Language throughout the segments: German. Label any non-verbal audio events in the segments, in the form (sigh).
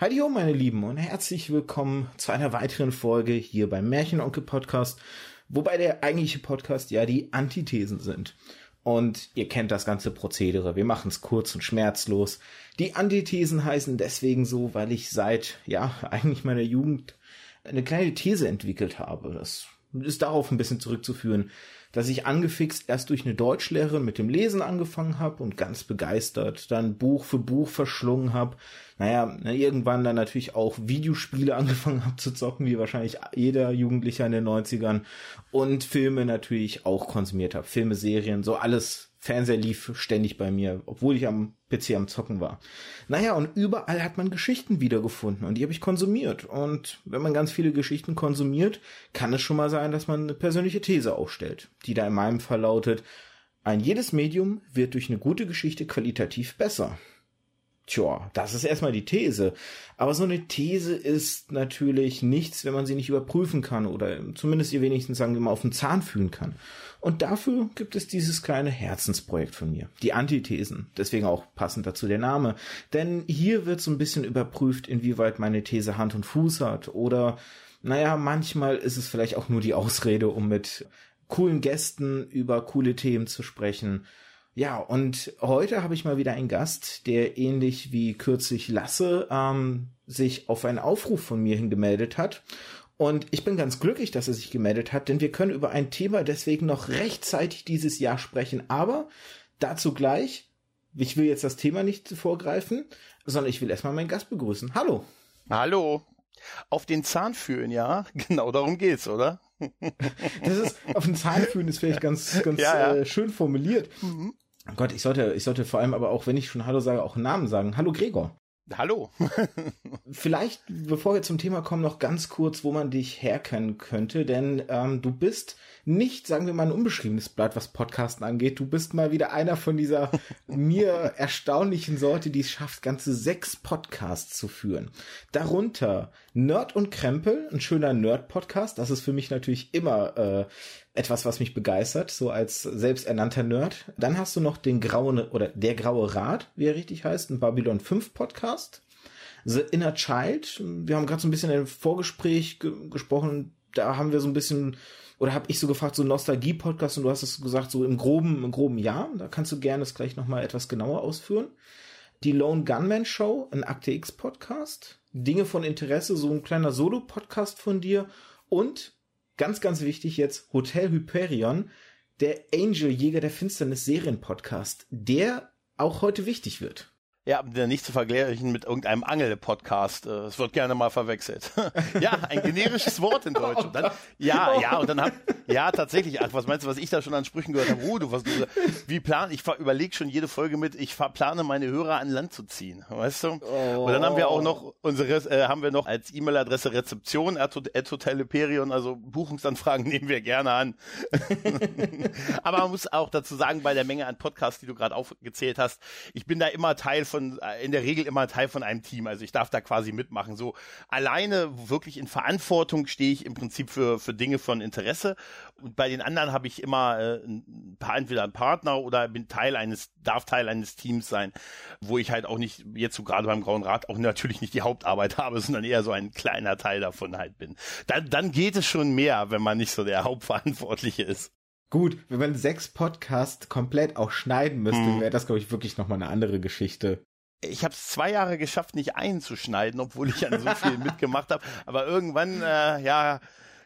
Heidi ho, meine Lieben, und herzlich willkommen zu einer weiteren Folge hier beim Märchenonkel Podcast, wobei der eigentliche Podcast ja die Antithesen sind. Und ihr kennt das ganze Prozedere. Wir machen es kurz und schmerzlos. Die Antithesen heißen deswegen so, weil ich seit, ja, (laughs) eigentlich meiner Jugend eine kleine These entwickelt habe. Das ist darauf ein bisschen zurückzuführen, dass ich angefixt erst durch eine Deutschlehrerin mit dem Lesen angefangen habe und ganz begeistert dann Buch für Buch verschlungen habe. Naja, irgendwann dann natürlich auch Videospiele (laughs) angefangen habe zu zocken, wie wahrscheinlich jeder Jugendlicher in den 90ern. Und Filme natürlich auch konsumiert habe. Filme, Serien, so alles Fernseher lief ständig bei mir, obwohl ich am PC am Zocken war. Naja, und überall hat man Geschichten wiedergefunden und die habe ich konsumiert. Und wenn man ganz viele Geschichten konsumiert, kann es schon mal sein, dass man eine persönliche These aufstellt, die da in meinem Fall lautet, ein jedes Medium wird durch eine gute Geschichte qualitativ besser. Tja, das ist erstmal die These. Aber so eine These ist natürlich nichts, wenn man sie nicht überprüfen kann oder zumindest ihr wenigstens, sagen wir mal, auf den Zahn fühlen kann. Und dafür gibt es dieses kleine Herzensprojekt von mir. Die Antithesen. Deswegen auch passend dazu der Name. Denn hier wird so ein bisschen überprüft, inwieweit meine These Hand und Fuß hat. Oder, naja, manchmal ist es vielleicht auch nur die Ausrede, um mit coolen Gästen über coole Themen zu sprechen ja, und heute habe ich mal wieder einen Gast, der ähnlich wie kürzlich Lasse ähm, sich auf einen Aufruf von mir hin gemeldet hat. Und ich bin ganz glücklich, dass er sich gemeldet hat, denn wir können über ein Thema deswegen noch rechtzeitig dieses Jahr sprechen. Aber dazu gleich, ich will jetzt das Thema nicht vorgreifen, sondern ich will erstmal meinen Gast begrüßen. Hallo. Hallo. Auf den Zahn fühlen, ja? (laughs) Genau darum geht's, oder? (laughs) Das ist, auf den Zahn fühlen ist vielleicht ganz, ganz ja, ja. Äh, schön formuliert. Mhm. Gott, ich sollte, ich sollte vor allem aber auch, wenn ich schon Hallo sage, auch einen Namen sagen. Hallo Gregor. Hallo. (laughs) Vielleicht, bevor wir zum Thema kommen, noch ganz kurz, wo man dich herkennen könnte, denn ähm, du bist nicht, sagen wir mal, ein unbeschriebenes Blatt, was Podcasten angeht. Du bist mal wieder einer von dieser (laughs) mir erstaunlichen Sorte, die es schafft, ganze sechs Podcasts zu führen. Darunter Nerd und Krempel, ein schöner Nerd-Podcast. Das ist für mich natürlich immer äh, etwas, was mich begeistert, so als selbsternannter Nerd. Dann hast du noch den grauen oder der graue Rat, wie er richtig heißt, ein Babylon 5 Podcast. The Inner Child. Wir haben gerade so ein bisschen im Vorgespräch ge gesprochen. Da haben wir so ein bisschen oder habe ich so gefragt, so Nostalgie-Podcast und du hast es gesagt, so im groben, im groben Jahr. Da kannst du gerne das gleich nochmal etwas genauer ausführen. Die Lone Gunman Show, ein Akte X Podcast. Dinge von Interesse, so ein kleiner Solo-Podcast von dir. Und ganz, ganz wichtig jetzt, Hotel Hyperion, der Angel Jäger der Finsternis Serien-Podcast, der auch heute wichtig wird. Ja, nicht zu vergleichen mit irgendeinem Angel-Podcast. Äh, es wird gerne mal verwechselt. (laughs) ja, ein generisches Wort in Deutsch. Und dann, ja, ja, und dann hab, ja, tatsächlich. Ach, was meinst du, was ich da schon an Sprüchen gehört habe? Oh, du, was, du, wie plan, ich überlege schon jede Folge mit, ich plane meine Hörer an Land zu ziehen, weißt du? Oh. Und dann haben wir auch noch unsere, äh, haben wir noch als E-Mail-Adresse Rezeption at, at Hotel Hyperion, also Buchungsanfragen (laughs) nehmen wir gerne an. (laughs) Aber man muss auch dazu sagen, bei der Menge an Podcasts, die du gerade aufgezählt hast, ich bin da immer Teil von, äh, in der Regel immer Teil von einem Team. Also ich darf da quasi mitmachen. So alleine wirklich in Verantwortung stehe ich im Prinzip für, für Dinge von Interesse. Und bei den anderen habe ich immer äh, ein paar, entweder ein Partner oder bin Teil eines, darf Teil eines Teams sein, wo ich halt auch nicht, jetzt so gerade beim Grauen Rat, auch natürlich nicht die Hauptarbeit (laughs) habe, sondern eher so ein kleiner Teil davon halt bin. Dann, dann geht es schon mehr, wenn man nicht so der Hauptverantwortliche ist. Gut, wenn man sechs Podcasts komplett auch schneiden müsste, hm. wäre das, glaube ich, wirklich nochmal eine andere Geschichte. Ich habe es zwei Jahre geschafft, nicht einzuschneiden, obwohl ich an so (laughs) viel mitgemacht habe. Aber irgendwann, äh, ja,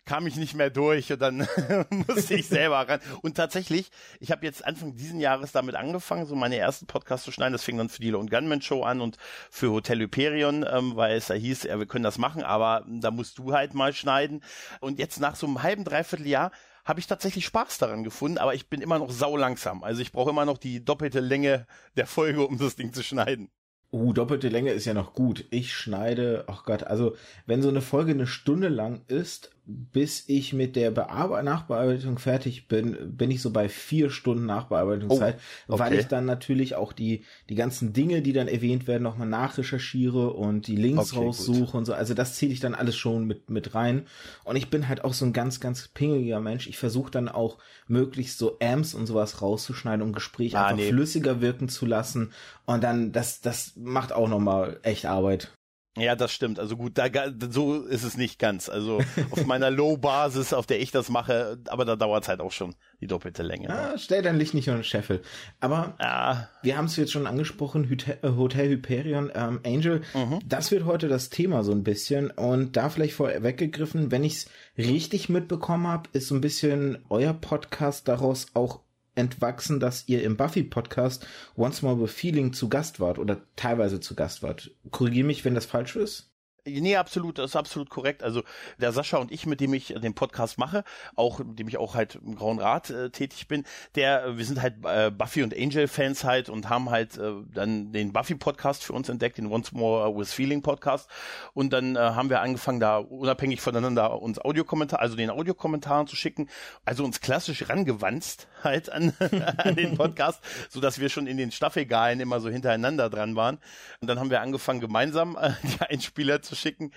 kam ich nicht mehr durch und dann (laughs) musste ich selber ran. Und tatsächlich, ich habe jetzt Anfang diesen Jahres damit angefangen, so meine ersten Podcasts zu schneiden. Das fing dann für die Lone Gunman Show an und für Hotel Hyperion, ähm, weil es da hieß, ja, wir können das machen, aber da musst du halt mal schneiden. Und jetzt nach so einem halben, dreiviertel Jahr habe ich tatsächlich Spaß daran gefunden, aber ich bin immer noch sau langsam. Also ich brauche immer noch die doppelte Länge der Folge, um das Ding zu schneiden. Uh, doppelte Länge ist ja noch gut. Ich schneide, ach Gott, also wenn so eine Folge eine Stunde lang ist, bis ich mit der Bearbe Nachbearbeitung fertig bin, bin ich so bei vier Stunden Nachbearbeitungszeit, oh, okay. weil ich dann natürlich auch die, die ganzen Dinge, die dann erwähnt werden, nochmal nachrecherchiere und die Links okay, raussuche gut. und so. Also das zähle ich dann alles schon mit, mit rein. Und ich bin halt auch so ein ganz, ganz pingiger Mensch. Ich versuche dann auch möglichst so Amps und sowas rauszuschneiden, um Gespräch ah, einfach nee. flüssiger wirken zu lassen. Und dann, das, das macht auch nochmal echt Arbeit. Ja, das stimmt. Also gut, da, so ist es nicht ganz. Also auf meiner (laughs) Low-Basis, auf der ich das mache, aber da dauert es halt auch schon die doppelte Länge. Ne? Ah, stell dein Licht nicht nur in Scheffel. Aber ja. wir haben es jetzt schon angesprochen, äh, Hotel Hyperion, ähm, Angel, mhm. das wird heute das Thema so ein bisschen. Und da vielleicht vorweggegriffen, wenn ich es richtig mitbekommen habe, ist so ein bisschen euer Podcast daraus auch entwachsen, dass ihr im Buffy-Podcast Once More with Feeling zu Gast wart oder teilweise zu Gast wart. Korrigiere mich, wenn das falsch ist. Nee, absolut, das ist absolut korrekt. Also der Sascha und ich, mit dem ich den Podcast mache, auch mit dem ich auch halt im Grauen Rat äh, tätig bin, der, wir sind halt äh, Buffy und Angel Fans halt und haben halt äh, dann den Buffy Podcast für uns entdeckt, den Once More with Feeling Podcast. Und dann äh, haben wir angefangen da unabhängig voneinander uns Audiokommentar, also den Audiokommentaren zu schicken, also uns klassisch rangewanzt halt an, (laughs) an den Podcast, so dass wir schon in den Staffelgalen immer so hintereinander dran waren. Und dann haben wir angefangen gemeinsam äh, die Einspieler zu schicken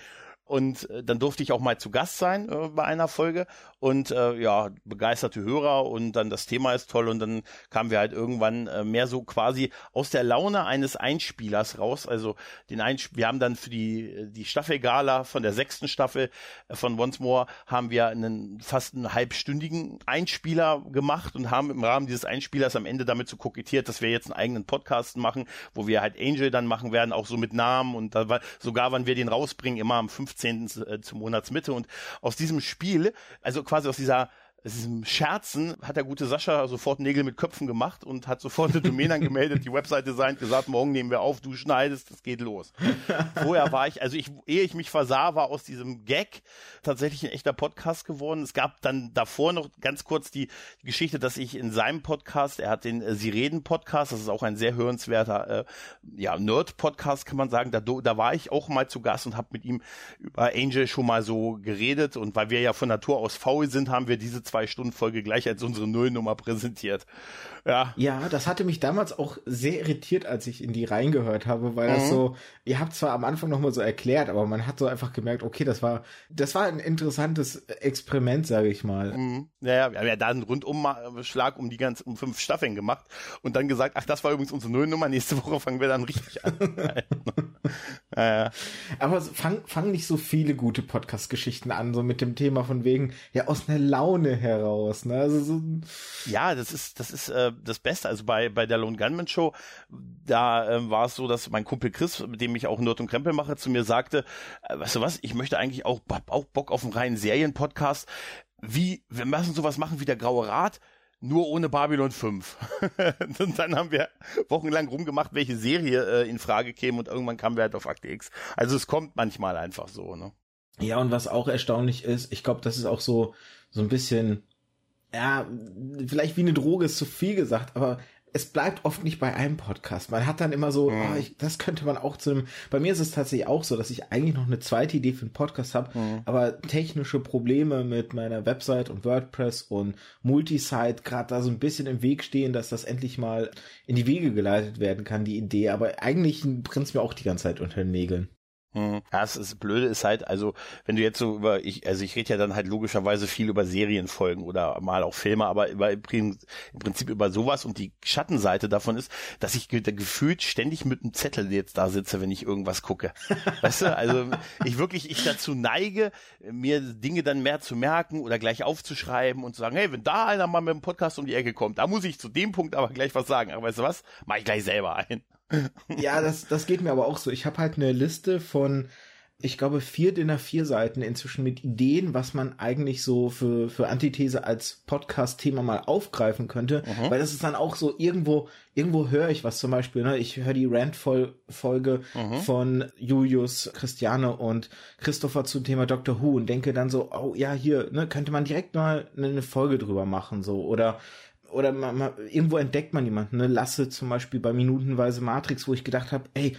und äh, dann durfte ich auch mal zu Gast sein äh, bei einer Folge und äh, ja, begeisterte Hörer und dann das Thema ist toll und dann kamen wir halt irgendwann äh, mehr so quasi aus der Laune eines Einspielers raus. Also den Einsp wir haben dann für die die Staffelgala von der sechsten Staffel äh, von Once More haben wir einen fast einen halbstündigen Einspieler gemacht und haben im Rahmen dieses Einspielers am Ende damit so kokettiert, dass wir jetzt einen eigenen Podcast machen, wo wir halt Angel dann machen werden, auch so mit Namen und da war sogar, wann wir den rausbringen, immer am 15. Äh, zum Monatsmitte. Und aus diesem Spiel, also quasi aus dieser diesem Scherzen hat der gute Sascha sofort Nägel mit Köpfen gemacht und hat sofort eine Domain angemeldet, die Website designt, gesagt, morgen nehmen wir auf, du schneidest, das geht los. Vorher war ich, also ich, ehe ich mich versah, war aus diesem Gag tatsächlich ein echter Podcast geworden. Es gab dann davor noch ganz kurz die, Geschichte, dass ich in seinem Podcast, er hat den äh, Sie reden Podcast, das ist auch ein sehr hörenswerter, äh, ja, Nerd-Podcast kann man sagen, da, da war ich auch mal zu Gast und habe mit ihm über Angel schon mal so geredet und weil wir ja von Natur aus faul sind, haben wir diese zwei Stunden Folge gleich als unsere Nullnummer präsentiert. Ja. Ja, das hatte mich damals auch sehr irritiert, als ich in die reingehört habe, weil mhm. das so, ihr habt zwar am Anfang nochmal so erklärt, aber man hat so einfach gemerkt, okay, das war, das war ein interessantes Experiment, sage ich mal. Mhm. Ja, wir haben ja da einen Rundumschlag um die ganzen, um fünf Staffeln gemacht und dann gesagt, ach, das war übrigens unsere Nullnummer, nächste Woche fangen wir dann richtig an. (laughs) (laughs) ja, ja. Aber fang, fang nicht so viele gute Podcast-Geschichten an, so mit dem Thema von wegen, ja, aus einer Laune heraus, ne? Also so ja, das ist, das ist äh, das Beste. Also bei, bei der Lone Gunman Show, da äh, war es so, dass mein Kumpel Chris, mit dem ich auch Nerd und Krempel mache, zu mir sagte, äh, weißt du was, ich möchte eigentlich auch, auch Bock auf einen reinen Serienpodcast. Wie, wir müssen sowas machen wie der Graue Rat, nur ohne Babylon 5. (laughs) und dann haben wir wochenlang rumgemacht, welche Serie äh, in Frage käme und irgendwann kamen wir halt auf Akte X. Also es kommt manchmal einfach so, ne? Ja, und was auch erstaunlich ist, ich glaube, das ist auch so, so ein bisschen ja, vielleicht wie eine Droge ist zu viel gesagt, aber es bleibt oft nicht bei einem Podcast. Man hat dann immer so, mhm. oh, ich, das könnte man auch zu einem. Bei mir ist es tatsächlich auch so, dass ich eigentlich noch eine zweite Idee für einen Podcast habe, mhm. aber technische Probleme mit meiner Website und WordPress und Multisite gerade da so ein bisschen im Weg stehen, dass das endlich mal in die Wege geleitet werden kann, die Idee. Aber eigentlich brennt es mir auch die ganze Zeit unter den Nägeln. Hm. Ja, das ist Blöde ist halt, also wenn du jetzt so über, ich, also ich rede ja dann halt logischerweise viel über Serienfolgen oder mal auch Filme, aber über, im Prinzip über sowas und die Schattenseite davon ist, dass ich gefühlt ständig mit einem Zettel jetzt da sitze, wenn ich irgendwas gucke. (laughs) weißt du, also ich wirklich, ich dazu neige, mir Dinge dann mehr zu merken oder gleich aufzuschreiben und zu sagen, hey, wenn da einer mal mit dem Podcast um die Ecke kommt, da muss ich zu dem Punkt aber gleich was sagen. Aber weißt du was? Mach ich gleich selber ein ja, das, das geht mir aber auch so. Ich habe halt eine Liste von, ich glaube, vier DIN A4 Seiten inzwischen mit Ideen, was man eigentlich so für, für Antithese als Podcast-Thema mal aufgreifen könnte. Mhm. Weil das ist dann auch so, irgendwo, irgendwo höre ich was zum Beispiel, ne? Ich höre die Rant-Folge mhm. von Julius, Christiane und Christopher zum Thema Doctor Who und denke dann so, oh ja, hier, ne, könnte man direkt mal eine Folge drüber machen, so. Oder oder man, man, irgendwo entdeckt man jemanden, ne? Lasse zum Beispiel bei Minutenweise Matrix, wo ich gedacht habe, ey,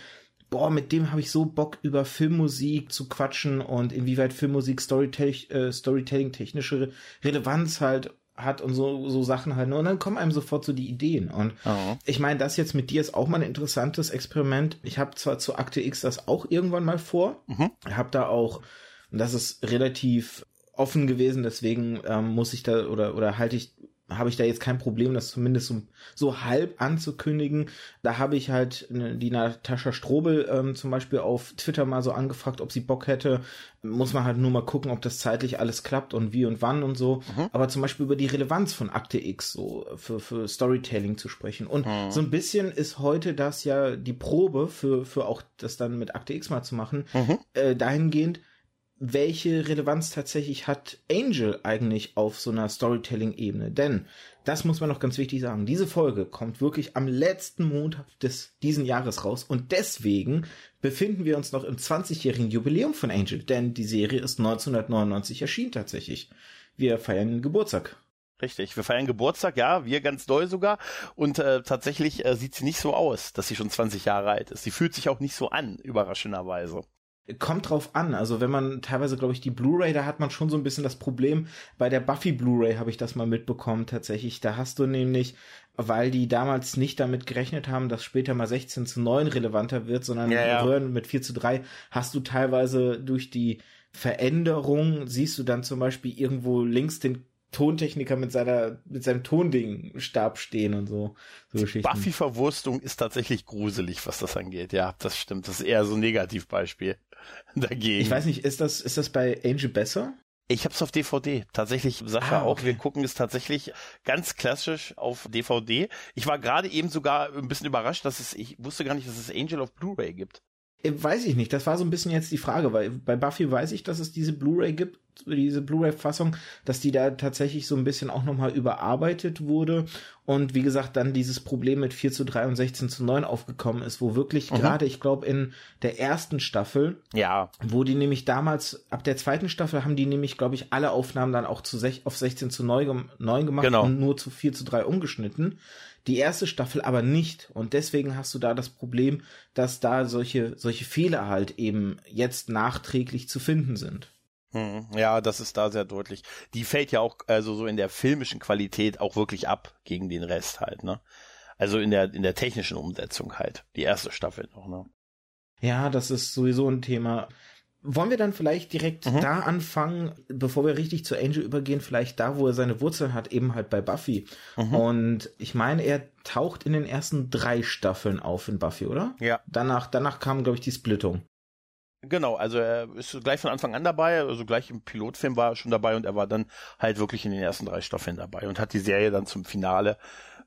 boah, mit dem habe ich so Bock über Filmmusik zu quatschen und inwieweit Filmmusik Storytelling, äh, Storytelling technische Relevanz halt hat und so, so Sachen halt. Ne? Und dann kommen einem sofort so die Ideen. Und oh. ich meine, das jetzt mit dir ist auch mal ein interessantes Experiment. Ich habe zwar zu Akte X das auch irgendwann mal vor, mhm. habe da auch, und das ist relativ offen gewesen, deswegen ähm, muss ich da oder oder halte ich habe ich da jetzt kein Problem, das zumindest so, so halb anzukündigen. Da habe ich halt ne, die Natascha Strobel ähm, zum Beispiel auf Twitter mal so angefragt, ob sie Bock hätte. Muss man halt nur mal gucken, ob das zeitlich alles klappt und wie und wann und so. Mhm. Aber zum Beispiel über die Relevanz von Akte X so für, für Storytelling zu sprechen. Und mhm. so ein bisschen ist heute das ja die Probe für, für auch das dann mit Akte X mal zu machen, mhm. äh, dahingehend, welche Relevanz tatsächlich hat Angel eigentlich auf so einer Storytelling-Ebene? Denn, das muss man noch ganz wichtig sagen, diese Folge kommt wirklich am letzten Montag des diesen Jahres raus und deswegen befinden wir uns noch im 20-jährigen Jubiläum von Angel, denn die Serie ist 1999 erschienen tatsächlich. Wir feiern Geburtstag. Richtig, wir feiern Geburtstag, ja, wir ganz doll sogar. Und äh, tatsächlich äh, sieht sie nicht so aus, dass sie schon 20 Jahre alt ist. Sie fühlt sich auch nicht so an, überraschenderweise kommt drauf an. Also wenn man teilweise, glaube ich, die Blu-ray, da hat man schon so ein bisschen das Problem. Bei der Buffy Blu-ray habe ich das mal mitbekommen tatsächlich. Da hast du nämlich, weil die damals nicht damit gerechnet haben, dass später mal 16 zu 9 relevanter wird, sondern ja, ja. mit 4 zu 3, hast du teilweise durch die Veränderung, siehst du dann zum Beispiel irgendwo links den Tontechniker mit seiner mit seinem Tonding-Stab stehen und so. so Buffy-Verwurstung ist tatsächlich gruselig, was das angeht. Ja, das stimmt. Das ist eher so ein Negativbeispiel (laughs) dagegen. Ich weiß nicht, ist das ist das bei Angel besser? Ich hab's auf DVD. Tatsächlich, Sascha ah, okay. auch. Wir gucken es tatsächlich ganz klassisch auf DVD. Ich war gerade eben sogar ein bisschen überrascht, dass es, ich wusste gar nicht, dass es Angel auf Blu-ray gibt. Äh, weiß ich nicht. Das war so ein bisschen jetzt die Frage, weil bei Buffy weiß ich, dass es diese Blu-ray gibt, diese Blu-ray-Fassung, dass die da tatsächlich so ein bisschen auch nochmal überarbeitet wurde und wie gesagt dann dieses Problem mit 4 zu 3 und 16 zu 9 aufgekommen ist, wo wirklich mhm. gerade, ich glaube, in der ersten Staffel, ja, wo die nämlich damals, ab der zweiten Staffel haben die nämlich, glaube ich, alle Aufnahmen dann auch zu sech, auf 16 zu 9, 9 gemacht genau. und nur zu 4 zu 3 umgeschnitten die erste Staffel aber nicht. Und deswegen hast du da das Problem, dass da solche, solche Fehler halt eben jetzt nachträglich zu finden sind. Hm, ja, das ist da sehr deutlich. Die fällt ja auch also so in der filmischen Qualität auch wirklich ab gegen den Rest halt, ne? Also in der in der technischen Umsetzung halt. Die erste Staffel noch, ne? Ja, das ist sowieso ein Thema. Wollen wir dann vielleicht direkt mhm. da anfangen, bevor wir richtig zu Angel übergehen, vielleicht da, wo er seine Wurzeln hat, eben halt bei Buffy. Mhm. Und ich meine, er taucht in den ersten drei Staffeln auf in Buffy, oder? Ja. Danach, danach kam, glaube ich, die Splittung. Genau, also er ist gleich von Anfang an dabei, also gleich im Pilotfilm war er schon dabei und er war dann halt wirklich in den ersten drei Staffeln dabei und hat die Serie dann zum Finale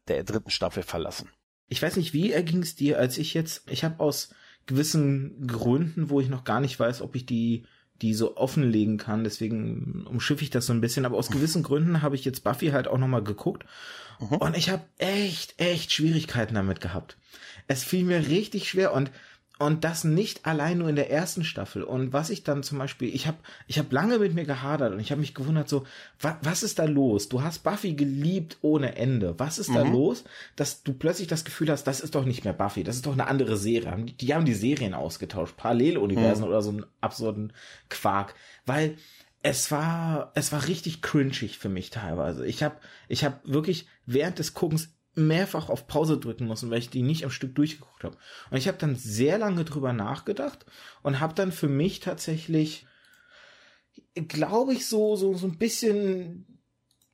der dritten Staffel verlassen. Ich weiß nicht, wie erging es dir, als ich jetzt, ich habe aus gewissen Gründen, wo ich noch gar nicht weiß, ob ich die die so offenlegen kann. Deswegen umschiffe ich das so ein bisschen. Aber aus gewissen Gründen habe ich jetzt Buffy halt auch nochmal geguckt. Mhm. Und ich habe echt, echt Schwierigkeiten damit gehabt. Es fiel mir richtig schwer und und das nicht allein nur in der ersten Staffel. Und was ich dann zum Beispiel, ich habe ich hab lange mit mir gehadert und ich habe mich gewundert, so, wa, was ist da los? Du hast Buffy geliebt ohne Ende. Was ist mhm. da los, dass du plötzlich das Gefühl hast, das ist doch nicht mehr Buffy, das ist doch eine andere Serie. Die haben die Serien ausgetauscht, Paralleluniversen mhm. oder so einen absurden Quark. Weil es war, es war richtig cringig für mich teilweise. Ich habe ich hab wirklich während des Guckens mehrfach auf Pause drücken müssen, weil ich die nicht am Stück durchgeguckt habe. Und ich habe dann sehr lange drüber nachgedacht und habe dann für mich tatsächlich, glaube ich, so so so ein bisschen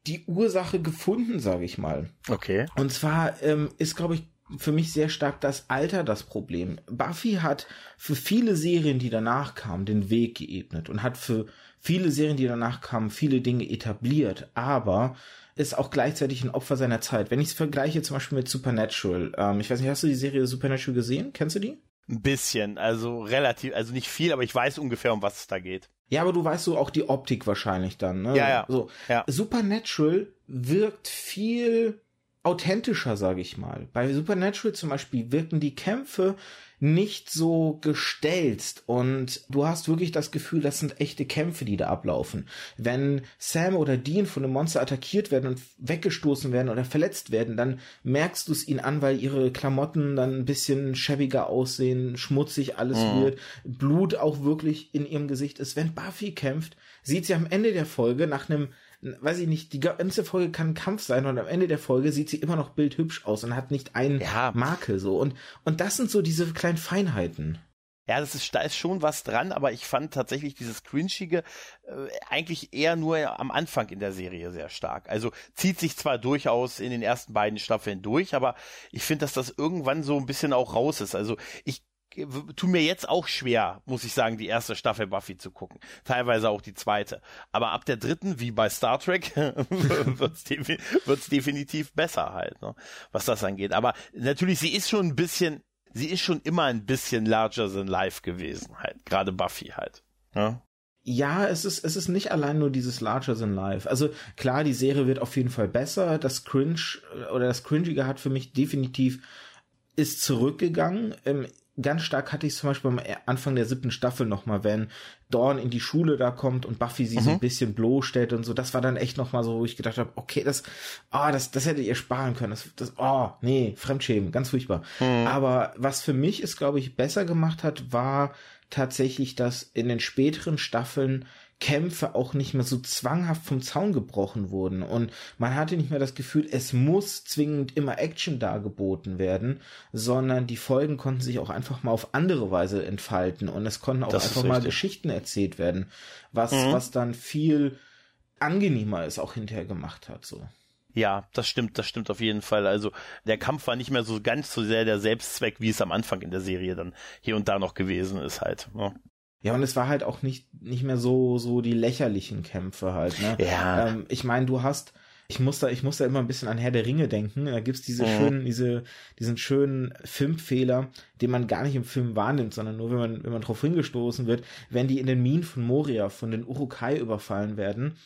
die Ursache gefunden, sage ich mal. Okay. Und zwar ähm, ist, glaube ich, für mich sehr stark das Alter das Problem. Buffy hat für viele Serien, die danach kamen, den Weg geebnet und hat für viele Serien, die danach kamen, viele Dinge etabliert. Aber ist auch gleichzeitig ein Opfer seiner Zeit. Wenn ich es vergleiche zum Beispiel mit Supernatural, ähm, ich weiß nicht, hast du die Serie Supernatural gesehen? Kennst du die? Ein bisschen, also relativ, also nicht viel, aber ich weiß ungefähr, um was es da geht. Ja, aber du weißt so auch die Optik wahrscheinlich dann, ne? Ja, ja. So. ja. Supernatural wirkt viel authentischer, sage ich mal. Bei Supernatural zum Beispiel wirken die Kämpfe nicht so gestelzt und du hast wirklich das Gefühl, das sind echte Kämpfe, die da ablaufen. Wenn Sam oder Dean von einem Monster attackiert werden und weggestoßen werden oder verletzt werden, dann merkst du es ihnen an, weil ihre Klamotten dann ein bisschen schäbiger aussehen, schmutzig alles mhm. wird, Blut auch wirklich in ihrem Gesicht ist. Wenn Buffy kämpft, sieht sie am Ende der Folge nach einem weiß ich nicht, die ganze Folge kann ein Kampf sein und am Ende der Folge sieht sie immer noch bildhübsch aus und hat nicht einen ja. Makel so. Und, und das sind so diese kleinen Feinheiten. Ja, das ist, da ist schon was dran, aber ich fand tatsächlich dieses Cringige äh, eigentlich eher nur am Anfang in der Serie sehr stark. Also zieht sich zwar durchaus in den ersten beiden Staffeln durch, aber ich finde, dass das irgendwann so ein bisschen auch raus ist. Also ich tu mir jetzt auch schwer, muss ich sagen, die erste Staffel Buffy zu gucken. Teilweise auch die zweite. Aber ab der dritten, wie bei Star Trek, (laughs) wird's, defi definitiv besser halt, ne, was das angeht. Aber natürlich, sie ist schon ein bisschen sie ist schon immer ein bisschen larger than life gewesen, halt. Gerade Buffy halt. Ja? Ja, es ist, es ist nicht allein nur dieses Larger than Life. Also klar, die Serie wird auf jeden Fall besser. Das Cringe oder das Cringige hat für mich definitiv ist zurückgegangen. Ganz stark hatte ich zum Beispiel am Anfang der siebten Staffel nochmal, wenn Dawn in die Schule da kommt und Buffy sie mhm. so ein bisschen bloßstellt und so. Das war dann echt nochmal so, wo ich gedacht habe, okay, das, ah, oh, das, das hättet ihr sparen können. Das, das, oh, nee, Fremdschämen, ganz furchtbar. Mhm. Aber was für mich es, glaube ich, besser gemacht hat, war tatsächlich, dass in den späteren Staffeln Kämpfe auch nicht mehr so zwanghaft vom Zaun gebrochen wurden und man hatte nicht mehr das Gefühl, es muss zwingend immer Action dargeboten werden, sondern die Folgen konnten sich auch einfach mal auf andere Weise entfalten und es konnten auch das einfach mal Geschichten erzählt werden, was, mhm. was dann viel angenehmer ist auch hinterher gemacht hat, so. Ja, das stimmt, das stimmt auf jeden Fall. Also der Kampf war nicht mehr so ganz so sehr der Selbstzweck, wie es am Anfang in der Serie dann hier und da noch gewesen ist halt. Ne? Ja, und es war halt auch nicht, nicht mehr so, so die lächerlichen Kämpfe halt, ne? Ja. Ähm, ich meine, du hast, ich muss da, ich muss da immer ein bisschen an Herr der Ringe denken. Da gibt's diese mhm. schönen, diese, diesen schönen Filmfehler, den man gar nicht im Film wahrnimmt, sondern nur wenn man, wenn man drauf hingestoßen wird, wenn die in den Minen von Moria von den Urukai überfallen werden,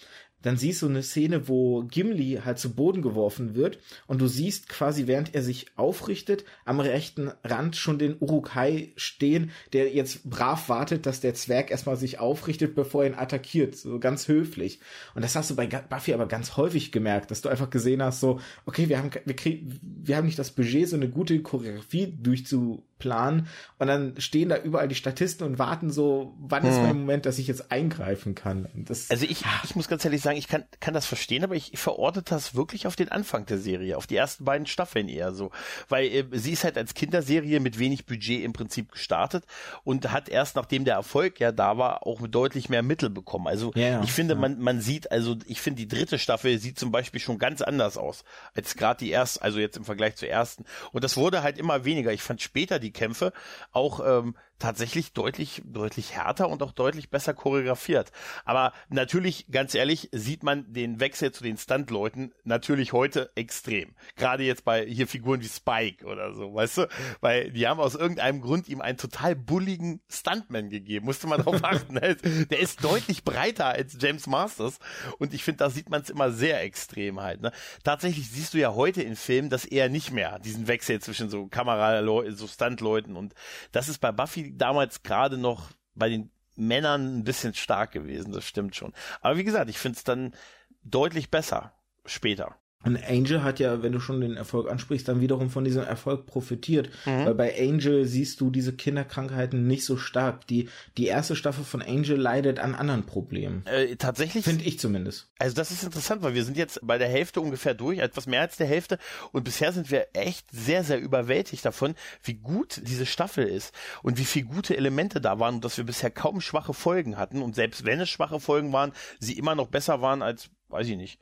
dann siehst du eine Szene, wo Gimli halt zu Boden geworfen wird und du siehst quasi, während er sich aufrichtet, am rechten Rand schon den Urukai stehen, der jetzt brav wartet, dass der Zwerg erstmal sich aufrichtet, bevor er ihn attackiert, so ganz höflich. Und das hast du bei Buffy aber ganz häufig gemerkt, dass du einfach gesehen hast, so, okay, wir haben, wir kriegen, wir haben nicht das Budget, so eine gute Choreografie durchzu Plan und dann stehen da überall die Statisten und warten so, wann hm. ist mein Moment, dass ich jetzt eingreifen kann. Das, also ich, ich muss ganz ehrlich sagen, ich kann, kann das verstehen, aber ich verorte das wirklich auf den Anfang der Serie, auf die ersten beiden Staffeln eher so, weil äh, sie ist halt als Kinderserie mit wenig Budget im Prinzip gestartet und hat erst nachdem der Erfolg ja da war, auch deutlich mehr Mittel bekommen. Also ja, ich finde, ja. man, man sieht, also ich finde die dritte Staffel sieht zum Beispiel schon ganz anders aus als gerade die erste, also jetzt im Vergleich zur ersten. Und das wurde halt immer weniger. Ich fand später die Kämpfe. Auch ähm, tatsächlich deutlich, deutlich härter und auch deutlich besser choreografiert. Aber natürlich, ganz ehrlich, sieht man den Wechsel zu den Stuntleuten natürlich heute extrem. Gerade jetzt bei hier Figuren wie Spike oder so, weißt du? Weil die haben aus irgendeinem Grund ihm einen total bulligen Stuntman gegeben. Musste man darauf (laughs) achten. Der ist deutlich breiter als James Masters. Und ich finde, da sieht man es immer sehr extrem halt. Ne? Tatsächlich siehst du ja heute in Filmen das eher nicht mehr, diesen Wechsel zwischen so Kamera, so Stuntleuten. Und das ist bei Buffy damals gerade noch bei den Männern ein bisschen stark gewesen, das stimmt schon. Aber wie gesagt, ich finde es dann deutlich besser später. Und Angel hat ja, wenn du schon den Erfolg ansprichst, dann wiederum von diesem Erfolg profitiert. Mhm. Weil bei Angel siehst du diese Kinderkrankheiten nicht so stark. Die, die erste Staffel von Angel leidet an anderen Problemen. Äh, tatsächlich? Finde ich zumindest. Also das ist interessant, weil wir sind jetzt bei der Hälfte ungefähr durch, etwas mehr als der Hälfte. Und bisher sind wir echt sehr, sehr überwältigt davon, wie gut diese Staffel ist und wie viele gute Elemente da waren und dass wir bisher kaum schwache Folgen hatten. Und selbst wenn es schwache Folgen waren, sie immer noch besser waren als, weiß ich nicht,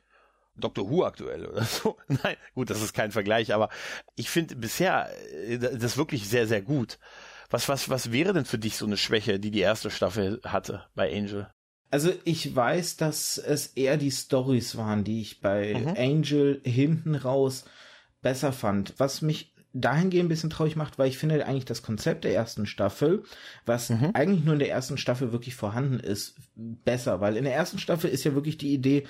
Dr. Who aktuell oder so. (laughs) Nein, gut, das ist kein Vergleich, aber ich finde bisher äh, das wirklich sehr, sehr gut. Was, was, was wäre denn für dich so eine Schwäche, die die erste Staffel hatte bei Angel? Also ich weiß, dass es eher die Stories waren, die ich bei mhm. Angel hinten raus besser fand. Was mich dahingehend ein bisschen traurig macht, weil ich finde eigentlich das Konzept der ersten Staffel, was mhm. eigentlich nur in der ersten Staffel wirklich vorhanden ist, besser, weil in der ersten Staffel ist ja wirklich die Idee,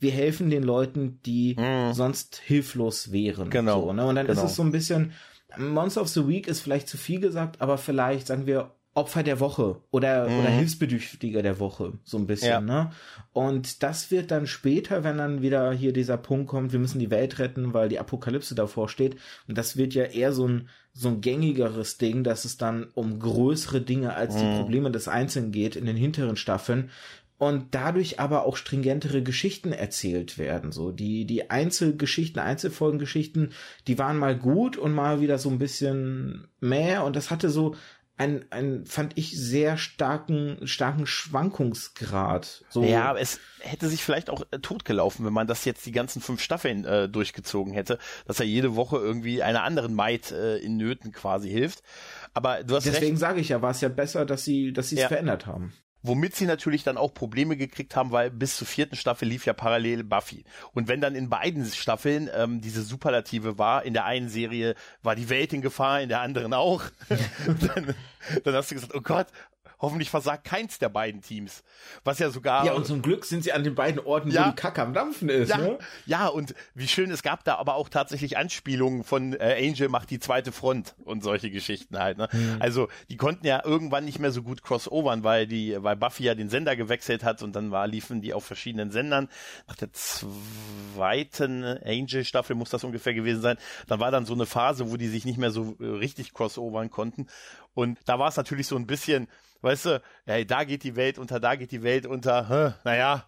wir helfen den Leuten, die mhm. sonst hilflos wären. Genau. So, ne? Und dann genau. ist es so ein bisschen, Monster of the Week ist vielleicht zu viel gesagt, aber vielleicht sagen wir Opfer der Woche oder, mhm. oder Hilfsbedürftiger der Woche, so ein bisschen, ja. ne? Und das wird dann später, wenn dann wieder hier dieser Punkt kommt, wir müssen die Welt retten, weil die Apokalypse davor steht. Und das wird ja eher so ein, so ein gängigeres Ding, dass es dann um größere Dinge als mhm. die Probleme des Einzelnen geht in den hinteren Staffeln und dadurch aber auch stringentere Geschichten erzählt werden. So die die Einzelgeschichten, Einzelfolgengeschichten, die waren mal gut und mal wieder so ein bisschen mehr und das hatte so ein, ein, fand ich, sehr starken, starken Schwankungsgrad. So. Ja, aber es hätte sich vielleicht auch äh, totgelaufen, wenn man das jetzt die ganzen fünf Staffeln äh, durchgezogen hätte, dass er jede Woche irgendwie einer anderen Maid äh, in Nöten quasi hilft. Aber du hast Deswegen sage ich ja, war es ja besser, dass sie, dass sie es ja. verändert haben. Womit sie natürlich dann auch Probleme gekriegt haben, weil bis zur vierten Staffel lief ja parallel Buffy. Und wenn dann in beiden Staffeln ähm, diese Superlative war, in der einen Serie war die Welt in Gefahr, in der anderen auch, (laughs) dann, dann hast du gesagt, oh Gott, Hoffentlich versagt keins der beiden Teams. Was ja sogar. Ja, und zum Glück sind sie an den beiden Orten, ja, wo die Kacke am Dampfen ist. Ja, ne? ja, und wie schön, es gab da aber auch tatsächlich Anspielungen von äh, Angel macht die zweite Front und solche Geschichten halt. Ne? Mhm. Also die konnten ja irgendwann nicht mehr so gut crossovern, weil die, weil Buffy ja den Sender gewechselt hat und dann war, liefen die auf verschiedenen Sendern. Nach der zweiten Angel-Staffel muss das ungefähr gewesen sein. Dann war dann so eine Phase, wo die sich nicht mehr so äh, richtig crossovern konnten. Und da war es natürlich so ein bisschen, weißt du, ja, da geht die Welt unter, da geht die Welt unter, hm, naja,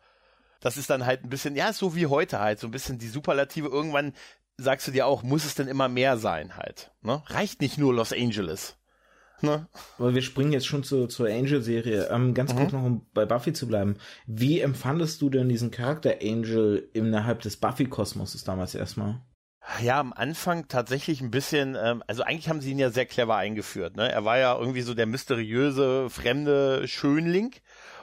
das ist dann halt ein bisschen, ja, so wie heute halt, so ein bisschen die Superlative. Irgendwann sagst du dir auch, muss es denn immer mehr sein halt? Ne? Reicht nicht nur Los Angeles. Ne? Aber wir springen jetzt schon zu, zur Angel-Serie. Ähm, ganz mhm. kurz noch, um bei Buffy zu bleiben. Wie empfandest du denn diesen Charakter Angel innerhalb des Buffy-Kosmoses damals erstmal? Ja, am Anfang tatsächlich ein bisschen, ähm, also eigentlich haben sie ihn ja sehr clever eingeführt. Ne? Er war ja irgendwie so der mysteriöse, fremde Schönling.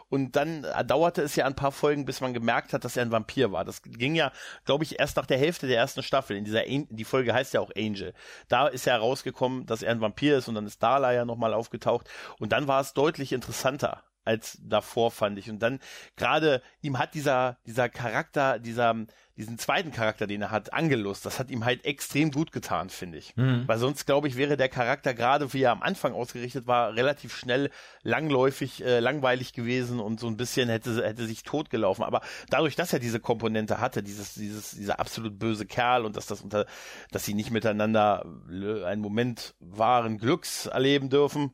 Und dann dauerte es ja ein paar Folgen, bis man gemerkt hat, dass er ein Vampir war. Das ging ja, glaube ich, erst nach der Hälfte der ersten Staffel. In dieser, die Folge heißt ja auch Angel. Da ist ja herausgekommen, dass er ein Vampir ist und dann ist Darla ja nochmal aufgetaucht. Und dann war es deutlich interessanter als davor, fand ich. Und dann gerade ihm hat dieser, dieser Charakter, dieser, diesen zweiten Charakter, den er hat, Angelus, das hat ihm halt extrem gut getan, finde ich. Mhm. Weil sonst, glaube ich, wäre der Charakter, gerade wie er am Anfang ausgerichtet war, relativ schnell langläufig, äh, langweilig gewesen und so ein bisschen hätte, hätte sich totgelaufen. Aber dadurch, dass er diese Komponente hatte, dieses, dieses, dieser absolut böse Kerl und dass das unter, dass sie nicht miteinander äh, einen Moment wahren Glücks erleben dürfen,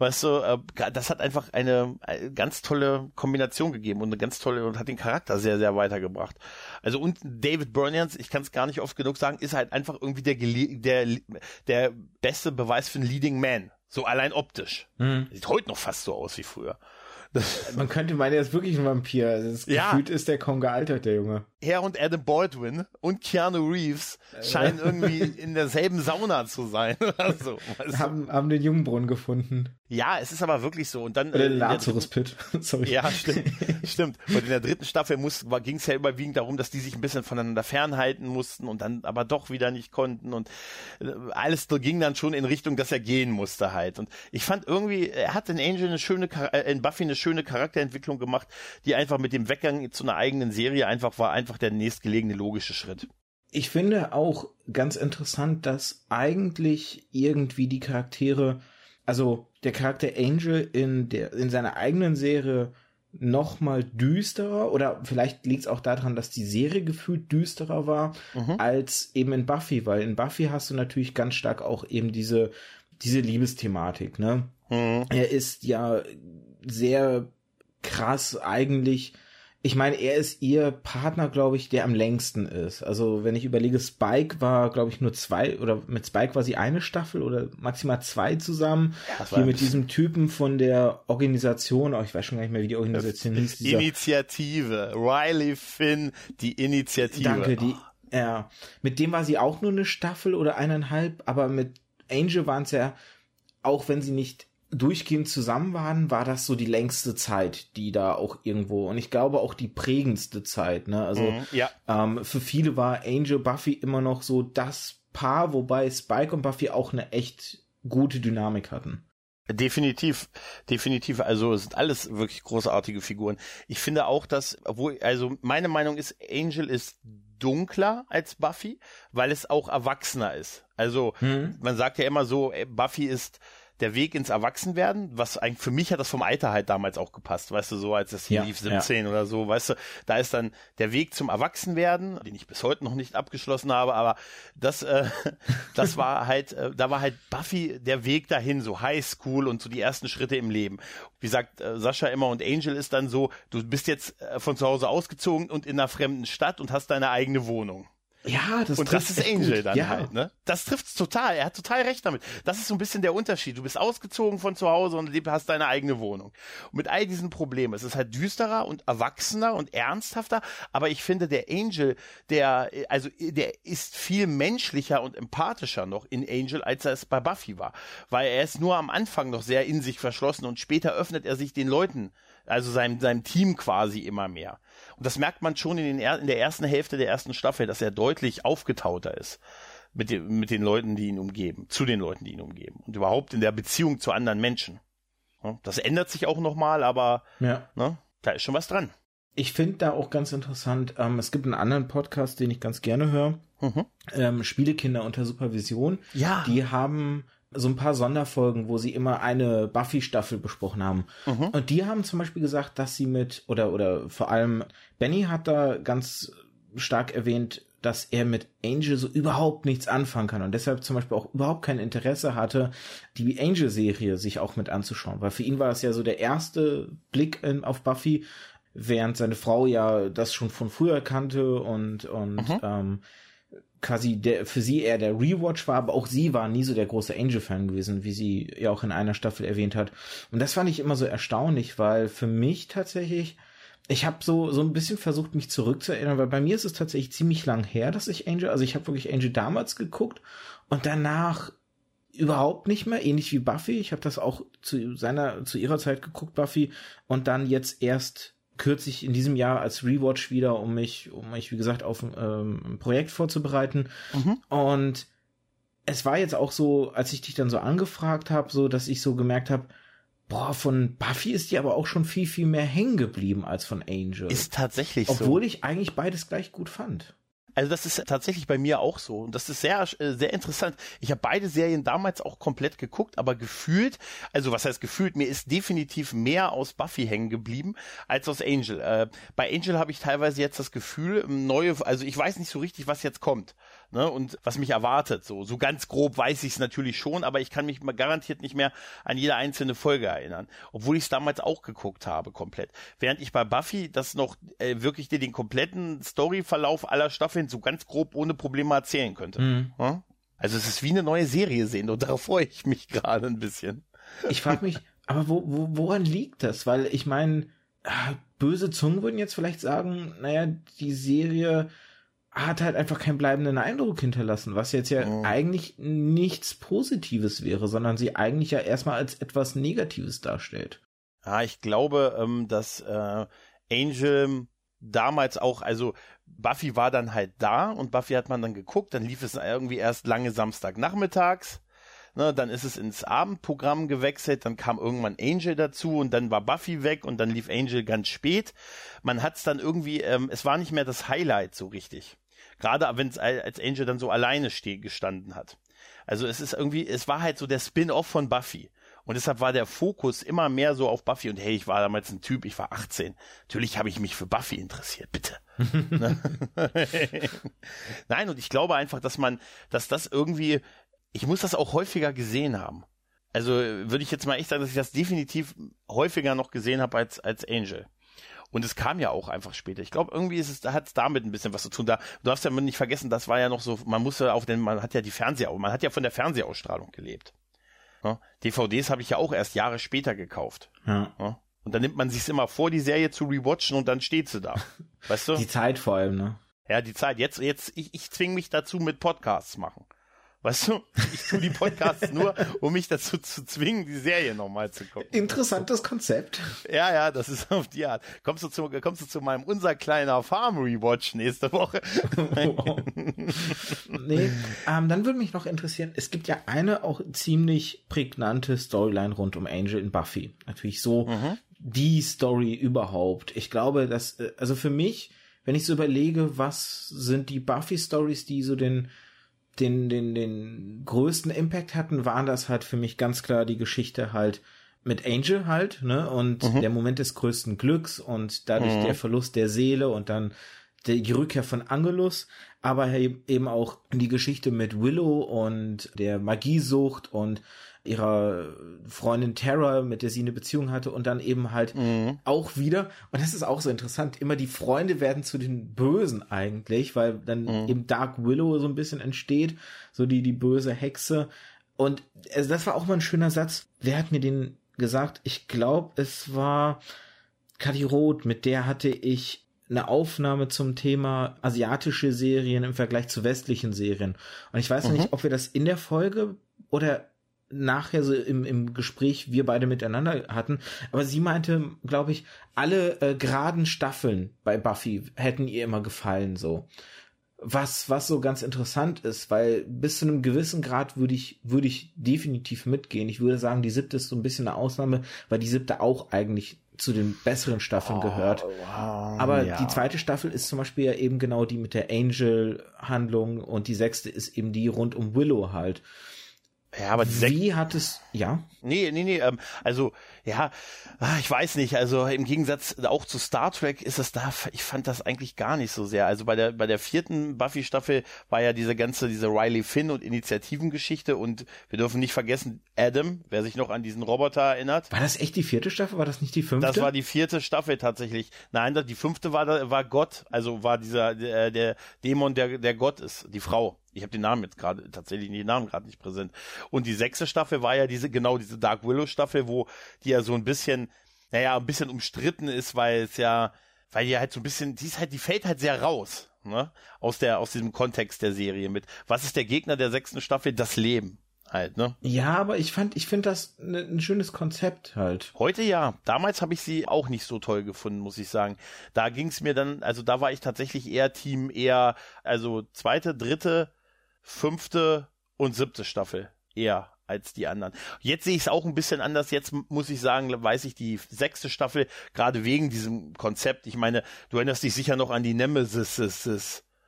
Weißt du, äh, das hat einfach eine, eine, ganz tolle Kombination gegeben und eine ganz tolle und hat den Charakter sehr, sehr weitergebracht. Also und David Burnians, ich kann es gar nicht oft genug sagen, ist halt einfach irgendwie der, der, der beste Beweis für einen Leading Man. So allein optisch. Mhm. Sieht heute noch fast so aus wie früher. Man könnte meinen, er ist wirklich ein Vampir. Das ja. Gefühlt ist der kaum gealtert, der Junge. Er und Adam Baldwin und Keanu Reeves scheinen irgendwie in derselben Sauna zu sein. (laughs) also, haben, haben den Jungbrunnen gefunden. Ja, es ist aber wirklich so. Und dann. Oder den Lazarus Pit. (laughs) Sorry. Ja, stimmt. stimmt. Und in der dritten Staffel ging es ja überwiegend darum, dass die sich ein bisschen voneinander fernhalten mussten und dann aber doch wieder nicht konnten. Und äh, alles ging dann schon in Richtung, dass er gehen musste halt. Und ich fand irgendwie, er hat in Angel eine schöne, äh, in Buffy eine schöne Charakterentwicklung gemacht, die einfach mit dem Weggang zu einer eigenen Serie einfach war, einfach der nächstgelegene logische Schritt. Ich finde auch ganz interessant, dass eigentlich irgendwie die Charaktere, also der Charakter Angel in der, in seiner eigenen Serie noch mal düsterer oder vielleicht liegt es auch daran, dass die Serie gefühlt düsterer war mhm. als eben in Buffy, weil in Buffy hast du natürlich ganz stark auch eben diese diese Liebesthematik, ne? Mhm. Er ist ja sehr krass eigentlich. Ich meine, er ist ihr Partner, glaube ich, der am längsten ist. Also, wenn ich überlege, Spike war, glaube ich, nur zwei, oder mit Spike war sie eine Staffel oder maximal zwei zusammen. Ja, Hier mit diesem Typen von der Organisation, oh, ich weiß schon gar nicht mehr, wie die Organisation hieß. Dieser, Initiative. Riley Finn, die Initiative. Danke, die, oh. ja. Mit dem war sie auch nur eine Staffel oder eineinhalb, aber mit Angel waren es ja, auch wenn sie nicht durchgehend zusammen waren, war das so die längste Zeit, die da auch irgendwo und ich glaube auch die prägendste Zeit. Ne? Also mhm, ja. ähm, für viele war Angel Buffy immer noch so das Paar, wobei Spike und Buffy auch eine echt gute Dynamik hatten. Definitiv, definitiv. Also es sind alles wirklich großartige Figuren. Ich finde auch, dass, obwohl, also meine Meinung ist, Angel ist dunkler als Buffy, weil es auch erwachsener ist. Also hm. man sagt ja immer so, Buffy ist der Weg ins Erwachsenwerden, was eigentlich für mich hat das vom Alter halt damals auch gepasst, weißt du, so als das hier ja, lief, 17 ja. oder so, weißt du, da ist dann der Weg zum Erwachsenwerden, den ich bis heute noch nicht abgeschlossen habe, aber das, äh, (laughs) das war halt, äh, da war halt Buffy der Weg dahin, so High School und so die ersten Schritte im Leben. Wie sagt äh, Sascha immer und Angel ist dann so, du bist jetzt äh, von zu Hause ausgezogen und in einer fremden Stadt und hast deine eigene Wohnung. Ja, das Und das ist Angel gut. dann ja. halt, ne? Das trifft's total. Er hat total recht damit. Das ist so ein bisschen der Unterschied. Du bist ausgezogen von zu Hause und hast deine eigene Wohnung. Und mit all diesen Problemen. Es ist halt düsterer und erwachsener und ernsthafter. Aber ich finde, der Angel, der, also, der ist viel menschlicher und empathischer noch in Angel, als er es bei Buffy war. Weil er ist nur am Anfang noch sehr in sich verschlossen und später öffnet er sich den Leuten, also seinem, seinem Team quasi immer mehr. Das merkt man schon in, den, in der ersten Hälfte der ersten Staffel, dass er deutlich aufgetauter ist mit, den mit den Leuten, die ihn umgeben, zu den Leuten, die ihn umgeben und überhaupt in der Beziehung zu anderen Menschen. Das ändert sich auch nochmal, aber Ja. ne, da ist schon was dran. Ich finde da auch ganz interessant, ähm, es gibt einen anderen Podcast, den ich ganz gerne höre, Mhm. ähm, Spielekinder unter Supervision. Ja. Die haben so ein paar Sonderfolgen, wo sie immer eine Buffy-Staffel besprochen haben. Mhm. Und die haben zum Beispiel gesagt, dass sie mit, oder, oder vor allem Benny hat da ganz stark erwähnt, dass er mit Angel so überhaupt nichts anfangen kann und deshalb zum Beispiel auch überhaupt kein Interesse hatte, die Angel-Serie sich auch mit anzuschauen, weil für ihn war das ja so der erste Blick in, auf Buffy, während seine Frau ja das schon von früher kannte und, und ähm, quasi der, für sie eher der Rewatch war, aber auch sie war nie so der große Angel-Fan gewesen, wie sie ja auch in einer Staffel erwähnt hat. Und das fand ich immer so erstaunlich, weil für mich tatsächlich, ich habe so, so ein bisschen versucht, mich zurückzuerinnern, weil bei mir ist es tatsächlich ziemlich lang her, dass ich Angel, also ich habe wirklich Angel damals geguckt und danach überhaupt nicht mehr, ähnlich wie Buffy. Ich habe das auch zu seiner, zu ihrer Zeit geguckt, Buffy, und dann jetzt erst kürzlich in diesem Jahr als Rewatch wieder, um mich, um mich, wie gesagt, auf ähm, ein Projekt vorzubereiten. Und es war jetzt auch so, als ich dich dann so angefragt habe, so, dass ich so gemerkt habe, boah, von Buffy ist die aber auch schon viel, viel mehr hängen geblieben als von Angel. Ist tatsächlich so. Obwohl ich eigentlich beides gleich gut fand. Also das ist tatsächlich bei mir auch so und das ist sehr äh, sehr interessant. Ich habe beide Serien damals auch komplett geguckt, aber gefühlt, also was heißt gefühlt, mir ist definitiv mehr aus Buffy hängen geblieben als aus Angel. Äh, bei Angel habe ich teilweise jetzt das Gefühl, neue, also ich weiß nicht so richtig, was jetzt kommt, ne, und was mich erwartet. So so ganz grob weiß ich es natürlich schon, aber ich kann mich garantiert nicht mehr an jede einzelne Folge erinnern, obwohl ich es damals auch geguckt habe komplett. Während ich bei Buffy das noch äh, wirklich dir den kompletten Storyverlauf aller Staffeln so ganz grob ohne Probleme erzählen könnte. Ja? Also es ist wie eine neue Serie sehen und (laughs) darauf freue ich mich gerade ein bisschen. Ich frage mich, aber wo, wo, woran liegt das? Weil ich meine, böse Zungen würden jetzt vielleicht sagen, naja, die Serie hat halt einfach keinen bleibenden Eindruck hinterlassen, was jetzt ja Mhm. eigentlich nichts Positives wäre, sondern sie eigentlich ja erstmal als etwas Negatives darstellt. Ja, ich glaube, ähm, dass äh, Angel damals auch, also Buffy war dann halt da und Buffy hat man dann geguckt, dann lief es irgendwie erst lange Samstagnachmittags. Ne, dann ist es ins Abendprogramm gewechselt, dann kam irgendwann Angel dazu und dann war Buffy weg und dann lief Angel ganz spät. Man hat es dann irgendwie, ähm, es war nicht mehr das Highlight so richtig. Gerade wenn es als Angel dann so alleine steh, gestanden hat. Also es ist irgendwie, es war halt so der Spin-off von Buffy. Und deshalb war der Fokus immer mehr so auf Buffy. Und hey, ich war damals ein Typ, ich war 18. Natürlich habe ich mich für Buffy interessiert, bitte. (laughs) Ne? Nein, und ich glaube einfach, dass man, dass das irgendwie, ich muss das auch häufiger gesehen haben. Also würde ich jetzt mal echt sagen, dass ich das definitiv häufiger noch gesehen habe als, als Angel. Und es kam ja auch einfach später. Ich glaube, irgendwie ist es, da hat es damit ein bisschen was zu tun. Da, du darfst ja nicht vergessen, das war ja noch so, man musste auf den, man hat ja die Fernseher, man hat ja von der Fernsehausstrahlung gelebt. Ja, DVDs habe ich ja auch erst Jahre später gekauft. Ja. Ja, und dann nimmt man sich's immer vor, die Serie zu rewatchen und dann steht sie da. (laughs) Weißt du? Die Zeit vor allem, ne? Ja, die Zeit. Jetzt, jetzt, ich, ich zwing mich dazu mit Podcasts machen. Weißt du? Ich tue die Podcasts nur, um mich dazu zu zwingen, die Serie nochmal zu gucken. Interessantes Konzept. Ja, ja, das ist auf die Art. Kommst du zu, kommst du zu meinem unser kleiner Farm Rewatch nächste Woche? (laughs) nee, ähm, dann würde mich noch interessieren, es gibt ja eine auch ziemlich prägnante Storyline rund um Angel in Buffy. Natürlich so die Story überhaupt. Ich glaube, dass, äh, also für mich, wenn ich so überlege, was sind die Buffy-Stories, die so den, den, den, den größten Impact hatten, waren das halt für mich ganz klar die Geschichte halt mit Angel halt, ne, und der Moment des größten Glücks und dadurch der Verlust der Seele und dann die Rückkehr von Angelus, aber eben auch die Geschichte mit Willow und der Magiesucht und ihrer Freundin Tara, mit der sie eine Beziehung hatte und dann eben halt mhm. auch wieder, und das ist auch so interessant, immer die Freunde werden zu den Bösen eigentlich, weil dann mhm. eben Dark Willow so ein bisschen entsteht, so die, die böse Hexe. Und also das war auch mal ein schöner Satz. Wer hat mir den gesagt? Ich glaube, es war Kati Roth, mit der hatte ich eine Aufnahme zum Thema asiatische Serien im Vergleich zu westlichen Serien. Und ich weiß mhm. nicht, ob wir das in der Folge oder nachher so im, im Gespräch wir beide miteinander hatten. Aber sie meinte, glaube ich, alle äh, geraden Staffeln bei Buffy hätten ihr immer gefallen so. Was, was so ganz interessant ist, weil bis zu einem gewissen Grad würde ich, würde ich definitiv mitgehen. Ich würde sagen, die siebte ist so ein bisschen eine Ausnahme, weil die siebte auch eigentlich zu den besseren Staffeln oh, gehört. Wow, Aber ja. die zweite Staffel ist zum Beispiel ja eben genau die mit der Angel-Handlung und die sechste ist eben die rund um Willow halt. Ja, aber Wie hat es, ja? Nee, nee, nee, ähm, also, ja, ah, ich weiß nicht, also im Gegensatz auch zu Star Trek ist es da, ich fand das eigentlich gar nicht so sehr. Also bei der, bei der vierten Buffy-Staffel war ja diese ganze, diese Riley Finn und Initiativengeschichte und wir dürfen nicht vergessen, Adam, wer sich noch an diesen Roboter erinnert. War das echt die vierte Staffel? War das nicht die fünfte? Das war die vierte Staffel tatsächlich. Nein, die fünfte war, war Gott, also war dieser, der, der Dämon, der, der Gott ist, die Frau. Ich habe den Namen jetzt gerade tatsächlich den Namen gerade nicht präsent. Und die sechste Staffel war ja diese genau diese Dark Willow Staffel, wo die ja so ein bisschen, naja, ein bisschen umstritten ist, weil es ja, weil die halt so ein bisschen, die ist halt, die fällt halt sehr raus, ne, aus der aus diesem Kontext der Serie mit. Was ist der Gegner der sechsten Staffel? Das Leben halt, ne? Ja, aber ich fand, ich finde das ne, ein schönes Konzept halt. Heute ja. Damals habe ich sie auch nicht so toll gefunden, muss ich sagen. Da ging es mir dann, also da war ich tatsächlich eher Team eher, also zweite, dritte, fünfte und siebte Staffel eher als die anderen. Jetzt sehe ich es auch ein bisschen anders. Jetzt muss ich sagen, weiß ich die sechste Staffel, gerade wegen diesem Konzept. Ich meine, du erinnerst dich sicher noch an die Nemesis,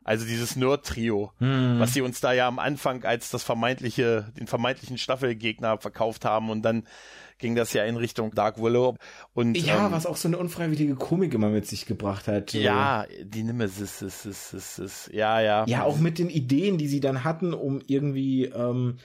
also dieses Nerd-Trio, hm. was sie uns da ja am Anfang als das vermeintliche, den vermeintlichen Staffelgegner verkauft haben und dann ging das ja in Richtung Dark Willow. Und, ja, ähm, was auch so eine unfreiwillige Komik immer mit sich gebracht hat. Ja, die Nemesis, ist, ist, ist, ist, ja, ja. Ja, auch mit den Ideen, die sie dann hatten, um irgendwie ähm,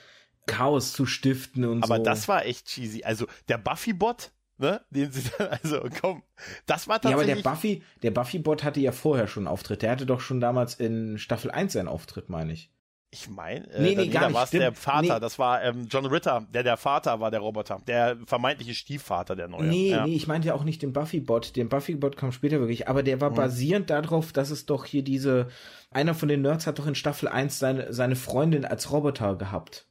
Chaos zu stiften und Aber so. Aber das war echt cheesy. Also der Buffy-Bot, ne, den sie dann, (laughs) also komm, das war tatsächlich. Ja, aber der Buffy, der Buffy-Bot hatte ja vorher schon einen Auftritt. Der hatte doch schon damals in Staffel 1 seinen Auftritt, meine ich. Ich meine, äh, nee, nee, gar nicht. war es der Vater, nee. das war ähm, John Ritter, der der Vater war, der Roboter, der vermeintliche Stiefvater der neue. Nee, ja. nee, ich meinte ja auch nicht den Buffy-Bot, den Buffy-Bot kam später wirklich, aber der war hm. basierend darauf, dass es doch hier diese, einer von den Nerds hat doch in Staffel 1 seine, seine Freundin als Roboter gehabt.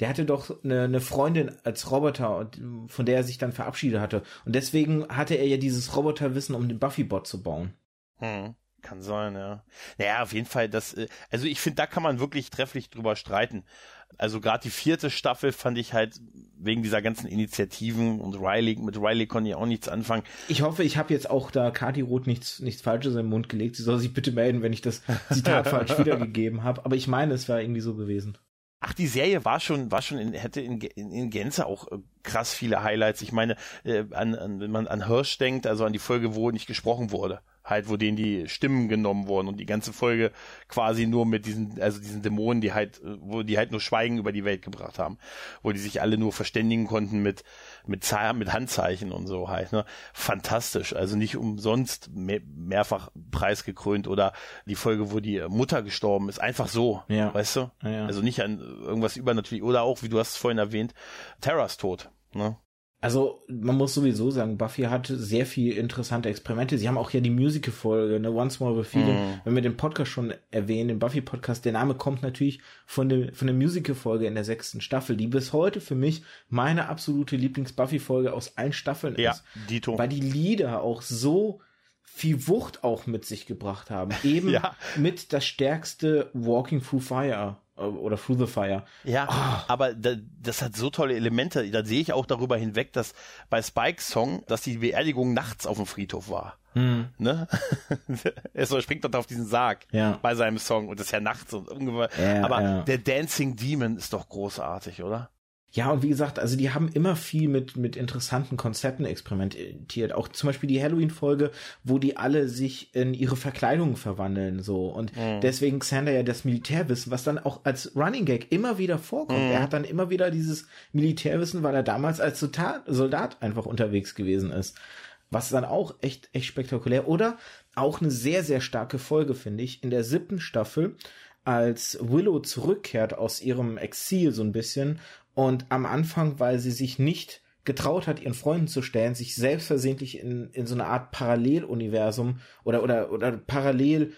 Der hatte doch eine, eine Freundin als Roboter, von der er sich dann verabschiedet hatte. Und deswegen hatte er ja dieses Roboterwissen, um den Buffy-Bot zu bauen. Hm. Kann sein, ja. Naja, auf jeden Fall, das, äh, also ich finde, da kann man wirklich trefflich drüber streiten. Also gerade die vierte Staffel fand ich halt wegen dieser ganzen Initiativen und Riley, mit Riley konnte ich auch nichts anfangen. Ich hoffe, ich habe jetzt auch da Kati Roth nichts, nichts Falsches im Mund gelegt. Sie soll sich bitte melden, wenn ich das Zitat (laughs) falsch wiedergegeben habe. Aber ich meine, es war irgendwie so gewesen. Ach, die Serie war schon, war schon in, hätte in, in, Gänze auch äh, krass viele Highlights. Ich meine, äh, an, an, wenn man an Hirsch denkt, also an die Folge, wo nicht gesprochen wurde halt, wo denen die Stimmen genommen wurden und die ganze Folge quasi nur mit diesen, also diesen Dämonen, die halt, wo die halt nur Schweigen über die Welt gebracht haben, wo die sich alle nur verständigen konnten mit, mit, Ze mit Handzeichen und so halt, ne? Fantastisch. Also nicht umsonst mehr, mehrfach preisgekrönt oder die Folge, wo die Mutter gestorben ist, einfach so, ja. weißt du? Ja, Also nicht an irgendwas übernatürlich oder auch, wie du hast es vorhin erwähnt, Terras Tod, ne? Also man muss sowieso sagen, Buffy hat sehr viel interessante Experimente. Sie haben auch ja die Musical-Folge, ne, Once More the Feeling. Mm. Wenn wir den Podcast schon erwähnen, den Buffy-Podcast, der Name kommt natürlich von dem von der Musical-Folge in der sechsten Staffel, die bis heute für mich meine absolute Lieblings-Buffy-Folge aus allen Staffeln ja, ist. Dito. Weil die Lieder auch so viel Wucht auch mit sich gebracht haben. (laughs) Eben ja. mit das stärkste Walking Through Fire oder Through the Fire. Ja, oh. aber da, das hat so tolle Elemente. Da sehe ich auch darüber hinweg, dass bei Spikes Song, dass die Beerdigung nachts auf dem Friedhof war. Hm. Ne? (laughs) er springt dort auf diesen Sarg ja. bei seinem Song und das ist ja nachts und ungefähr. Ja, aber ja. der Dancing Demon ist doch großartig, oder? Ja, und wie gesagt, also die haben immer viel mit, mit interessanten Konzepten experimentiert. Auch zum Beispiel die Halloween-Folge, wo die alle sich in ihre Verkleidungen verwandeln, so. Und mhm. deswegen Xander ja das Militärwissen, was dann auch als Running Gag immer wieder vorkommt. Mhm. Er hat dann immer wieder dieses Militärwissen, weil er damals als Soldat einfach unterwegs gewesen ist. Was dann auch echt, echt spektakulär. Oder auch eine sehr, sehr starke Folge, finde ich, in der siebten Staffel, als Willow zurückkehrt aus ihrem Exil so ein bisschen und am Anfang, weil sie sich nicht getraut hat, ihren Freunden zu stellen, sich selbstversehentlich in, in so eine Art Paralleluniversum oder, oder, oder Parallel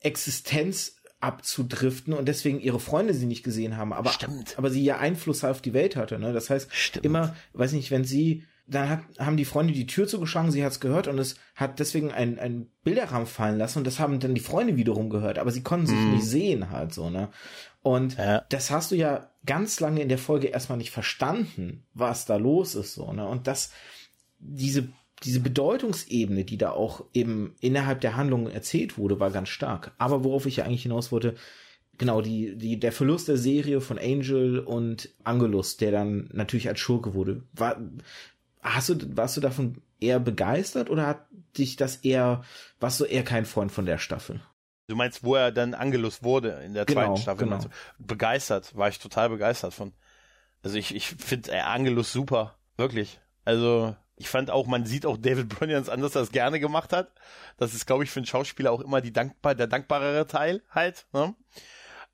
Existenz abzudriften und deswegen ihre Freunde sie nicht gesehen haben, aber, Stimmt. aber sie ja Einfluss auf die Welt hatte. Ne? Das heißt, Stimmt. immer, weiß nicht, wenn sie dann hat, haben die Freunde die Tür zugeschlagen, sie hat es gehört und es hat deswegen ein, ein Bilderrahmen fallen lassen und das haben dann die Freunde wiederum gehört, aber sie konnten sich mm. nicht sehen halt so, ne? Und ja. das hast du ja ganz lange in der Folge erstmal nicht verstanden, was da los ist, so, ne? Und das, diese, diese Bedeutungsebene, die da auch eben innerhalb der Handlung erzählt wurde, war ganz stark. Aber worauf ich ja eigentlich hinaus wollte, genau, die, die, der Verlust der Serie von Angel und Angelus, der dann natürlich als Schurke wurde, war, hast du, warst du davon eher begeistert oder hat dich das eher, warst du eher kein Freund von der Staffel? Du meinst, wo er dann Angelus wurde in der genau, zweiten Staffel? Genau. Begeistert, war ich total begeistert von. Also ich, ich finde äh, Angelus super, wirklich. Also ich fand auch, man sieht auch David Brunians an, dass er es gerne gemacht hat. Das ist, glaube ich, für einen Schauspieler auch immer die dankbar, der dankbarere Teil halt. Ne?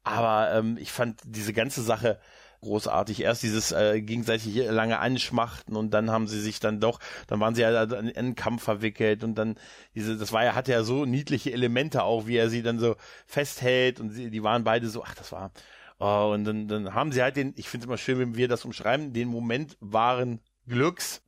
Aber ähm, ich fand diese ganze Sache, großartig. Erst dieses äh, gegenseitig lange Anschmachten und dann haben sie sich dann doch, dann waren sie ja in einen Kampf verwickelt und dann diese, das war ja, hatte ja so niedliche Elemente auch, wie er sie dann so festhält und sie, die waren beide so, ach, das war, oh, und dann, dann haben sie halt den, ich finde es immer schön, wenn wir das umschreiben, den Moment wahren Glücks,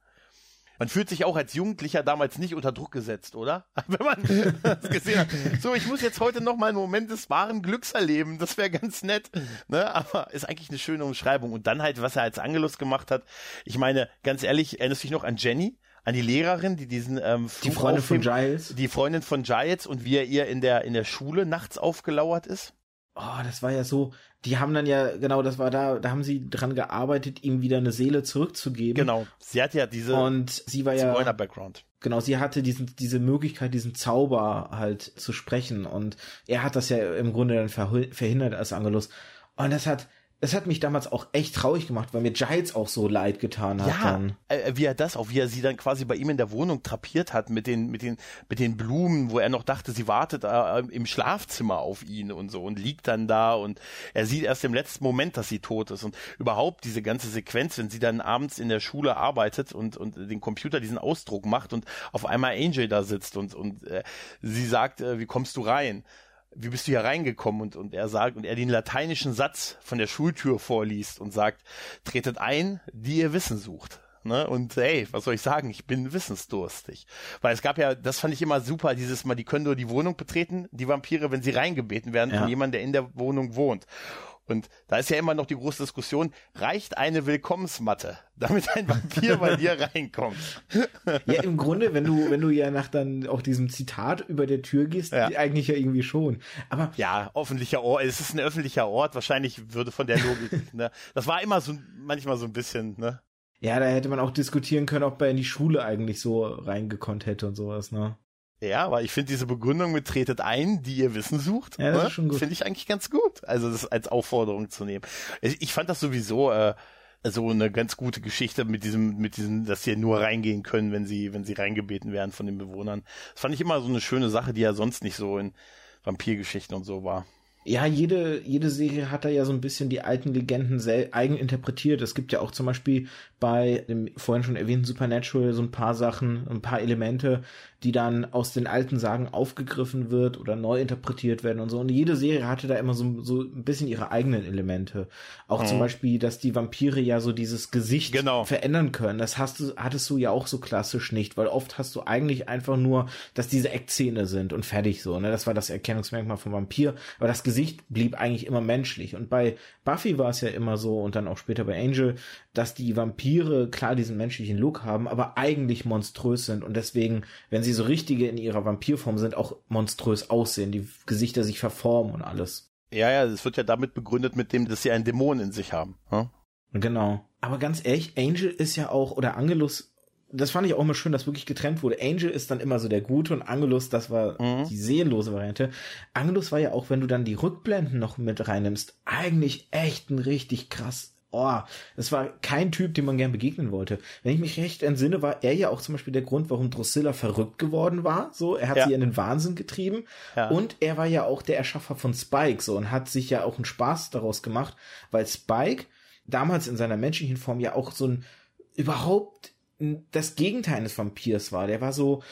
man fühlt sich auch als Jugendlicher damals nicht unter Druck gesetzt, oder? (laughs) Wenn man das gesehen hat. So, ich muss jetzt heute noch mal einen Moment des wahren Glücks erleben. Das wäre ganz nett. Ne? Aber ist eigentlich eine schöne Umschreibung. Und dann halt, was er als Angelus gemacht hat. Ich meine, ganz ehrlich, erinnerst du dich noch an Jenny? An die Lehrerin, die diesen ähm, Flug Die Freundin von Giles. Die Freundin von Giles und wie er ihr in der, in der Schule nachts aufgelauert ist? Oh, das war ja so, die haben dann ja, genau, das war da, da haben sie dran gearbeitet, ihm wieder eine Seele zurückzugeben. Genau, sie hat ja diese und sie war ja Background. Genau, sie hatte diesen, diese Möglichkeit, diesen Zauber halt zu sprechen und er hat das ja im Grunde dann verhindert als Angelus. Und das hat, es hat mich damals auch echt traurig gemacht, weil mir Giles auch so leid getan hat. Ja, dann. Äh, wie er das auch, wie er sie dann quasi bei ihm in der Wohnung trapiert hat mit den, mit den, mit den Blumen, wo er noch dachte, sie wartet äh, im Schlafzimmer auf ihn und so und liegt dann da und er sieht erst im letzten Moment, dass sie tot ist und überhaupt diese ganze Sequenz, wenn sie dann abends in der Schule arbeitet und, und den Computer diesen Ausdruck macht und auf einmal Angel da sitzt und, und äh, sie sagt, äh, wie kommst du rein? Wie bist du hier reingekommen? Und, und er sagt, und er den lateinischen Satz von der Schultür vorliest und sagt, tretet ein, die ihr Wissen sucht. Ne? Und hey, was soll ich sagen? Ich bin wissensdurstig. Weil es gab ja, das fand ich immer super, dieses Mal, die können nur die Wohnung betreten, die Vampire, wenn sie reingebeten werden ja. von jemandem, der in der Wohnung wohnt. Und da ist ja immer noch die große Diskussion, reicht eine Willkommensmatte, (laughs) damit ein Vampir bei dir reinkommt? (laughs) Ja, im Grunde, wenn du, wenn du ja nach dann auch diesem Zitat über der Tür gehst, ja. eigentlich ja irgendwie schon. Aber. Ja, öffentlicher Ort, es ist ein öffentlicher Ort, wahrscheinlich würde von der Logik, (laughs) ne? Das war immer so, manchmal so ein bisschen, ne? Ja, da hätte man auch diskutieren können, ob er in die Schule eigentlich so reingekonnt hätte und sowas, ne? Ja, aber ich finde diese Begründung mit tretet ein, die ihr Wissen sucht, ja, ne? finde ich eigentlich ganz gut. Also das als Aufforderung zu nehmen. Ich fand das sowieso äh, so eine ganz gute Geschichte mit diesem, mit diesem, dass sie nur reingehen können, wenn sie, wenn sie reingebeten werden von den Bewohnern. Das fand ich immer so eine schöne Sache, die ja sonst nicht so in Vampirgeschichten und so war. Ja, jede, jede Serie hat da ja so ein bisschen die alten Legenden eigen interpretiert. Es gibt ja auch zum Beispiel bei dem vorhin schon erwähnten Supernatural so ein paar Sachen, ein paar Elemente, die dann aus den alten Sagen aufgegriffen wird oder neu interpretiert werden und so. Und jede Serie hatte da immer so, so ein bisschen ihre eigenen Elemente. Auch mhm. zum Beispiel, dass die Vampire ja so dieses Gesicht genau. verändern können. Das hast du, hattest du ja auch so klassisch nicht, weil oft hast du eigentlich einfach nur, dass diese Eckzähne sind und fertig so. Ne? Das war das Erkennungsmerkmal vom Vampir. Aber das Gesicht blieb eigentlich immer menschlich. Und bei Buffy war es ja immer so und dann auch später bei Angel, dass die Vampire klar diesen menschlichen Look haben, aber eigentlich monströs sind und deswegen, wenn sie so richtige in ihrer Vampirform sind, auch monströs aussehen, die Gesichter sich verformen und alles. Ja, ja, es wird ja damit begründet mit dem, dass sie einen Dämon in sich haben. Hm? Genau. Aber ganz ehrlich, Angel ist ja auch, oder Angelus, das fand ich auch immer schön, dass wirklich getrennt wurde. Angel ist dann immer so der Gute und Angelus, das war mhm. die seelenlose Variante. Angelus war ja auch, wenn du dann die Rückblenden noch mit reinnimmst, eigentlich echt ein richtig krass oh, das war kein Typ, dem man gern begegnen wollte. Wenn ich mich recht entsinne, war er ja auch zum Beispiel der Grund, warum Drusilla verrückt geworden war. So, er hat ja. sie in den Wahnsinn getrieben. Ja. Und er war ja auch der Erschaffer von Spike, so, und hat sich ja auch einen Spaß daraus gemacht, weil Spike damals in seiner menschlichen Form ja auch so ein, überhaupt das Gegenteil eines Vampirs war. Der war so,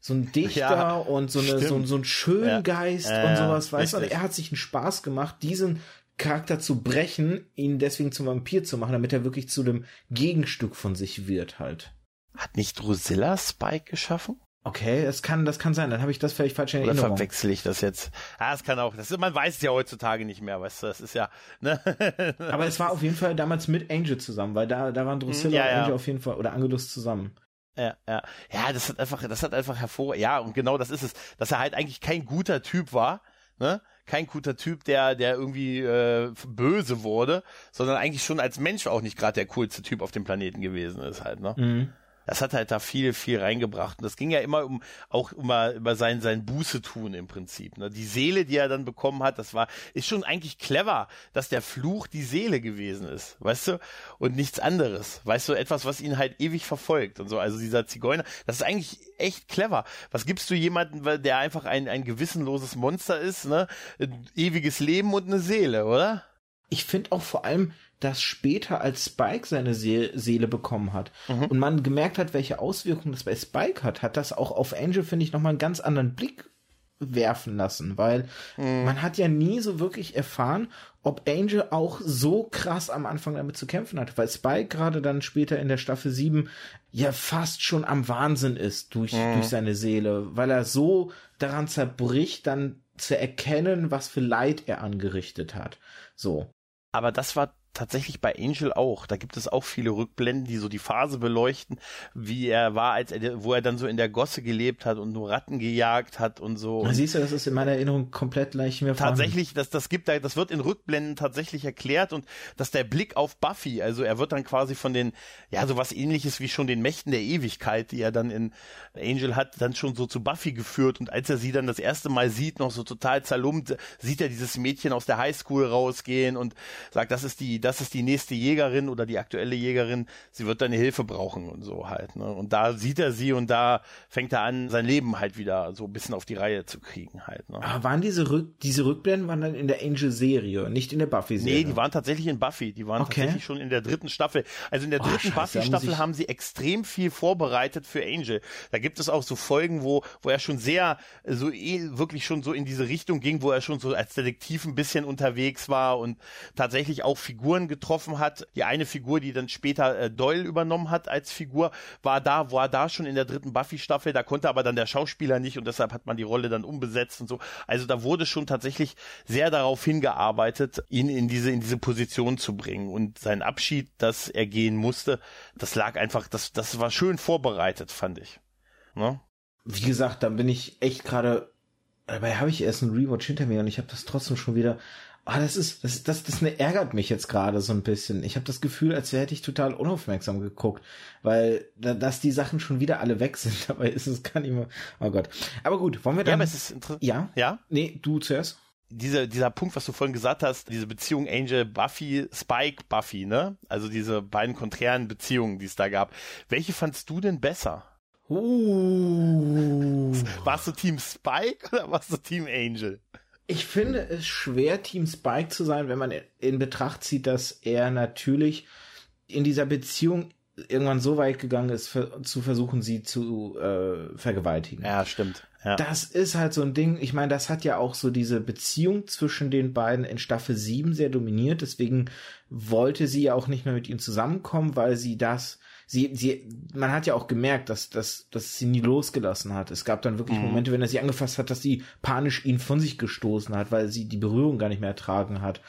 so ein Dichter ja, und so, eine, so, so, ein Schöngeist ja, und sowas, weißt du? Und er hat sich einen Spaß gemacht, diesen Charakter zu brechen, ihn deswegen zum Vampir zu machen, damit er wirklich zu dem Gegenstück von sich wird halt. Hat nicht Drusilla Spike geschaffen? Okay, das kann, das kann sein. Dann habe ich das vielleicht falsch in Erinnerung. Oder verwechsel ich das jetzt? Ah, das kann auch. Das ist, man weiß es ja heutzutage nicht mehr, weißt du. Das ist ja. Ne? (laughs) Aber es war auf jeden Fall damals mit Angel zusammen, weil da, da waren Drusilla ja, und Angel ja. auf jeden Fall oder Angelus zusammen. Ja, ja, ja. Das hat einfach, das hat einfach hervor. Ja, und genau das ist es, dass er halt eigentlich kein guter Typ war. Ne? Kein guter Typ, der, der irgendwie äh, böse wurde, sondern eigentlich schon als Mensch auch nicht gerade der coolste Typ auf dem Planeten gewesen ist halt, ne? Mhm das hat halt da viel, viel reingebracht. Und das ging ja immer um, auch immer über sein, sein Buße im Prinzip. Ne? Die Seele, die er dann bekommen hat, das war, ist schon eigentlich clever, dass der Fluch die Seele gewesen ist, weißt du? Und nichts anderes. Weißt du, etwas, was ihn halt ewig verfolgt und so. Also dieser Zigeuner, das ist eigentlich echt clever. Was gibst du jemanden, der einfach ein, ein gewissenloses Monster ist, ne? Ewiges Leben und eine Seele, oder? Ich finde auch vor allem, dass später als Spike seine See Seele bekommen hat mhm. und man gemerkt hat, welche Auswirkungen das bei Spike hat, hat das auch auf Angel, finde ich, nochmal einen ganz anderen Blick werfen lassen, weil mhm. man hat ja nie so wirklich erfahren, ob Angel auch so krass am Anfang damit zu kämpfen hat, weil Spike gerade dann später in der Staffel 7 ja fast schon am Wahnsinn ist durch, mhm. durch seine Seele, weil er so daran zerbricht, dann zu erkennen, was für Leid er angerichtet hat. So. Aber das war tatsächlich bei Angel auch. Da gibt es auch viele Rückblenden, die so die Phase beleuchten, wie er war, als er, wo er dann so in der Gosse gelebt hat und nur Ratten gejagt hat und so. Da siehst du, das ist in meiner Erinnerung komplett gleich mir Tatsächlich, das, das gibt da, das wird in Rückblenden tatsächlich erklärt und dass der Blick auf Buffy, also er wird dann quasi von den, ja, so was ähnliches wie schon den Mächten der Ewigkeit, die er dann in Angel hat, dann schon so zu Buffy geführt und als er sie dann das erste Mal sieht, noch so total zerlumpt, sieht er dieses Mädchen aus der Highschool rausgehen und sagt, das ist die, das ist die nächste Jägerin oder die aktuelle Jägerin, sie wird deine Hilfe brauchen und so halt. Ne? Und da sieht er sie und da fängt er an, sein Leben halt wieder so ein bisschen auf die Reihe zu kriegen halt. Ne? Aber waren diese Rück diese Rückblenden waren dann in der Angel-Serie, nicht in der Buffy-Serie? Nee, die waren tatsächlich in Buffy. Die waren okay. tatsächlich schon in der dritten Staffel. Also in der dritten oh, Buffy-Staffel haben sie extrem viel vorbereitet für Angel. Da gibt es auch so Folgen, wo, wo er schon sehr, so eh, wirklich schon so in diese Richtung ging, wo er schon so als Detektiv ein bisschen unterwegs war und tatsächlich auch Figuren getroffen getroffen hat. Die eine Figur, die dann später äh, Doyle übernommen hat als Figur, war da, war da schon in der dritten Buffy-Staffel. Da konnte aber dann der Schauspieler nicht und deshalb hat man die Rolle dann umbesetzt und so. Also da wurde schon tatsächlich sehr darauf hingearbeitet, ihn in diese, in diese Position zu bringen. Und sein Abschied, dass er gehen musste, das lag einfach, das, das war schön vorbereitet, fand ich. Ne? Wie gesagt, da bin ich echt gerade Dabei habe ich erst einen Rewatch hinter mir und ich habe das trotzdem schon wieder Ah, das ist, das, das, das ne, ärgert mich jetzt gerade so ein bisschen. Ich habe das Gefühl, als hätte ich total unaufmerksam geguckt, weil da, dass die Sachen schon wieder alle weg sind. (laughs) Dabei ist es gar nicht mehr. Oh Gott. Aber gut, wollen wir dann? Ja, aber es ist interessant. Ja. Ja. Nee, du zuerst. Dieser, dieser Punkt, was du vorhin gesagt hast, diese Beziehung Angel Buffy, Spike Buffy, ne? Also diese beiden konträren Beziehungen, die es da gab. Welche fandst du denn besser? Uh. Warst du Team Spike oder warst du Team Angel? Ich finde es schwer, Team Spike zu sein, wenn man in Betracht zieht, dass er natürlich in dieser Beziehung irgendwann so weit gegangen ist, für, zu versuchen, sie zu äh, vergewaltigen. Ja, stimmt. Ja. Das ist halt so ein Ding. Ich meine, das hat ja auch so diese Beziehung zwischen den beiden in Staffel 7 sehr dominiert. Deswegen wollte sie ja auch nicht mehr mit ihm zusammenkommen, weil sie das sie, sie, man hat ja auch gemerkt, dass, dass, dass sie nie losgelassen hat. Es gab dann wirklich mhm. Momente, wenn er sie angefasst hat, dass sie panisch ihn von sich gestoßen hat, weil sie die Berührung gar nicht mehr ertragen hat.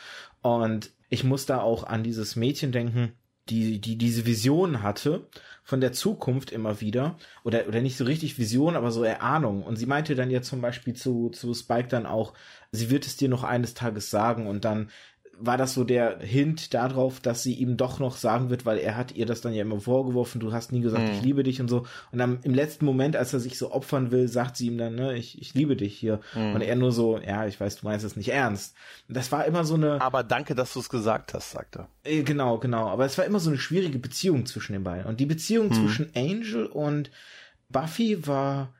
Und ich muss da auch an dieses Mädchen denken, die, die diese Vision hatte von der Zukunft immer wieder oder oder nicht so richtig Vision, aber so Erahnung. Und sie meinte dann ja zum Beispiel zu zu Spike dann auch, sie wird es dir noch eines Tages sagen und dann war das so der Hint darauf, dass sie ihm doch noch sagen wird, weil er hat ihr das dann ja immer vorgeworfen, du hast nie gesagt, mhm. ich liebe dich und so. Und dann im letzten Moment, als er sich so opfern will, sagt sie ihm dann, ne, ich, ich liebe dich hier. Mhm. Und er nur so, ja, ich weiß, du meinst es nicht ernst. Das war immer so eine. Aber danke, dass du es gesagt hast, sagt er. Äh, genau, genau. Aber es war immer so eine schwierige Beziehung zwischen den beiden. Und die Beziehung mhm. zwischen Angel und Buffy war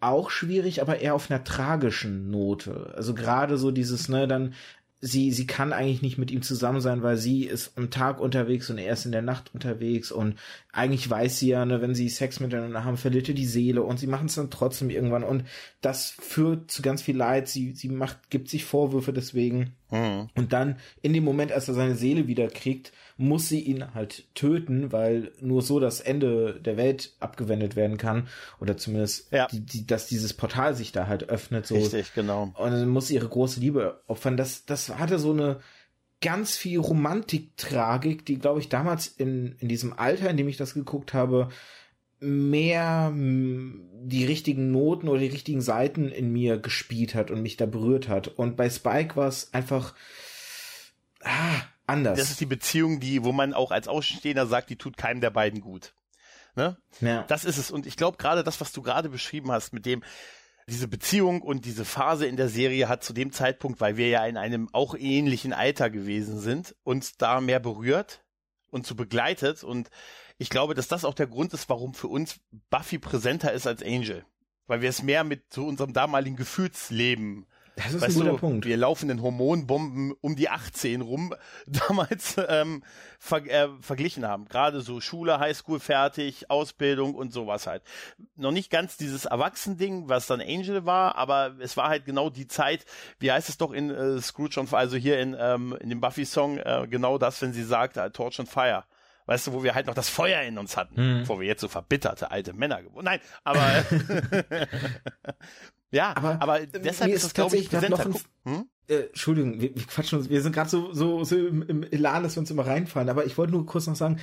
auch schwierig, aber eher auf einer tragischen Note. Also gerade so dieses, ne, dann sie, sie kann eigentlich nicht mit ihm zusammen sein, weil sie ist am Tag unterwegs und er ist in der Nacht unterwegs und eigentlich weiß sie ja, ne, wenn sie Sex miteinander haben, verliert ihr die Seele und sie machen es dann trotzdem irgendwann und das führt zu ganz viel Leid. Sie, sie macht, gibt sich Vorwürfe deswegen. Mhm. Und dann in dem Moment, als er seine Seele wieder kriegt, muss sie ihn halt töten, weil nur so das Ende der Welt abgewendet werden kann. Oder zumindest, ja. die, die, dass dieses Portal sich da halt öffnet. So. Richtig, genau. Und dann muss sie ihre große Liebe opfern. Das, das hatte so eine ganz viel Romantik-Tragik, die, glaube ich, damals in, in diesem Alter, in dem ich das geguckt habe, mehr die richtigen Noten oder die richtigen Seiten in mir gespielt hat und mich da berührt hat. Und bei Spike war es einfach ah, anders. Das ist die Beziehung, die, wo man auch als Außenstehender sagt, die tut keinem der beiden gut. Ne? Ja. Das ist es. Und ich glaube gerade das, was du gerade beschrieben hast, mit dem, diese Beziehung und diese Phase in der Serie hat zu dem Zeitpunkt, weil wir ja in einem auch ähnlichen Alter gewesen sind, uns da mehr berührt und zu begleitet. Und ich glaube, dass das auch der Grund ist, warum für uns Buffy präsenter ist als Angel. Weil wir es mehr mit so unserem damaligen Gefühlsleben das ist weißt ein guter du, Punkt. Wir laufen in Hormonbomben um die 18 rum, (laughs) damals ähm, ver äh, verglichen haben. Gerade so Schule, Highschool fertig, Ausbildung und sowas halt. Noch nicht ganz dieses Erwachsending, was dann Angel war, aber es war halt genau die Zeit, wie heißt es doch in äh, Scrooge on also hier in, ähm, in dem Buffy-Song, äh, genau das, wenn sie sagt, äh, Torch and Fire weißt du, wo wir halt noch das Feuer in uns hatten, mhm. bevor wir jetzt so verbitterte alte Männer geworden. Nein, aber (laughs) (laughs) ja, aber, aber deshalb ist es glaube ich präsenter. Noch ein, hm? äh, Entschuldigung, wir, wir quatschen uns, wir sind gerade so so so im, im Elan, dass wir uns immer reinfallen. Aber ich wollte nur kurz noch sagen,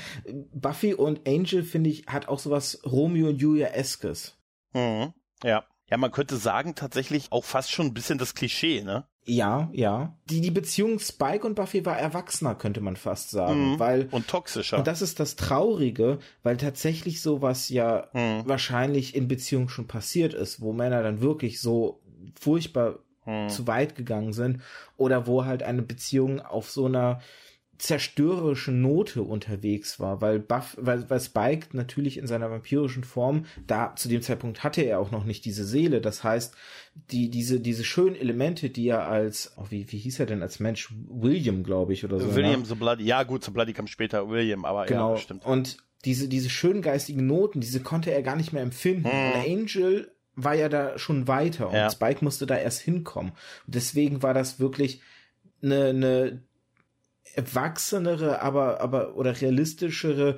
Buffy und Angel finde ich hat auch sowas Romeo und Julia eskes. Mhm. Ja. Ja, man könnte sagen, tatsächlich auch fast schon ein bisschen das Klischee, ne? Ja, ja. Die, die Beziehung Spike und Buffy war erwachsener, könnte man fast sagen, mhm. weil. Und toxischer. Und das ist das Traurige, weil tatsächlich sowas ja mhm. wahrscheinlich in Beziehungen schon passiert ist, wo Männer dann wirklich so furchtbar mhm. zu weit gegangen sind oder wo halt eine Beziehung auf so einer zerstörerischen Note unterwegs war, weil Buff, weil, weil Spike natürlich in seiner vampirischen Form, da zu dem Zeitpunkt hatte er auch noch nicht diese Seele. Das heißt, die, diese, diese schönen Elemente, die er als, oh, wie, wie hieß er denn als Mensch? William, glaube ich, oder so. William ne? the Bloody, ja gut, the Bloody kam später, William, aber genau. ja, stimmt. Und diese, diese schönen geistigen Noten, diese konnte er gar nicht mehr empfinden. Hm. Und Angel war ja da schon weiter und ja. Spike musste da erst hinkommen. Deswegen war das wirklich eine, eine erwachsenere, aber, aber, oder realistischere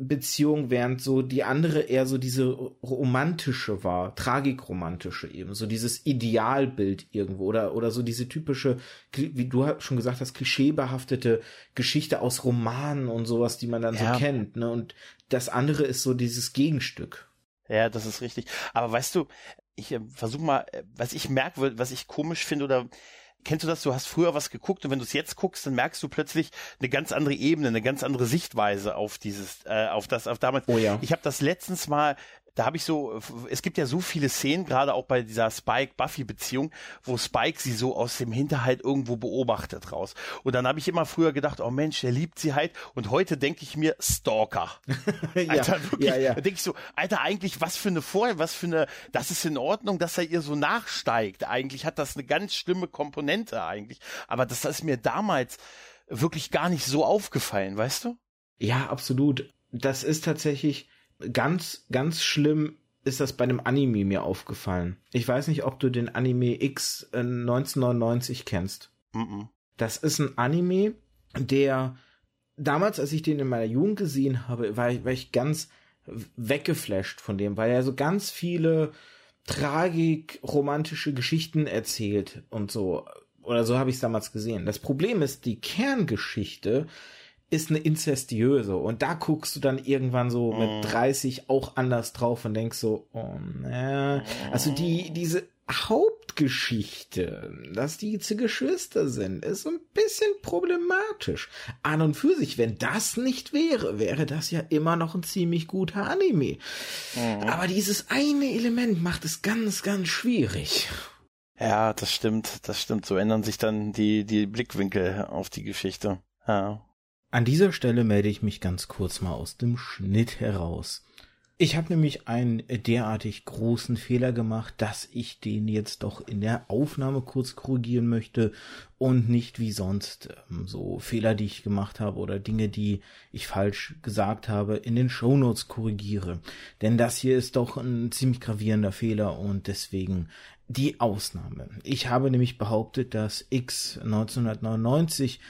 Beziehung, während so die andere eher so diese romantische war, tragikromantische eben, so dieses Idealbild irgendwo oder, oder so diese typische, wie du schon gesagt hast, klischeebehaftete Geschichte aus Romanen und sowas, die man dann ja. so kennt, ne, und das andere ist so dieses Gegenstück. Ja, das ist richtig. Aber weißt du, ich äh, versuche mal, äh, was ich merke, was ich komisch finde oder Kennst du das? Du hast früher was geguckt und wenn du es jetzt guckst, dann merkst du plötzlich eine ganz andere Ebene, eine ganz andere Sichtweise auf dieses, äh, auf das, auf damals. Oh ja. Ich habe das letztens mal da habe ich so, es gibt ja so viele Szenen, gerade auch bei dieser Spike-Buffy-Beziehung, wo Spike sie so aus dem Hinterhalt irgendwo beobachtet raus. Und dann habe ich immer früher gedacht, oh Mensch, der liebt sie halt. Und heute denke ich mir, Stalker. (laughs) ja, Alter, wirklich, ja, ja. da denke ich so, Alter, eigentlich, was für eine Vorher, was für eine, das ist in Ordnung, dass er ihr so nachsteigt. Eigentlich hat das eine ganz schlimme Komponente eigentlich. Aber das ist mir damals wirklich gar nicht so aufgefallen, weißt du? Ja, absolut. Das ist tatsächlich, ganz, ganz schlimm ist das bei einem Anime mir aufgefallen. Ich weiß nicht, ob du den Anime X 1999 kennst. Mm -mm. Das ist ein Anime, der damals, als ich den in meiner Jugend gesehen habe, war ich, war ich ganz weggeflasht von dem, weil er so ganz viele tragik romantische Geschichten erzählt und so. Oder so habe ich es damals gesehen. Das Problem ist, die Kerngeschichte ist eine inzestiöse und da guckst du dann irgendwann so mit 30 mhm. auch anders drauf und denkst so, oh ne. Also die, diese Hauptgeschichte, dass die Geschwister sind, ist ein bisschen problematisch. An und für sich, wenn das nicht wäre, wäre das ja immer noch ein ziemlich guter Anime. Mhm. Aber dieses eine Element macht es ganz, ganz schwierig. Ja, das stimmt, das stimmt. So ändern sich dann die, die Blickwinkel auf die Geschichte. Ja. An dieser Stelle melde ich mich ganz kurz mal aus dem Schnitt heraus. Ich habe nämlich einen derartig großen Fehler gemacht, dass ich den jetzt doch in der Aufnahme kurz korrigieren möchte und nicht wie sonst ähm, so Fehler, die ich gemacht habe oder Dinge, die ich falsch gesagt habe, in den Shownotes korrigiere. Denn das hier ist doch ein ziemlich gravierender Fehler und deswegen die Ausnahme. Ich habe nämlich behauptet, dass X 1999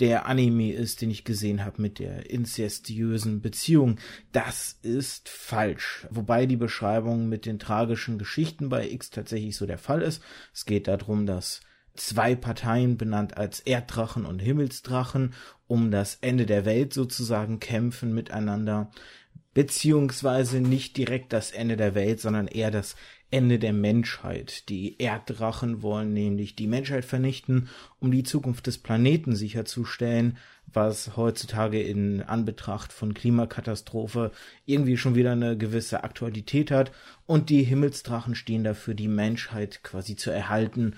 der Anime ist, den ich gesehen habe mit der inzestiösen Beziehung. Das ist falsch. Wobei die Beschreibung mit den tragischen Geschichten bei X tatsächlich so der Fall ist. Es geht darum, dass zwei Parteien benannt als Erddrachen und Himmelsdrachen um das Ende der Welt sozusagen kämpfen miteinander beziehungsweise nicht direkt das Ende der Welt, sondern eher das Ende der Menschheit. Die Erddrachen wollen nämlich die Menschheit vernichten, um die Zukunft des Planeten sicherzustellen, was heutzutage in Anbetracht von Klimakatastrophe irgendwie schon wieder eine gewisse Aktualität hat. Und die Himmelsdrachen stehen dafür, die Menschheit quasi zu erhalten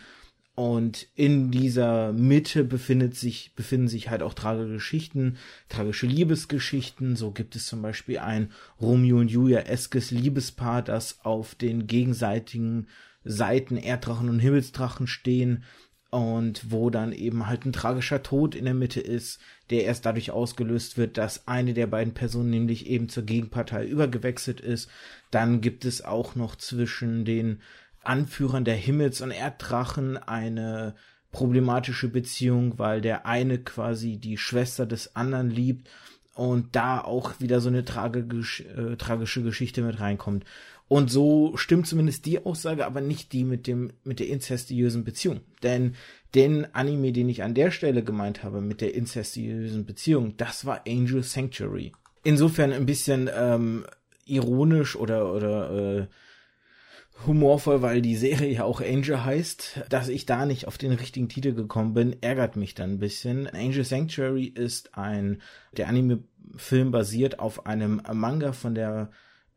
und in dieser Mitte befindet sich, befinden sich halt auch tragische Geschichten, tragische Liebesgeschichten. So gibt es zum Beispiel ein Romeo und Julia-eskes Liebespaar, das auf den gegenseitigen Seiten Erddrachen und Himmelsdrachen stehen und wo dann eben halt ein tragischer Tod in der Mitte ist, der erst dadurch ausgelöst wird, dass eine der beiden Personen nämlich eben zur Gegenpartei übergewechselt ist. Dann gibt es auch noch zwischen den Anführern der Himmels- und Erddrachen eine problematische Beziehung, weil der eine quasi die Schwester des anderen liebt und da auch wieder so eine tragisch, äh, tragische Geschichte mit reinkommt. Und so stimmt zumindest die Aussage, aber nicht die mit dem mit der inzestiösen Beziehung. Denn den Anime, den ich an der Stelle gemeint habe mit der inzestiösen Beziehung, das war Angel Sanctuary. Insofern ein bisschen ähm, ironisch oder oder äh, humorvoll, weil die Serie ja auch Angel heißt. Dass ich da nicht auf den richtigen Titel gekommen bin, ärgert mich dann ein bisschen. Angel Sanctuary ist ein, der Anime-Film basiert auf einem Manga von der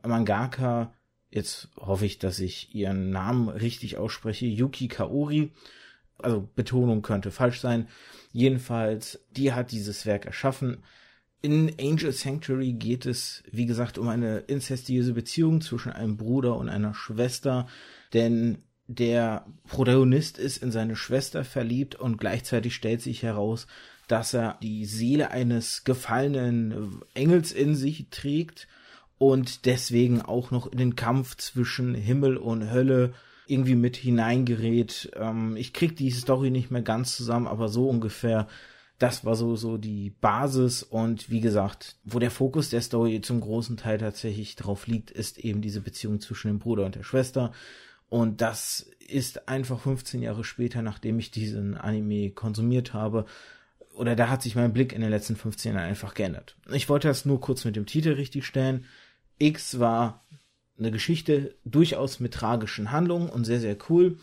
Mangaka, jetzt hoffe ich, dass ich ihren Namen richtig ausspreche, Yuki Kaori. Also Betonung könnte falsch sein. Jedenfalls, die hat dieses Werk erschaffen. In Angel Sanctuary geht es, wie gesagt, um eine inzestiöse Beziehung zwischen einem Bruder und einer Schwester, denn der Protagonist ist in seine Schwester verliebt und gleichzeitig stellt sich heraus, dass er die Seele eines gefallenen Engels in sich trägt und deswegen auch noch in den Kampf zwischen Himmel und Hölle irgendwie mit hineingerät. Ähm, ich krieg die Story nicht mehr ganz zusammen, aber so ungefähr das war so, so die Basis und wie gesagt, wo der Fokus der Story zum großen Teil tatsächlich drauf liegt, ist eben diese Beziehung zwischen dem Bruder und der Schwester. Und das ist einfach 15 Jahre später, nachdem ich diesen Anime konsumiert habe, oder da hat sich mein Blick in den letzten 15 Jahren einfach geändert. Ich wollte das nur kurz mit dem Titel richtig stellen. X war eine Geschichte durchaus mit tragischen Handlungen und sehr, sehr cool,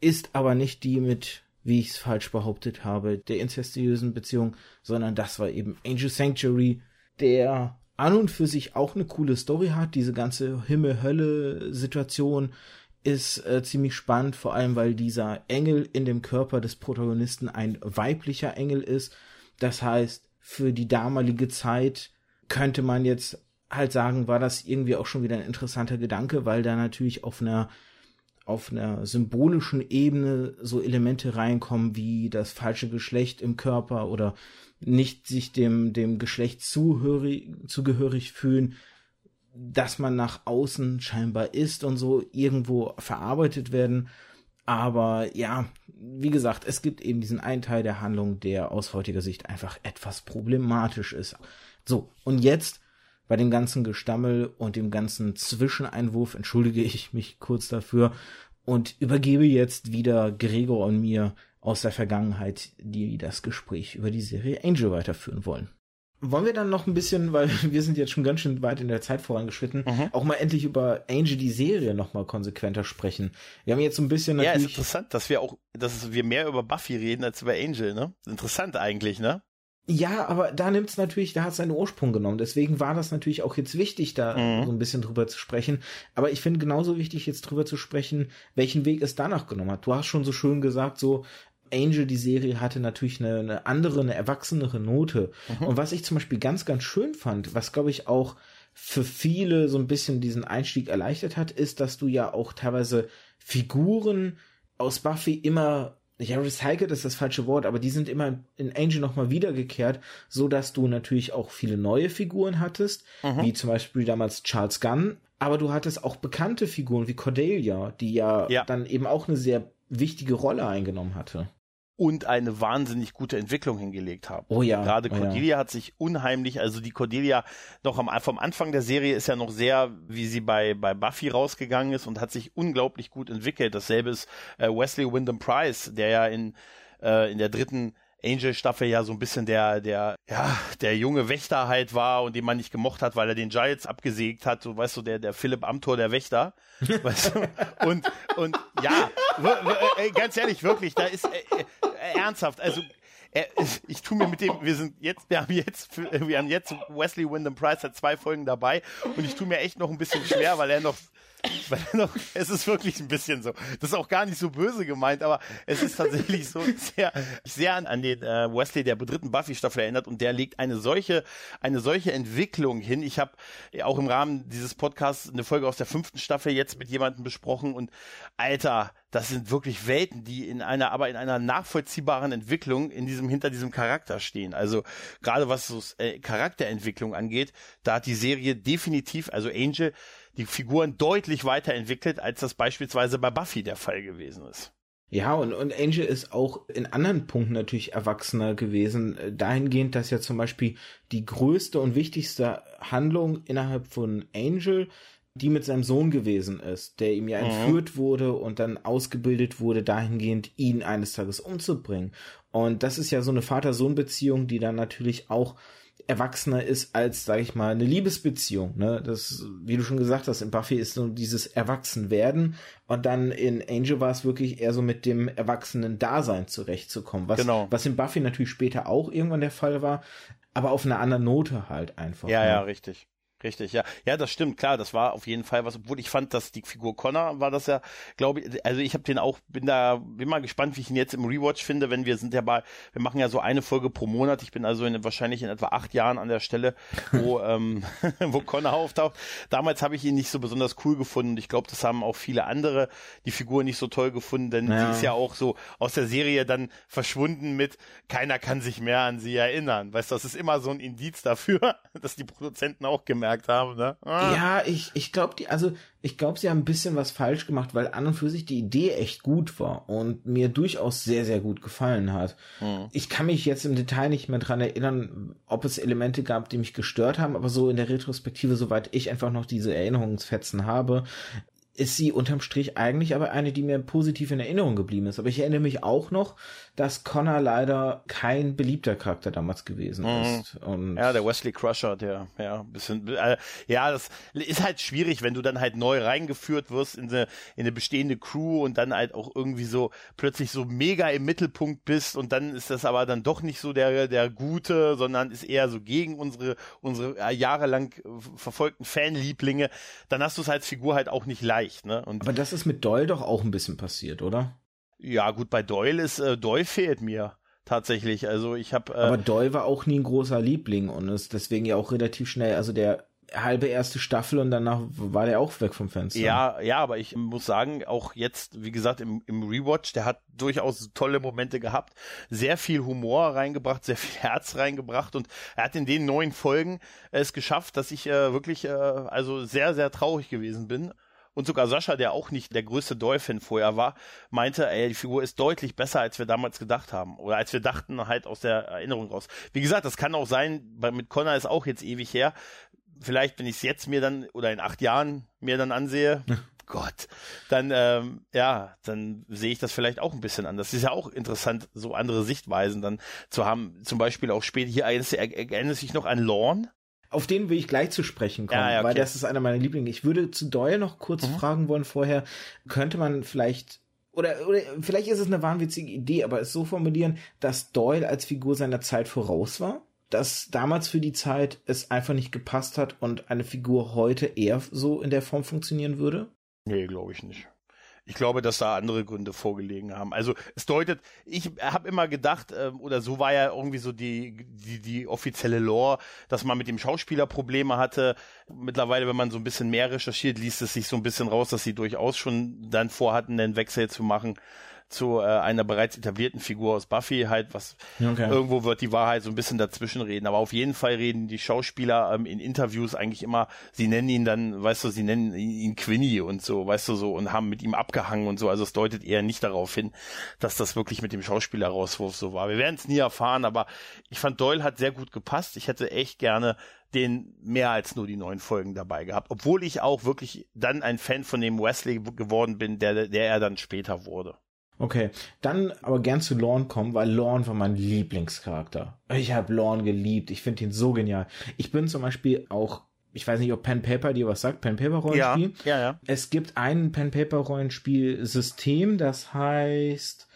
ist aber nicht die mit wie ich es falsch behauptet habe, der inzestiösen Beziehung, sondern das war eben Angel Sanctuary, der an und für sich auch eine coole Story hat. Diese ganze Himmel-Hölle-Situation ist äh, ziemlich spannend, vor allem weil dieser Engel in dem Körper des Protagonisten ein weiblicher Engel ist. Das heißt, für die damalige Zeit könnte man jetzt halt sagen, war das irgendwie auch schon wieder ein interessanter Gedanke, weil da natürlich auf einer auf einer symbolischen Ebene so Elemente reinkommen wie das falsche Geschlecht im Körper oder nicht sich dem, dem Geschlecht zuhörig, zugehörig fühlen, dass man nach außen scheinbar ist und so irgendwo verarbeitet werden. Aber ja, wie gesagt, es gibt eben diesen einen Teil der Handlung, der aus heutiger Sicht einfach etwas problematisch ist. So, und jetzt bei dem ganzen Gestammel und dem ganzen Zwischeneinwurf entschuldige ich mich kurz dafür und übergebe jetzt wieder Gregor und mir aus der Vergangenheit, die das Gespräch über die Serie Angel weiterführen wollen. wollen wir dann noch ein bisschen, weil (laughs) wir sind jetzt schon ganz schön weit in der Zeit vorangeschritten, mhm. auch mal endlich über Angel die Serie noch mal konsequenter sprechen. Wir haben jetzt so ein bisschen natürlich. Ja, ist interessant, dass wir auch, dass wir mehr über Buffy reden als über Angel, ne? Interessant eigentlich, ne? Ja, aber da nimmt's natürlich, da hat seinen Ursprung genommen. Deswegen war das natürlich auch jetzt wichtig, da mhm. so ein bisschen drüber zu sprechen. Aber ich finde genauso wichtig, jetzt drüber zu sprechen, welchen Weg es danach genommen hat. Du hast schon so schön gesagt, so Angel, die Serie, hatte natürlich eine, eine andere, eine erwachsenere Note. Mhm. Und was ich zum Beispiel ganz, ganz schön fand, was glaube ich auch für viele so ein bisschen diesen Einstieg erleichtert hat, ist, dass du ja auch teilweise Figuren aus Buffy immer ja, recycelt ist das falsche Wort, aber die sind immer in Angel nochmal wiedergekehrt, so dass du natürlich auch viele neue Figuren hattest, mhm. wie zum Beispiel damals Charles Gunn, aber du hattest auch bekannte Figuren wie Cordelia, die ja, ja. dann eben auch eine sehr wichtige Rolle eingenommen hatte und eine wahnsinnig gute Entwicklung hingelegt haben. Oh ja. Gerade oh Cordelia ja. hat sich unheimlich, also die Cordelia noch am, vom Anfang der Serie ist ja noch sehr, wie sie bei, bei Buffy rausgegangen ist und hat sich unglaublich gut entwickelt. Dasselbe ist äh, Wesley Wyndham Price, der ja in, äh, in der dritten Angel-Staffel ja so ein bisschen der, der, ja, der junge Wächter halt war und den man nicht gemocht hat, weil er den Giants abgesägt hat, so weißt du, der, der Philipp Amthor, der Wächter. (laughs) weißt du? Und, und ja, ganz ehrlich, wirklich, da ist äh, äh, ernsthaft, also er, ich tue mir mit dem, wir sind jetzt, wir haben jetzt, wir haben jetzt Wesley Wyndham Price hat zwei Folgen dabei und ich tue mir echt noch ein bisschen schwer, weil er noch (laughs) weil noch, es ist wirklich ein bisschen so. Das ist auch gar nicht so böse gemeint, aber es ist tatsächlich so (laughs) sehr, sehr an, an den äh, Wesley der dritten Buffy-Staffel erinnert und der legt eine solche, eine solche Entwicklung hin. Ich habe auch im Rahmen dieses Podcasts eine Folge aus der fünften Staffel jetzt mit jemandem besprochen und Alter, das sind wirklich Welten, die in einer, aber in einer nachvollziehbaren Entwicklung in diesem, hinter diesem Charakter stehen. Also gerade was so äh, Charakterentwicklung angeht, da hat die Serie definitiv, also Angel, die Figuren deutlich weiterentwickelt, als das beispielsweise bei Buffy der Fall gewesen ist. Ja, und, und Angel ist auch in anderen Punkten natürlich erwachsener gewesen, äh, dahingehend, dass ja zum Beispiel die größte und wichtigste Handlung innerhalb von Angel die mit seinem Sohn gewesen ist, der ihm ja mhm. entführt wurde und dann ausgebildet wurde, dahingehend ihn eines Tages umzubringen. Und das ist ja so eine Vater-Sohn-Beziehung, die dann natürlich auch erwachsener ist als, sag ich mal, eine Liebesbeziehung. Ne? Das, wie du schon gesagt hast, in Buffy ist so dieses Erwachsenwerden und dann in Angel war es wirklich eher so mit dem erwachsenen Dasein zurechtzukommen, was, genau. was in Buffy natürlich später auch irgendwann der Fall war, aber auf einer anderen Note halt einfach. Ja, ne? ja, richtig. Richtig, ja. Ja, das stimmt, klar, das war auf jeden Fall was, obwohl ich fand, dass die Figur Connor war das ja, glaube ich, also ich habe den auch, bin da, bin mal gespannt, wie ich ihn jetzt im Rewatch finde, wenn wir sind ja bei, wir machen ja so eine Folge pro Monat, ich bin also in, wahrscheinlich in etwa acht Jahren an der Stelle, wo, (laughs) ähm, (laughs) wo Connor auftaucht. Damals habe ich ihn nicht so besonders cool gefunden ich glaube, das haben auch viele andere die Figur nicht so toll gefunden, denn ja. sie ist ja auch so aus der Serie dann verschwunden mit, keiner kann sich mehr an sie erinnern. Weißt du, das ist immer so ein Indiz dafür, (laughs) dass die Produzenten auch gemerkt gemerkt haben, ne? Ah. Ja, ich, ich glaube, die, also ich glaube, sie haben ein bisschen was falsch gemacht, weil an und für sich die Idee echt gut war und mir durchaus sehr, sehr gut gefallen hat. Hm. Ich kann mich jetzt im Detail nicht mehr dran erinnern, ob es Elemente gab, die mich gestört haben, aber so in der Retrospektive, soweit ich einfach noch diese Erinnerungsfetzen habe, ist sie unterm Strich eigentlich aber eine, die mir positiv in Erinnerung geblieben ist. Aber ich erinnere mich auch noch, dass Connor leider kein beliebter Charakter damals gewesen mhm. ist. Und ja, der Wesley Crusher, der, ja, bisschen, äh, ja, das ist halt schwierig, wenn du dann halt neu reingeführt wirst in eine, in eine bestehende Crew und dann halt auch irgendwie so plötzlich so mega im Mittelpunkt bist und dann ist das aber dann doch nicht so der, der Gute, sondern ist eher so gegen unsere, unsere äh, jahrelang verfolgten Fanlieblinge, dann hast du es als Figur halt auch nicht leicht, ne? Und aber das ist mit Doyle doch auch ein bisschen passiert, oder? Ja, gut, bei Doyle ist, äh, Doyle fehlt mir tatsächlich. Also ich habe. Äh, Aber Doyle war auch nie ein großer Liebling und ist deswegen ja auch relativ schnell, also der halbe erste Staffel und danach war der auch weg vom Fenster. Ja, ja, aber ich muss sagen, auch jetzt, wie gesagt, im, im Rewatch, der hat durchaus tolle Momente gehabt, sehr viel Humor reingebracht, sehr viel Herz reingebracht und er hat in den neuen Folgen es geschafft, dass ich äh, wirklich äh, also sehr, sehr traurig gewesen bin und sogar Sascha, der auch nicht der größte Doyle-Fan vorher war, meinte, ey, die Figur ist deutlich besser, als wir damals gedacht haben. Oder als wir dachten, halt aus der Erinnerung raus. Wie gesagt, das kann auch sein, mit Connor ist auch jetzt ewig her. Vielleicht, wenn ich es jetzt mir dann oder in acht Jahren mir dann ansehe, (laughs) Gott, dann ähm, ja, dann sehe ich das vielleicht auch ein bisschen anders. Das ist ja auch interessant, so andere Sichtweisen dann zu haben. Zum Beispiel auch später hier erinnert sich noch an Lorne. Auf den will ich gleich zu sprechen kommen, ja, ja, okay. weil das ist einer meiner Lieblings. Ich würde zu Doyle noch kurz mhm. fragen wollen vorher, könnte man vielleicht oder, oder vielleicht ist es eine wahnwitzige Idee, aber es so formulieren, dass Doyle als Figur seiner Zeit voraus war? Dass damals für die Zeit es einfach nicht gepasst hat und eine Figur heute eher so in der Form funktionieren würde? Nee, glaube ich nicht. Ich glaube, dass da andere Gründe vorgelegen haben. Also es deutet, ich habe immer gedacht, äh, oder so war ja irgendwie so die, die, die offizielle Lore, dass man mit dem Schauspieler Probleme hatte. Mittlerweile, wenn man so ein bisschen mehr recherchiert, liest es sich so ein bisschen raus, dass sie durchaus schon dann vorhatten, den Wechsel zu machen zu äh, einer bereits etablierten Figur aus Buffy halt, was okay. irgendwo wird die Wahrheit so ein bisschen dazwischen reden. Aber auf jeden Fall reden die Schauspieler ähm, in Interviews eigentlich immer, sie nennen ihn dann, weißt du, sie nennen ihn Quinny und so, weißt du so, und haben mit ihm abgehangen und so. Also es deutet eher nicht darauf hin, dass das wirklich mit dem Schauspieler-Rauswurf so war. Wir werden es nie erfahren, aber ich fand Doyle hat sehr gut gepasst. Ich hätte echt gerne den mehr als nur die neun Folgen dabei gehabt, obwohl ich auch wirklich dann ein Fan von dem Wesley geworden bin, der, der er dann später wurde. Okay, dann aber gern zu Lorne kommen, weil Lorne war mein Lieblingscharakter. Ich habe Lorne geliebt, ich finde ihn so genial. Ich bin zum Beispiel auch, ich weiß nicht, ob Pen Paper dir was sagt, Pen Paper Rollenspiel. Ja, ja, ja. Es gibt ein Pen Paper Rollenspiel-System, das heißt,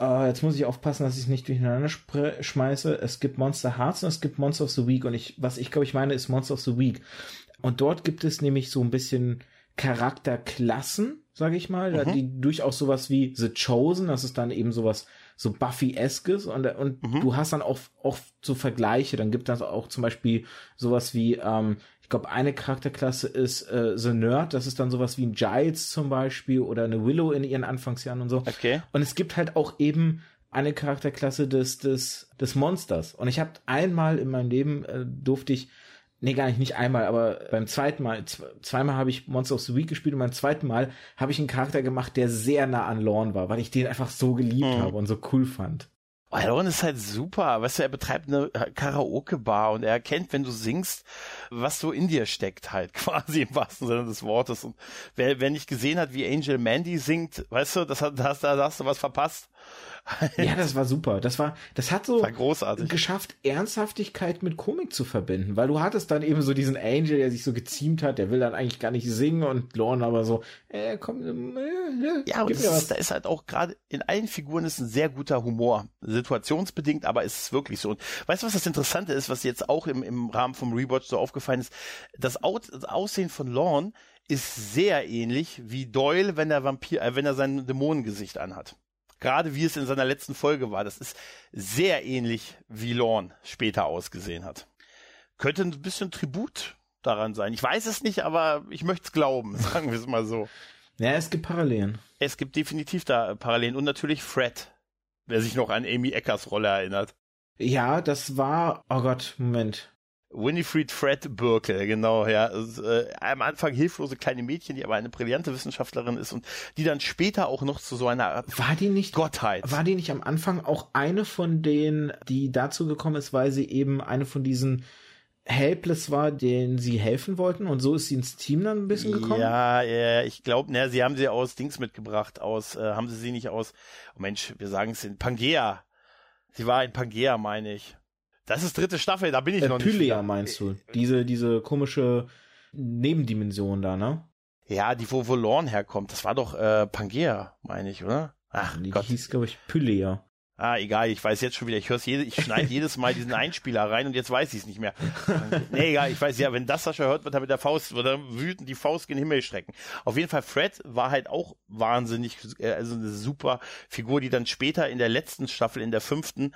äh, jetzt muss ich aufpassen, dass ich es nicht durcheinander schmeiße. Es gibt Monster Hearts und es gibt Monster of the Week und ich, was ich glaube ich meine, ist Monster of the Week. Und dort gibt es nämlich so ein bisschen Charakterklassen, sage ich mal, mhm. die durchaus sowas wie The Chosen, das ist dann eben sowas so Buffy-eskes und, und mhm. du hast dann auch, auch so Vergleiche, dann gibt es auch zum Beispiel sowas wie, ähm, ich glaube, eine Charakterklasse ist äh, The Nerd, das ist dann sowas wie ein Giles zum Beispiel oder eine Willow in ihren Anfangsjahren und so. Okay. Und es gibt halt auch eben eine Charakterklasse des, des, des Monsters. Und ich habe einmal in meinem Leben äh, durfte ich nee, gar nicht, nicht einmal, aber beim zweiten Mal, zweimal habe ich Monster of the Week gespielt und beim zweiten Mal habe ich einen Charakter gemacht, der sehr nah an Lorne war, weil ich den einfach so geliebt mhm. habe und so cool fand. Oh, Lorne ist halt super, weißt du, er betreibt eine Karaoke-Bar und er erkennt, wenn du singst, was so in dir steckt halt, (laughs) quasi im wahrsten Sinne des Wortes. Und wer, wer nicht gesehen hat, wie Angel Mandy singt, weißt du, das hat, das, da hast du was verpasst (laughs) ja, das war super. Das war, das hat so großartig. geschafft, Ernsthaftigkeit mit Komik zu verbinden, weil du hattest dann eben so diesen Angel, der sich so geziemt hat, der will dann eigentlich gar nicht singen und Lorne aber so, äh, komm, äh, äh ja, und ist, da ist halt auch gerade in allen Figuren ist ein sehr guter Humor, situationsbedingt, aber ist es wirklich so. Und weißt du, was das Interessante ist, was jetzt auch im, im Rahmen vom Rewatch so aufgefallen ist? Das, Aus, das Aussehen von Lorne ist sehr ähnlich wie Doyle, wenn er Vampir, äh, wenn er sein Dämonengesicht anhat. Gerade wie es in seiner letzten Folge war. Das ist sehr ähnlich, wie Lorne später ausgesehen hat. Könnte ein bisschen Tribut daran sein. Ich weiß es nicht, aber ich möchte es glauben, (laughs) sagen wir es mal so. Ja, es gibt Parallelen. Es gibt definitiv da Parallelen und natürlich Fred, wer sich noch an Amy Eckers Rolle erinnert. Ja, das war, oh Gott, Moment. Winifred Fred Burke, genau, ja. Ist, äh, am Anfang hilflose kleine Mädchen, die aber eine brillante Wissenschaftlerin ist und die dann später auch noch zu so einer Art war die nicht, Gottheit. War die nicht am Anfang auch eine von denen, die dazu gekommen ist, weil sie eben eine von diesen Helpless war, denen sie helfen wollten und so ist sie ins Team dann ein bisschen gekommen? Ja, ja ich glaube, ne, sie haben sie aus Dings mitgebracht, aus, äh, haben sie sie nicht aus, oh Mensch, wir sagen es in Pangea. Sie war in Pangea, meine ich. Das ist dritte Staffel, da bin ich äh, noch Pylea nicht. Pylea meinst du? Diese, diese komische Nebendimension da, ne? Ja, die wo, Lorne herkommt. Das war doch äh, Pangea, meine ich, oder? Ach die Gott. hieß, glaube ich, Pylea. Ah, egal, ich weiß jetzt schon wieder. Ich höre jede, ich schneide (laughs) jedes Mal diesen Einspieler rein und jetzt weiß ich es nicht mehr. (laughs) nee, egal, ich weiß ja, wenn das Sascha hört, wird er mit der Faust, wird er wütend die Faust in den Himmel strecken. Auf jeden Fall, Fred war halt auch wahnsinnig, äh, also eine super Figur, die dann später in der letzten Staffel, in der fünften,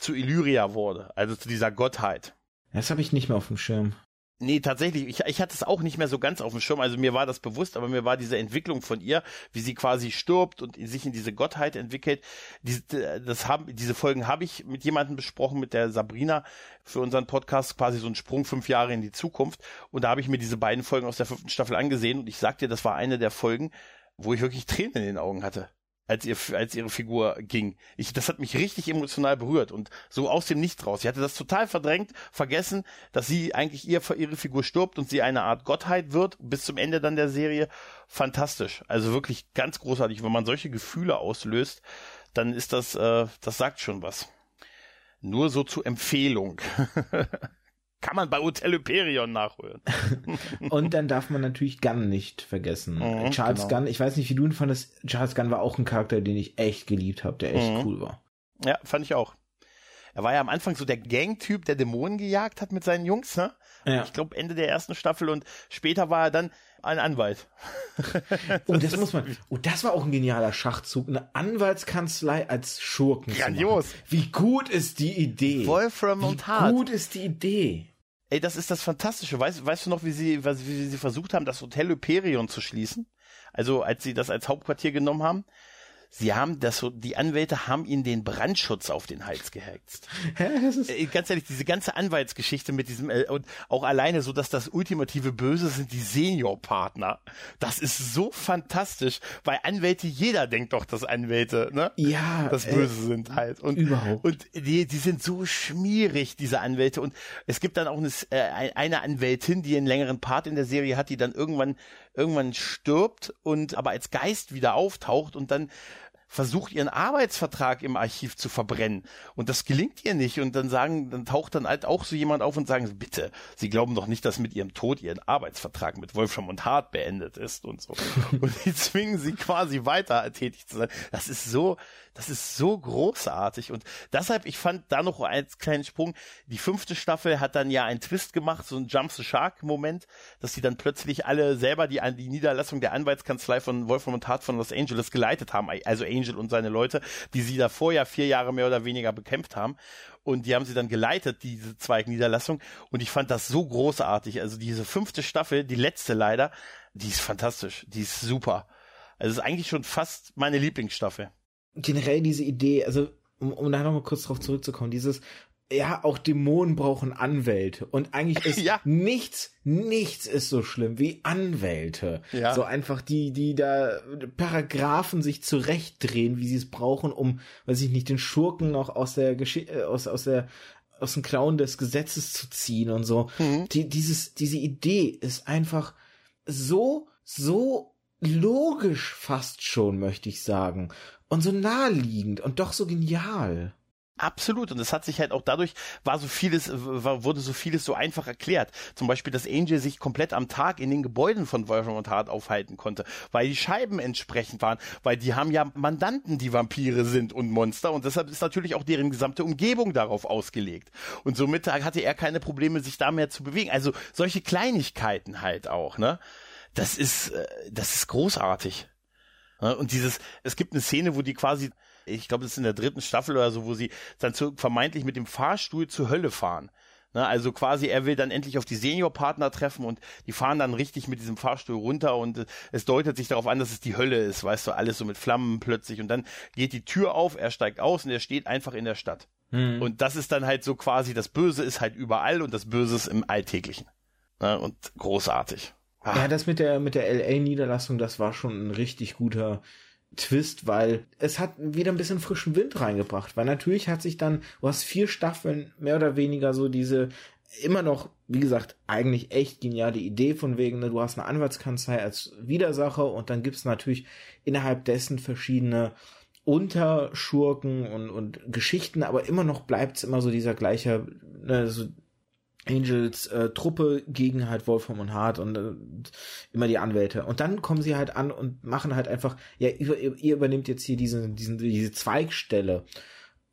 zu Illyria wurde, also zu dieser Gottheit. Das habe ich nicht mehr auf dem Schirm. Nee, tatsächlich, ich, ich hatte es auch nicht mehr so ganz auf dem Schirm, also mir war das bewusst, aber mir war diese Entwicklung von ihr, wie sie quasi stirbt und sich in diese Gottheit entwickelt, diese, das haben, diese Folgen habe ich mit jemandem besprochen, mit der Sabrina für unseren Podcast, quasi so ein Sprung fünf Jahre in die Zukunft und da habe ich mir diese beiden Folgen aus der fünften Staffel angesehen und ich sagte, das war eine der Folgen, wo ich wirklich Tränen in den Augen hatte als, ihr, als ihre Figur ging. Ich, das hat mich richtig emotional berührt und so aus dem Nichts raus. Sie hatte das total verdrängt, vergessen, dass sie eigentlich ihr, ihre Figur stirbt und sie eine Art Gottheit wird, bis zum Ende dann der Serie. Fantastisch. Also wirklich ganz großartig. Wenn man solche Gefühle auslöst, dann ist das, äh, das sagt schon was. Nur so zur Empfehlung. (laughs) Kann man bei Hotel Hyperion nachholen. (laughs) und dann darf man natürlich Gunn nicht vergessen. Mhm, Charles genau. Gunn, ich weiß nicht, wie du ihn fandest. Charles Gunn war auch ein Charakter, den ich echt geliebt habe, der echt mhm. cool war. Ja, fand ich auch. Er war ja am Anfang so der Gangtyp, der Dämonen gejagt hat mit seinen Jungs, ne? Ja. Ich glaube Ende der ersten Staffel und später war er dann ein Anwalt. (laughs) oh, das muss man. Oh, das war auch ein genialer Schachzug. Eine Anwaltskanzlei als Schurken. Grandios. Wie gut ist die Idee? Wolfram und Hart. Wie gut ist die Idee? Ey, das ist das Fantastische. Weißt, weißt du noch, wie sie, wie sie versucht haben, das Hotel Hyperion zu schließen? Also, als sie das als Hauptquartier genommen haben? Sie haben das so, die Anwälte haben ihnen den Brandschutz auf den Hals gehext. (laughs) äh, ganz ehrlich, diese ganze Anwaltsgeschichte mit diesem äh, und auch alleine so, dass das ultimative Böse sind die Seniorpartner. Das ist so fantastisch, weil Anwälte, jeder denkt doch, dass Anwälte, ne? Ja. Das äh, Böse äh, sind halt. Und, überhaupt. Und die, die sind so schmierig, diese Anwälte. Und es gibt dann auch eine, äh, eine Anwältin, die einen längeren Part in der Serie hat, die dann irgendwann irgendwann stirbt und aber als Geist wieder auftaucht und dann versucht ihren Arbeitsvertrag im Archiv zu verbrennen. Und das gelingt ihr nicht. Und dann sagen, dann taucht dann halt auch so jemand auf und sagen, bitte, Sie glauben doch nicht, dass mit Ihrem Tod Ihren Arbeitsvertrag mit Wolfram und Hart beendet ist und so. (laughs) Und die zwingen sie quasi weiter tätig zu sein. Das ist so, das ist so großartig. Und deshalb, ich fand da noch als kleinen Sprung, die fünfte Staffel hat dann ja einen Twist gemacht, so ein Jump the Shark Moment, dass sie dann plötzlich alle selber die, die Niederlassung der Anwaltskanzlei von Wolfram und Hart von Los Angeles geleitet haben, also Angel und seine Leute, die sie davor ja vier Jahre mehr oder weniger bekämpft haben. Und die haben sie dann geleitet, diese Zweigniederlassung. Und ich fand das so großartig, also diese fünfte Staffel, die letzte leider, die ist fantastisch, die ist super. Also ist eigentlich schon fast meine Lieblingsstaffel. Generell diese Idee, also um, um da nochmal kurz drauf zurückzukommen, dieses, ja, auch Dämonen brauchen Anwälte. Und eigentlich ist (laughs) ja. nichts, nichts ist so schlimm wie Anwälte. Ja. So einfach die, die da Paragraphen sich zurechtdrehen, wie sie es brauchen, um, weiß ich nicht, den Schurken noch aus der Geschichte, äh, aus, aus der, aus dem Klauen des Gesetzes zu ziehen und so. Mhm. Die, dieses, diese Idee ist einfach so, so logisch fast schon, möchte ich sagen und so naheliegend und doch so genial. Absolut. Und es hat sich halt auch dadurch, war so vieles, war, wurde so vieles so einfach erklärt. Zum Beispiel, dass Angel sich komplett am Tag in den Gebäuden von Wolfram und Hart aufhalten konnte, weil die Scheiben entsprechend waren, weil die haben ja Mandanten, die Vampire sind und Monster und deshalb ist natürlich auch deren gesamte Umgebung darauf ausgelegt. Und somit hatte er keine Probleme, sich da mehr zu bewegen. Also solche Kleinigkeiten halt auch, ne? Das ist, äh, das ist großartig. Und dieses, es gibt eine Szene, wo die quasi, ich glaube, das ist in der dritten Staffel oder so, wo sie dann zu, vermeintlich mit dem Fahrstuhl zur Hölle fahren. Ne, also quasi, er will dann endlich auf die Seniorpartner treffen und die fahren dann richtig mit diesem Fahrstuhl runter und es deutet sich darauf an, dass es die Hölle ist, weißt du, alles so mit Flammen plötzlich und dann geht die Tür auf, er steigt aus und er steht einfach in der Stadt. Mhm. Und das ist dann halt so quasi, das Böse ist halt überall und das Böse ist im Alltäglichen. Ne, und großartig. Ach. Ja, das mit der, mit der LA-Niederlassung, das war schon ein richtig guter Twist, weil es hat wieder ein bisschen frischen Wind reingebracht, weil natürlich hat sich dann, du hast vier Staffeln mehr oder weniger so diese immer noch, wie gesagt, eigentlich echt geniale Idee von wegen, ne, du hast eine Anwaltskanzlei als Widersacher und dann gibt's natürlich innerhalb dessen verschiedene Unterschurken und, und Geschichten, aber immer noch bleibt's immer so dieser gleiche, ne, so Angels äh, Truppe gegen halt Wolfram und Hart und äh, immer die Anwälte. Und dann kommen sie halt an und machen halt einfach, ja, ihr, ihr übernimmt jetzt hier diese, diesen, diese Zweigstelle.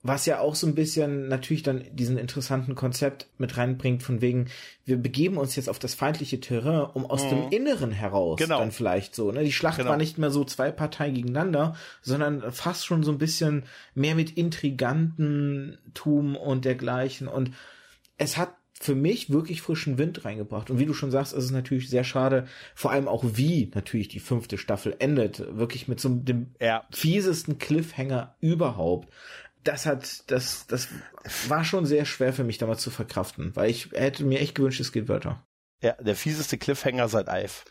Was ja auch so ein bisschen natürlich dann diesen interessanten Konzept mit reinbringt, von wegen, wir begeben uns jetzt auf das feindliche Terrain, um aus mhm. dem Inneren heraus genau. dann vielleicht so. Ne? Die Schlacht genau. war nicht mehr so zwei Parteien gegeneinander, sondern fast schon so ein bisschen mehr mit Intrigantentum und dergleichen. Und es hat für mich wirklich frischen Wind reingebracht. Und wie du schon sagst, ist es natürlich sehr schade, vor allem auch wie natürlich die fünfte Staffel endet. Wirklich mit so dem ja. fiesesten Cliffhanger überhaupt. Das hat, das, das war schon sehr schwer für mich damals zu verkraften, weil ich hätte mir echt gewünscht, es geht weiter. Ja, der fieseste Cliffhanger seit Alf.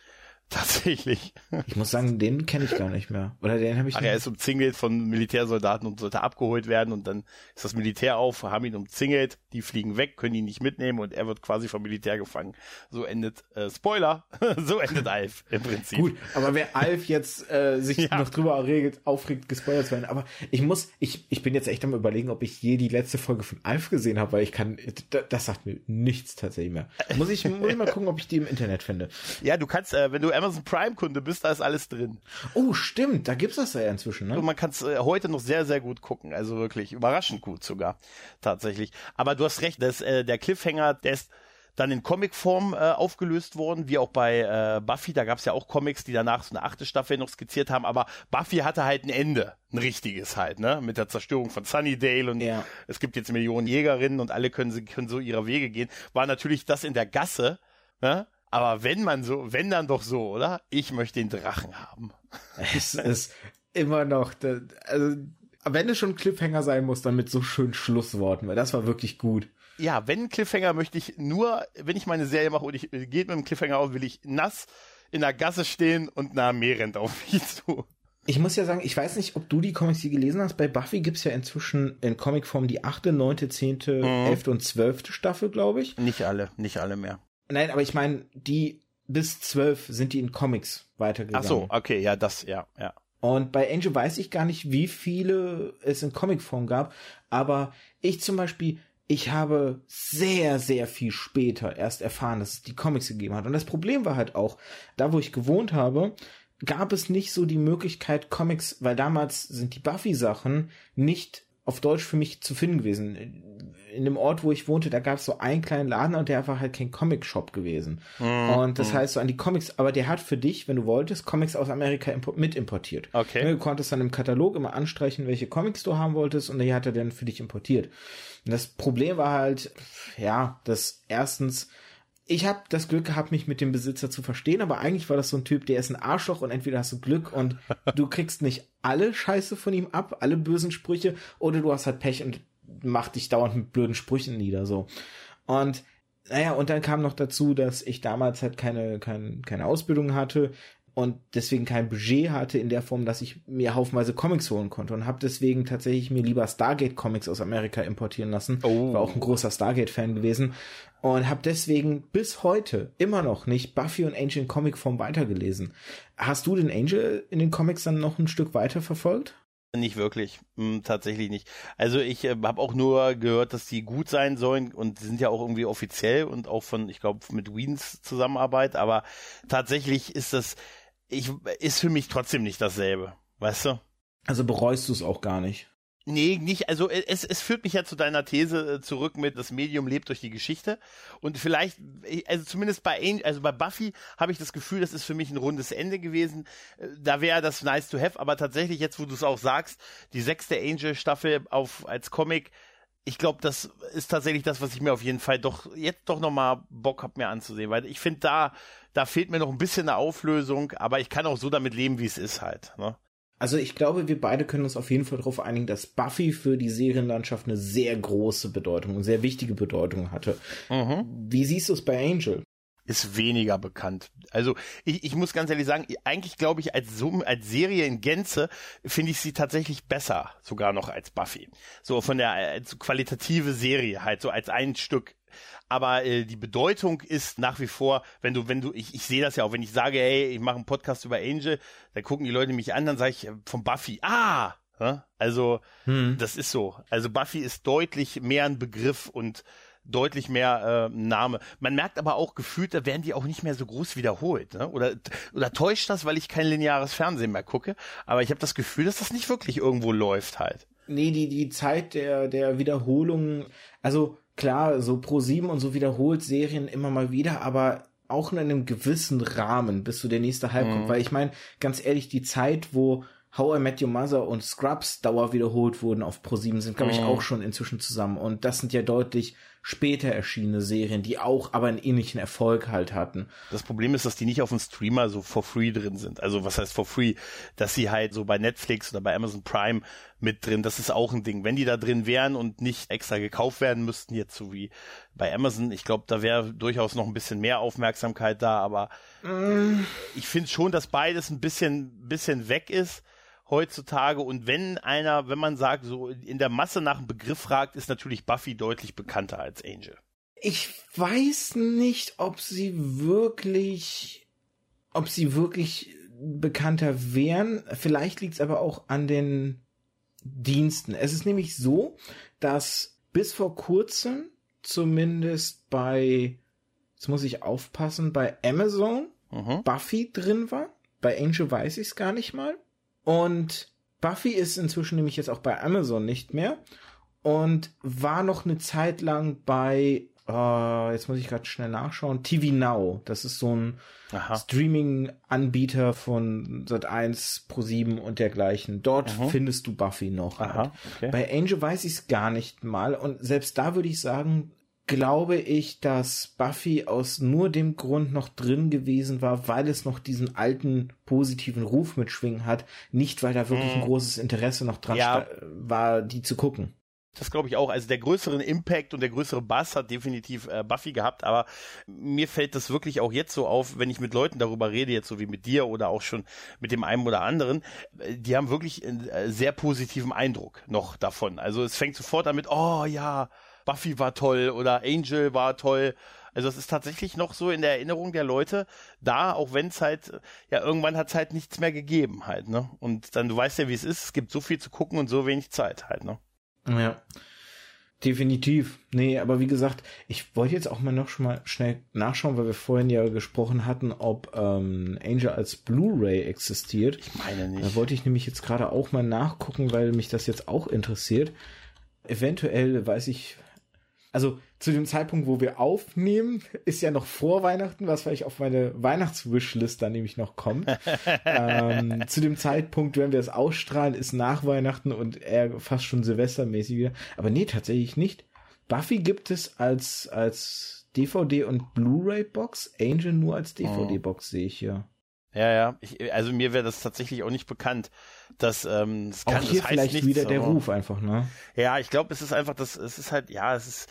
(laughs) Tatsächlich. Ich muss sagen, den kenne ich gar nicht mehr. Oder den habe ich. Ach, er ist umzingelt von Militärsoldaten und sollte abgeholt werden und dann ist das Militär auf, haben ihn umzingelt, die fliegen weg, können ihn nicht mitnehmen und er wird quasi vom Militär gefangen. So endet, äh, Spoiler, (laughs) so endet Alf im Prinzip. Gut, aber wer Alf jetzt äh, sich (laughs) ja. noch drüber erregt, aufregt, gespoilert werden, aber ich muss, ich, ich bin jetzt echt am überlegen, ob ich je die letzte Folge von Alf gesehen habe, weil ich kann, das sagt mir nichts tatsächlich mehr. Muss ich, muss ich mal gucken, ob ich die im Internet finde. Ja, du kannst, äh, wenn du Amazon Prime-Kunde bist, da ist alles drin. Oh, stimmt, da gibt's das ja inzwischen, ne? Und man kann es äh, heute noch sehr, sehr gut gucken. Also wirklich überraschend gut sogar, tatsächlich. Aber du hast recht, dass, äh, der Cliffhanger, der ist dann in Comicform äh, aufgelöst worden, wie auch bei äh, Buffy. Da gab es ja auch Comics, die danach so eine achte Staffel noch skizziert haben. Aber Buffy hatte halt ein Ende, ein richtiges halt, ne? Mit der Zerstörung von Sunnydale und ja. es gibt jetzt Millionen Jägerinnen und alle können, können so ihre Wege gehen. War natürlich das in der Gasse, ne? Aber wenn man so, wenn dann doch so, oder? Ich möchte den Drachen haben. Es ist immer noch, also, wenn es schon Cliffhanger sein muss, dann mit so schönen Schlussworten, weil das war wirklich gut. Ja, wenn Cliffhanger möchte ich nur, wenn ich meine Serie mache und ich geht mit dem Cliffhanger auf, will ich nass in der Gasse stehen und nah am Meer rennt auf mich (laughs) zu. Ich muss ja sagen, ich weiß nicht, ob du die Comics hier gelesen hast. Bei Buffy gibt's ja inzwischen in Comicform die achte, neunte, zehnte, mhm. elfte und zwölfte Staffel, glaube ich. Nicht alle, nicht alle mehr. Nein, aber ich meine, die bis zwölf sind die in Comics weitergegangen. Ach so, okay, ja, das, ja, ja. Und bei Angel weiß ich gar nicht, wie viele es in Comicform gab, aber ich zum Beispiel, ich habe sehr, sehr viel später erst erfahren, dass es die Comics gegeben hat. Und das Problem war halt auch, da wo ich gewohnt habe, gab es nicht so die Möglichkeit, Comics, weil damals sind die Buffy-Sachen nicht auf Deutsch für mich zu finden gewesen. In dem Ort, wo ich wohnte, da gab es so einen kleinen Laden und der war halt kein Comic-Shop gewesen. Mm, und das mm. heißt so an die Comics, aber der hat für dich, wenn du wolltest, Comics aus Amerika mit importiert. Okay. Du konntest dann im Katalog immer anstreichen, welche Comics du haben wolltest und der hat er dann für dich importiert. Und das Problem war halt, ja, dass erstens ich habe das Glück gehabt, mich mit dem Besitzer zu verstehen, aber eigentlich war das so ein Typ, der ist ein Arschloch und entweder hast du Glück und du (laughs) kriegst nicht alle Scheiße von ihm ab, alle bösen Sprüche, oder du hast halt Pech und macht dich dauernd mit blöden Sprüchen nieder, so. Und naja, und dann kam noch dazu, dass ich damals halt keine, keine, keine Ausbildung hatte und deswegen kein Budget hatte in der Form, dass ich mir haufenweise Comics holen konnte und habe deswegen tatsächlich mir lieber Stargate Comics aus Amerika importieren lassen. Oh. War auch ein großer Stargate Fan gewesen und habe deswegen bis heute immer noch nicht Buffy und Angel in Comicform weitergelesen. Hast du den Angel in den Comics dann noch ein Stück weiter verfolgt? Nicht wirklich, hm, tatsächlich nicht. Also ich äh, habe auch nur gehört, dass die gut sein sollen und sind ja auch irgendwie offiziell und auch von, ich glaube, mit Weens Zusammenarbeit, aber tatsächlich ist das ich, ist für mich trotzdem nicht dasselbe, weißt du? Also bereust du es auch gar nicht? Nee, nicht. Also es, es führt mich ja zu deiner These äh, zurück mit, das Medium lebt durch die Geschichte. Und vielleicht, also zumindest bei, also bei Buffy habe ich das Gefühl, das ist für mich ein rundes Ende gewesen. Äh, da wäre das nice to have, aber tatsächlich, jetzt wo du es auch sagst, die sechste Angel-Staffel auf als Comic, ich glaube, das ist tatsächlich das, was ich mir auf jeden Fall doch jetzt doch nochmal Bock hab mir anzusehen, weil ich finde, da, da fehlt mir noch ein bisschen eine Auflösung, aber ich kann auch so damit leben, wie es ist halt. Ne? Also ich glaube, wir beide können uns auf jeden Fall darauf einigen, dass Buffy für die Serienlandschaft eine sehr große Bedeutung, eine sehr wichtige Bedeutung hatte. Mhm. Wie siehst du es bei Angel? ist weniger bekannt. Also ich, ich muss ganz ehrlich sagen, eigentlich glaube ich, als, Summe, als Serie in Gänze finde ich sie tatsächlich besser, sogar noch als Buffy. So von der als qualitative Serie halt, so als ein Stück. Aber äh, die Bedeutung ist nach wie vor, wenn du, wenn du, ich, ich sehe das ja auch, wenn ich sage, hey, ich mache einen Podcast über Angel, dann gucken die Leute mich an, dann sage ich äh, von Buffy, ah, also hm. das ist so. Also Buffy ist deutlich mehr ein Begriff und deutlich mehr äh, Name. Man merkt aber auch gefühlt, da werden die auch nicht mehr so groß wiederholt. Ne? Oder, oder täuscht das, weil ich kein lineares Fernsehen mehr gucke. Aber ich habe das Gefühl, dass das nicht wirklich irgendwo läuft halt. Nee, die, die Zeit der, der Wiederholung, also klar, so pro sieben und so wiederholt Serien immer mal wieder, aber auch in einem gewissen Rahmen, bis so der nächste Hype mhm. kommt. Weil ich meine, ganz ehrlich, die Zeit, wo How I Met Your Mother und Scrubs Dauer wiederholt wurden auf Pro7 sind, glaube ich, mhm. auch schon inzwischen zusammen. Und das sind ja deutlich später erschienene Serien, die auch aber einen ähnlichen Erfolg halt hatten. Das Problem ist, dass die nicht auf dem Streamer so for free drin sind. Also was heißt for free? Dass sie halt so bei Netflix oder bei Amazon Prime mit drin. Das ist auch ein Ding. Wenn die da drin wären und nicht extra gekauft werden müssten, jetzt so wie bei Amazon, ich glaube, da wäre durchaus noch ein bisschen mehr Aufmerksamkeit da, aber mm. ich finde schon, dass beides ein bisschen, bisschen weg ist heutzutage. Und wenn einer, wenn man sagt, so in der Masse nach einem Begriff fragt, ist natürlich Buffy deutlich bekannter als Angel. Ich weiß nicht, ob sie wirklich, ob sie wirklich bekannter wären. Vielleicht liegt es aber auch an den Diensten. Es ist nämlich so, dass bis vor kurzem zumindest bei, jetzt muss ich aufpassen, bei Amazon mhm. Buffy drin war. Bei Angel weiß ich es gar nicht mal. Und Buffy ist inzwischen nämlich jetzt auch bei Amazon nicht mehr und war noch eine Zeit lang bei Uh, jetzt muss ich gerade schnell nachschauen. TV Now. Das ist so ein Streaming-Anbieter von Sat1, Pro7 und dergleichen. Dort mhm. findest du Buffy noch. Halt. Okay. Bei Angel weiß ich es gar nicht mal. Und selbst da würde ich sagen, glaube ich, dass Buffy aus nur dem Grund noch drin gewesen war, weil es noch diesen alten positiven Ruf mitschwingen hat, nicht weil da wirklich ein mhm. großes Interesse noch dran ja. war, die zu gucken. Das glaube ich auch. Also der größere Impact und der größere Bass hat definitiv äh, Buffy gehabt, aber mir fällt das wirklich auch jetzt so auf, wenn ich mit Leuten darüber rede, jetzt so wie mit dir oder auch schon mit dem einen oder anderen, äh, die haben wirklich einen äh, sehr positiven Eindruck noch davon. Also es fängt sofort damit, oh ja, Buffy war toll oder Angel war toll. Also es ist tatsächlich noch so in der Erinnerung der Leute da, auch wenn es halt, ja, irgendwann hat es halt nichts mehr gegeben halt, ne? Und dann, du weißt ja, wie es ist, es gibt so viel zu gucken und so wenig Zeit halt, ne? Ja. Definitiv. Nee, aber wie gesagt, ich wollte jetzt auch mal noch schon mal schnell nachschauen, weil wir vorhin ja gesprochen hatten, ob ähm, Angel als Blu-ray existiert. Ich meine nicht. Da wollte ich nämlich jetzt gerade auch mal nachgucken, weil mich das jetzt auch interessiert. Eventuell weiß ich, also zu dem Zeitpunkt, wo wir aufnehmen, ist ja noch vor Weihnachten, was vielleicht auf meine Weihnachtswishlist dann nämlich noch kommt. (laughs) ähm, zu dem Zeitpunkt, wenn wir es ausstrahlen, ist nach Weihnachten und eher fast schon Silvestermäßig wieder. Aber nee, tatsächlich nicht. Buffy gibt es als, als DVD und Blu-ray-Box, Angel nur als DVD-Box, oh. sehe ich ja. Ja, ja. Ich, also mir wäre das tatsächlich auch nicht bekannt, dass ähm, das kann, auch hier das vielleicht nichts, wieder der Ruf einfach, ne? Ja, ich glaube, es ist einfach das, es ist halt, ja, es ist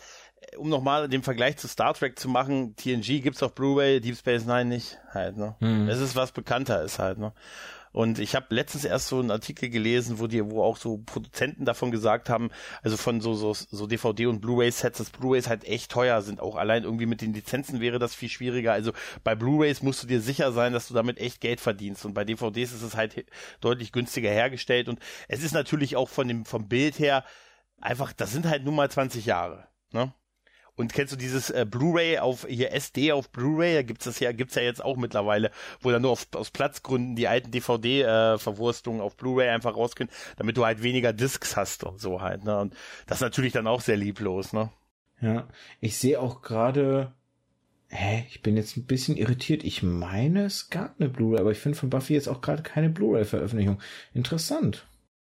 um nochmal den Vergleich zu Star Trek zu machen, TNG gibt's auf Blu-ray, Deep Space Nine nicht, halt, ne? Mhm. Es ist was bekannter ist halt, ne? Und ich habe letztens erst so einen Artikel gelesen, wo die, wo auch so Produzenten davon gesagt haben, also von so so, so DVD und Blu-ray-Sets, dass Blu-rays halt echt teuer sind. Auch allein irgendwie mit den Lizenzen wäre das viel schwieriger. Also bei Blu-rays musst du dir sicher sein, dass du damit echt Geld verdienst. Und bei DVDs ist es halt deutlich günstiger hergestellt. Und es ist natürlich auch von dem vom Bild her einfach, das sind halt nun mal 20 Jahre. Ne? Und kennst du dieses äh, Blu-ray auf hier SD auf Blu-ray? Da gibt's das ja, gibt's ja jetzt auch mittlerweile, wo dann nur auf, aus Platzgründen die alten DVD-Verwurstungen äh, auf Blu-ray einfach raus können, damit du halt weniger Discs hast und so halt. Ne? Und das ist natürlich dann auch sehr lieblos, ne? Ja, ich sehe auch gerade, hä, ich bin jetzt ein bisschen irritiert. Ich meine, es gab eine Blu-ray, aber ich finde von Buffy jetzt auch gerade keine Blu-ray-Veröffentlichung. Interessant.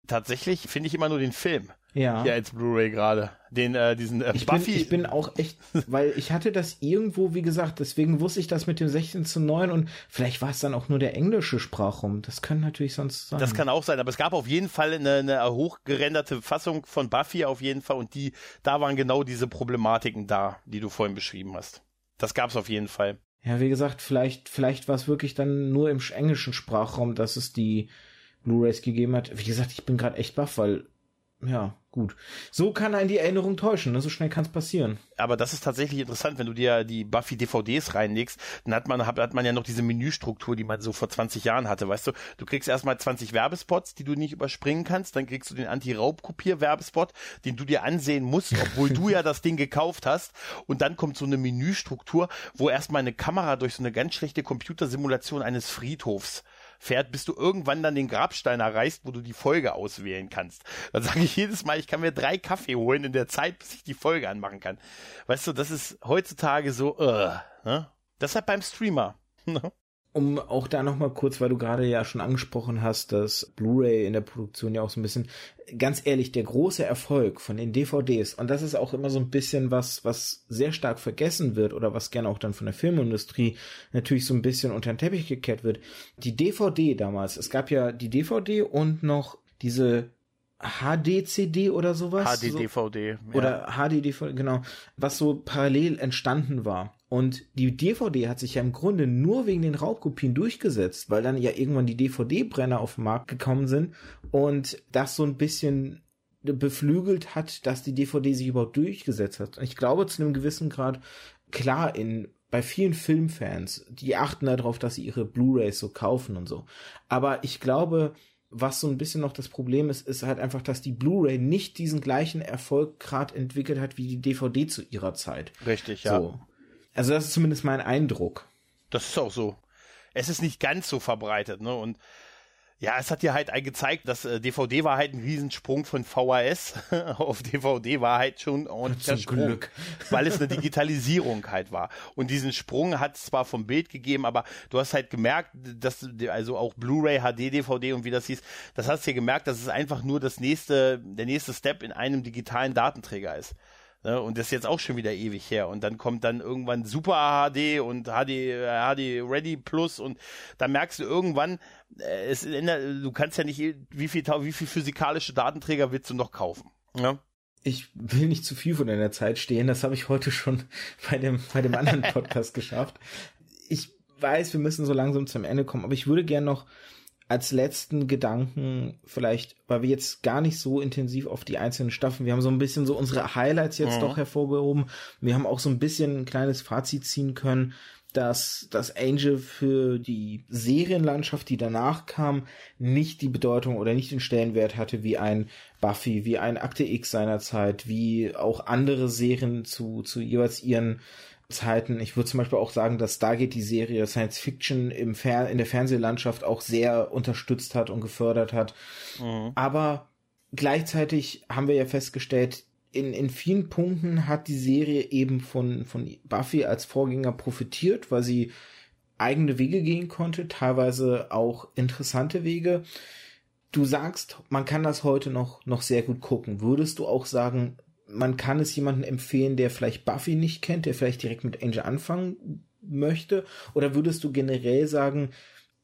Tatsächlich finde ich immer nur den Film. Ja. Hier als Blu-ray gerade. Den, äh, diesen äh, ich Buffy. Bin, ich bin auch echt, (laughs) weil ich hatte das irgendwo, wie gesagt, deswegen wusste ich das mit dem 16 zu 9 und vielleicht war es dann auch nur der englische Sprachraum. Das kann natürlich sonst sein. Das kann auch sein, aber es gab auf jeden Fall eine, eine hochgerenderte Fassung von Buffy auf jeden Fall und die, da waren genau diese Problematiken da, die du vorhin beschrieben hast. Das gab es auf jeden Fall. Ja, wie gesagt, vielleicht, vielleicht war es wirklich dann nur im englischen Sprachraum, dass es die Blu-rays gegeben hat. Wie gesagt, ich bin gerade echt baff, weil ja, gut. So kann einen die Erinnerung täuschen, ne? so schnell kann es passieren. Aber das ist tatsächlich interessant, wenn du dir die Buffy DVDs reinlegst, dann hat man, hat, hat man ja noch diese Menüstruktur, die man so vor 20 Jahren hatte, weißt du? Du kriegst erstmal 20 Werbespots, die du nicht überspringen kannst, dann kriegst du den Anti-Raubkopier-Werbespot, den du dir ansehen musst, obwohl du ja (laughs) das Ding gekauft hast und dann kommt so eine Menüstruktur, wo erstmal eine Kamera durch so eine ganz schlechte Computersimulation eines Friedhofs fährt, bis du irgendwann dann den Grabstein erreichst, wo du die Folge auswählen kannst. Dann sage ich jedes Mal, ich kann mir drei Kaffee holen in der Zeit, bis ich die Folge anmachen kann. Weißt du, das ist heutzutage so, uh, ne? Deshalb beim Streamer. (laughs) Um auch da nochmal kurz, weil du gerade ja schon angesprochen hast, dass Blu-ray in der Produktion ja auch so ein bisschen, ganz ehrlich, der große Erfolg von den DVDs, und das ist auch immer so ein bisschen was, was sehr stark vergessen wird oder was gerne auch dann von der Filmindustrie natürlich so ein bisschen unter den Teppich gekehrt wird. Die DVD damals, es gab ja die DVD und noch diese HD-CD oder sowas. HD-DVD. So, oder HD-DVD, genau. Was so parallel entstanden war. Und die DVD hat sich ja im Grunde nur wegen den Raubkopien durchgesetzt, weil dann ja irgendwann die DVD-Brenner auf den Markt gekommen sind und das so ein bisschen beflügelt hat, dass die DVD sich überhaupt durchgesetzt hat. Und ich glaube zu einem gewissen Grad, klar, in bei vielen Filmfans, die achten darauf, dass sie ihre Blu-rays so kaufen und so. Aber ich glaube, was so ein bisschen noch das Problem ist, ist halt einfach, dass die Blu-ray nicht diesen gleichen Erfolg gerade entwickelt hat wie die DVD zu ihrer Zeit. Richtig, ja. So. Also das ist zumindest mein Eindruck. Das ist auch so. Es ist nicht ganz so verbreitet, ne? Und ja, es hat dir halt gezeigt, dass äh, DVD war halt ein Riesensprung von VHS (laughs) auf DVD war halt schon ordentlicher Sprung, Glück. (laughs) weil es eine Digitalisierung halt war. Und diesen Sprung hat es zwar vom Bild gegeben, aber du hast halt gemerkt, dass also auch Blu-ray, HD, DVD und wie das hieß, das hast du ja gemerkt, dass es einfach nur das nächste, der nächste Step in einem digitalen Datenträger ist. Ne? Und das ist jetzt auch schon wieder ewig her. Und dann kommt dann irgendwann Super HD und HD, HD Ready Plus und dann merkst du irgendwann, äh, es, du kannst ja nicht, wie viel, wie viel physikalische Datenträger willst du noch kaufen? Ja? ich will nicht zu viel von deiner Zeit stehen. Das habe ich heute schon (laughs) bei dem, bei dem anderen (laughs) Podcast geschafft. Ich weiß, wir müssen so langsam zum Ende kommen, aber ich würde gern noch als letzten Gedanken vielleicht, weil wir jetzt gar nicht so intensiv auf die einzelnen Staffeln, wir haben so ein bisschen so unsere Highlights jetzt mhm. doch hervorgehoben. Wir haben auch so ein bisschen ein kleines Fazit ziehen können, dass das Angel für die Serienlandschaft, die danach kam, nicht die Bedeutung oder nicht den Stellenwert hatte wie ein Buffy, wie ein Akte X seinerzeit, wie auch andere Serien zu, zu jeweils ihren Zeiten. Ich würde zum Beispiel auch sagen, dass Stargate die Serie Science Fiction im Fer in der Fernsehlandschaft auch sehr unterstützt hat und gefördert hat. Mhm. Aber gleichzeitig haben wir ja festgestellt, in, in vielen Punkten hat die Serie eben von, von Buffy als Vorgänger profitiert, weil sie eigene Wege gehen konnte, teilweise auch interessante Wege. Du sagst, man kann das heute noch, noch sehr gut gucken. Würdest du auch sagen, man kann es jemandem empfehlen, der vielleicht Buffy nicht kennt, der vielleicht direkt mit Angel anfangen möchte? Oder würdest du generell sagen,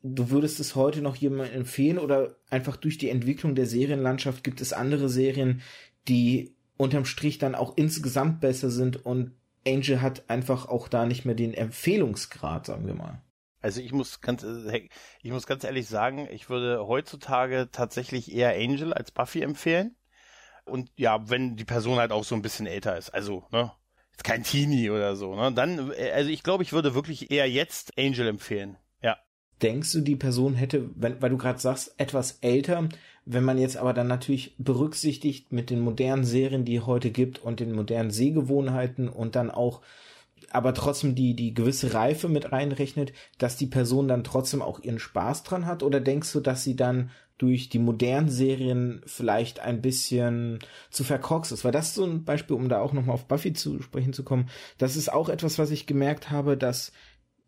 du würdest es heute noch jemandem empfehlen oder einfach durch die Entwicklung der Serienlandschaft gibt es andere Serien, die unterm Strich dann auch insgesamt besser sind und Angel hat einfach auch da nicht mehr den Empfehlungsgrad, sagen wir mal. Also ich muss ganz, äh, ich muss ganz ehrlich sagen, ich würde heutzutage tatsächlich eher Angel als Buffy empfehlen. Und ja, wenn die Person halt auch so ein bisschen älter ist, also, ne, jetzt kein Teenie oder so, ne, dann, äh, also ich glaube, ich würde wirklich eher jetzt Angel empfehlen. Ja. Denkst du, die Person hätte, wenn, weil du gerade sagst, etwas älter, wenn man jetzt aber dann natürlich berücksichtigt mit den modernen Serien, die heute gibt und den modernen Sehgewohnheiten und dann auch aber trotzdem die, die gewisse Reife mit reinrechnet, dass die Person dann trotzdem auch ihren Spaß dran hat? Oder denkst du, dass sie dann durch die modernen Serien vielleicht ein bisschen zu verkorkst ist. Weil das so ein Beispiel, um da auch nochmal auf Buffy zu sprechen zu kommen. Das ist auch etwas, was ich gemerkt habe, dass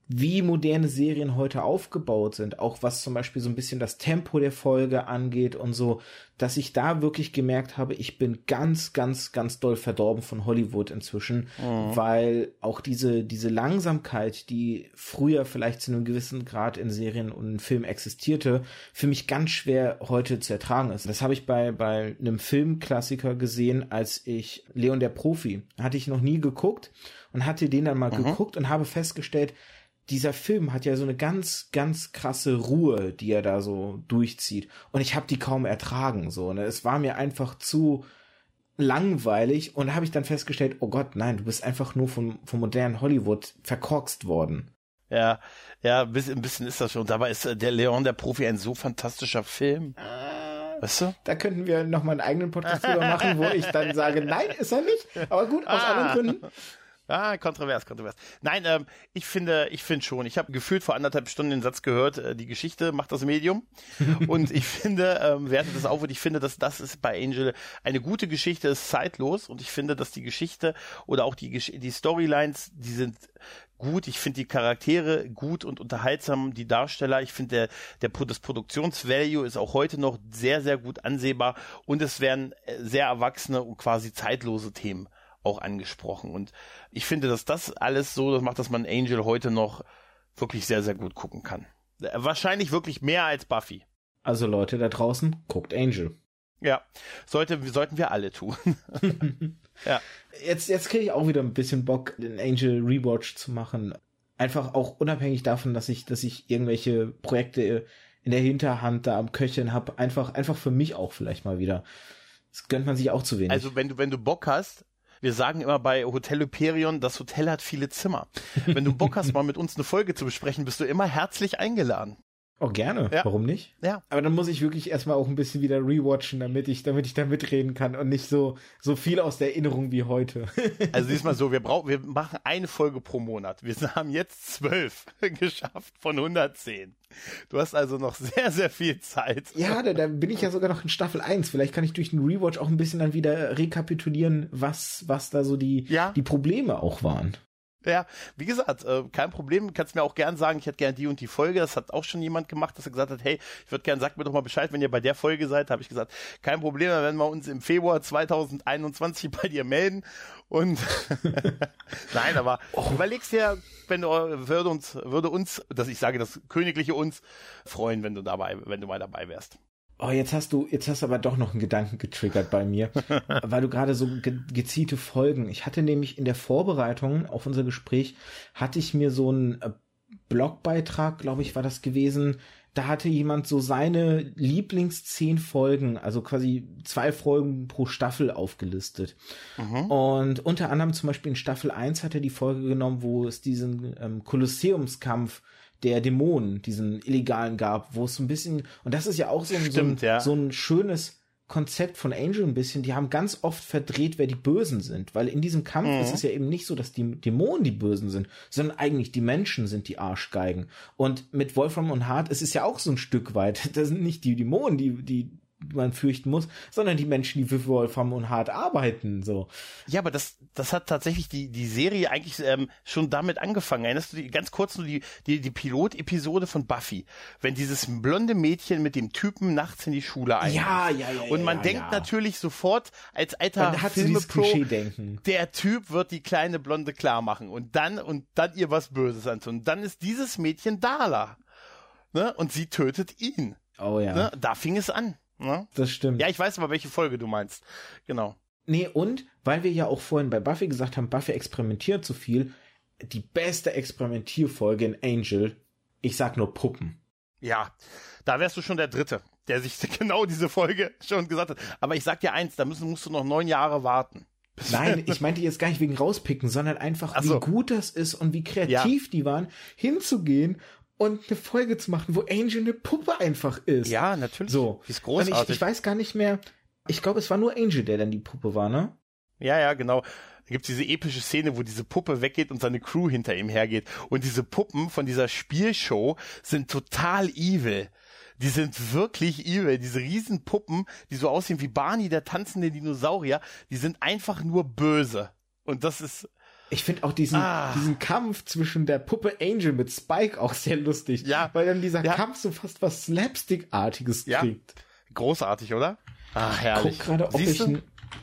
wie moderne Serien heute aufgebaut sind, auch was zum Beispiel so ein bisschen das Tempo der Folge angeht und so, dass ich da wirklich gemerkt habe, ich bin ganz, ganz, ganz doll verdorben von Hollywood inzwischen, mhm. weil auch diese, diese Langsamkeit, die früher vielleicht zu einem gewissen Grad in Serien und Filmen existierte, für mich ganz schwer heute zu ertragen ist. Das habe ich bei, bei einem Filmklassiker gesehen, als ich Leon der Profi, hatte ich noch nie geguckt und hatte den dann mal mhm. geguckt und habe festgestellt, dieser Film hat ja so eine ganz, ganz krasse Ruhe, die er da so durchzieht. Und ich habe die kaum ertragen. So, ne? Es war mir einfach zu langweilig und da habe ich dann festgestellt, oh Gott, nein, du bist einfach nur vom, vom modernen Hollywood verkorkst worden. Ja, ja, ein bisschen, ist das schon. Dabei ist äh, der Leon der Profi ein so fantastischer Film. Äh, weißt du? Da könnten wir noch mal einen eigenen Podcast drüber machen, wo ich dann sage, nein, ist er nicht. Aber gut, aus ah. anderen Gründen. Ah, kontrovers, kontrovers. Nein, ähm, ich finde, ich finde schon. Ich habe gefühlt vor anderthalb Stunden den Satz gehört, äh, die Geschichte macht das Medium. (laughs) und ich finde, ähm, wertet das auf und ich finde, dass das ist bei Angel eine gute Geschichte, ist zeitlos und ich finde, dass die Geschichte oder auch die, die Storylines, die sind gut. Ich finde die Charaktere gut und unterhaltsam, die Darsteller. Ich finde der, der das Produktionsvalue ist auch heute noch sehr, sehr gut ansehbar und es werden äh, sehr erwachsene und quasi zeitlose Themen auch angesprochen. Und ich finde, dass das alles so das macht, dass man Angel heute noch wirklich sehr, sehr gut gucken kann. Wahrscheinlich wirklich mehr als Buffy. Also Leute da draußen, guckt Angel. Ja, sollte, sollten wir alle tun. (laughs) ja. Jetzt, jetzt kriege ich auch wieder ein bisschen Bock, den Angel Rewatch zu machen. Einfach auch unabhängig davon, dass ich, dass ich irgendwelche Projekte in der Hinterhand da am Köcheln habe. Einfach, einfach für mich auch vielleicht mal wieder. Das gönnt man sich auch zu wenig. Also wenn du, wenn du Bock hast, wir sagen immer bei Hotel Hyperion, das Hotel hat viele Zimmer. Wenn du Bock hast, mal mit uns eine Folge zu besprechen, bist du immer herzlich eingeladen. Oh, gerne. Ja. Warum nicht? Ja. Aber dann muss ich wirklich erstmal auch ein bisschen wieder rewatchen, damit ich, damit ich da mitreden kann und nicht so, so viel aus der Erinnerung wie heute. (laughs) also diesmal so, wir brauchen, wir machen eine Folge pro Monat. Wir haben jetzt zwölf (laughs) geschafft von 110. Du hast also noch sehr, sehr viel Zeit. Ja, da, da bin ich ja sogar noch in Staffel 1. Vielleicht kann ich durch den Rewatch auch ein bisschen dann wieder rekapitulieren, was, was da so die, ja. die Probleme auch waren. Ja, wie gesagt, äh, kein Problem. Kannst mir auch gern sagen, ich hätte gern die und die Folge. Das hat auch schon jemand gemacht, dass er gesagt hat, hey, ich würde gern, sagt mir doch mal Bescheid, wenn ihr bei der Folge seid. Habe ich gesagt, kein Problem, dann werden wir uns im Februar 2021 bei dir melden. Und (laughs) nein, aber oh. überlegst dir, wenn du würde uns, würde uns, dass ich sage, das königliche uns freuen, wenn du dabei, wenn du mal dabei wärst. Oh, jetzt hast du, jetzt hast du aber doch noch einen Gedanken getriggert bei mir, (laughs) weil du gerade so ge gezielte Folgen. Ich hatte nämlich in der Vorbereitung auf unser Gespräch, hatte ich mir so einen äh, Blogbeitrag, glaube ich, war das gewesen. Da hatte jemand so seine Lieblings zehn Folgen, also quasi zwei Folgen pro Staffel aufgelistet. Mhm. Und unter anderem zum Beispiel in Staffel 1 hat er die Folge genommen, wo es diesen ähm, Kolosseumskampf der Dämonen, diesen illegalen gab, wo es so ein bisschen, und das ist ja auch so ein, Stimmt, so, ein ja. so ein schönes Konzept von Angel ein bisschen, die haben ganz oft verdreht, wer die Bösen sind, weil in diesem Kampf mhm. ist es ja eben nicht so, dass die Dämonen die Bösen sind, sondern eigentlich die Menschen sind die Arschgeigen. Und mit Wolfram und Hart ist es ja auch so ein Stück weit, (laughs) das sind nicht die Dämonen, die, die man fürchten muss, sondern die Menschen, die für Wolfram und hart arbeiten, so. Ja, aber das, das hat tatsächlich die, die Serie eigentlich ähm, schon damit angefangen. Erinnerst du dich ganz kurz nur die, die, die Pilot-Episode von Buffy? Wenn dieses blonde Mädchen mit dem Typen nachts in die Schule eingeht. Ja, ja, ja. Und man ja, denkt ja. natürlich sofort als alter Filme-Pro, der Typ wird die kleine Blonde klar machen und dann, und dann ihr was Böses antun. Und dann ist dieses Mädchen Dala. Ne? Und sie tötet ihn. Oh ja. Ne? Da fing es an. Ne? Das stimmt. Ja, ich weiß aber, welche Folge du meinst. Genau. Nee, und weil wir ja auch vorhin bei Buffy gesagt haben, Buffy experimentiert zu viel, die beste Experimentierfolge in Angel, ich sag nur Puppen. Ja, da wärst du schon der Dritte, der sich (laughs) genau diese Folge schon gesagt hat. Aber ich sag dir eins, da müssen, musst du noch neun Jahre warten. (laughs) Nein, ich meinte jetzt gar nicht wegen rauspicken, sondern einfach, so. wie gut das ist und wie kreativ ja. die waren, hinzugehen und eine Folge zu machen, wo Angel eine Puppe einfach ist. Ja, natürlich. So. Die ist großartig. Ich, ich, weiß gar nicht mehr. Ich glaube, es war nur Angel, der dann die Puppe war, ne? Ja, ja, genau. Da gibt's diese epische Szene, wo diese Puppe weggeht und seine Crew hinter ihm hergeht. Und diese Puppen von dieser Spielshow sind total evil. Die sind wirklich evil. Diese riesen Puppen, die so aussehen wie Barney, der tanzende Dinosaurier, die sind einfach nur böse. Und das ist, ich finde auch diesen, ah. diesen Kampf zwischen der Puppe Angel mit Spike auch sehr lustig. Ja. Weil dann dieser ja. Kampf so fast was Slapstick-artiges ja. kriegt. Großartig, oder? Ach, herrlich. Ich guck gerade, ob ich,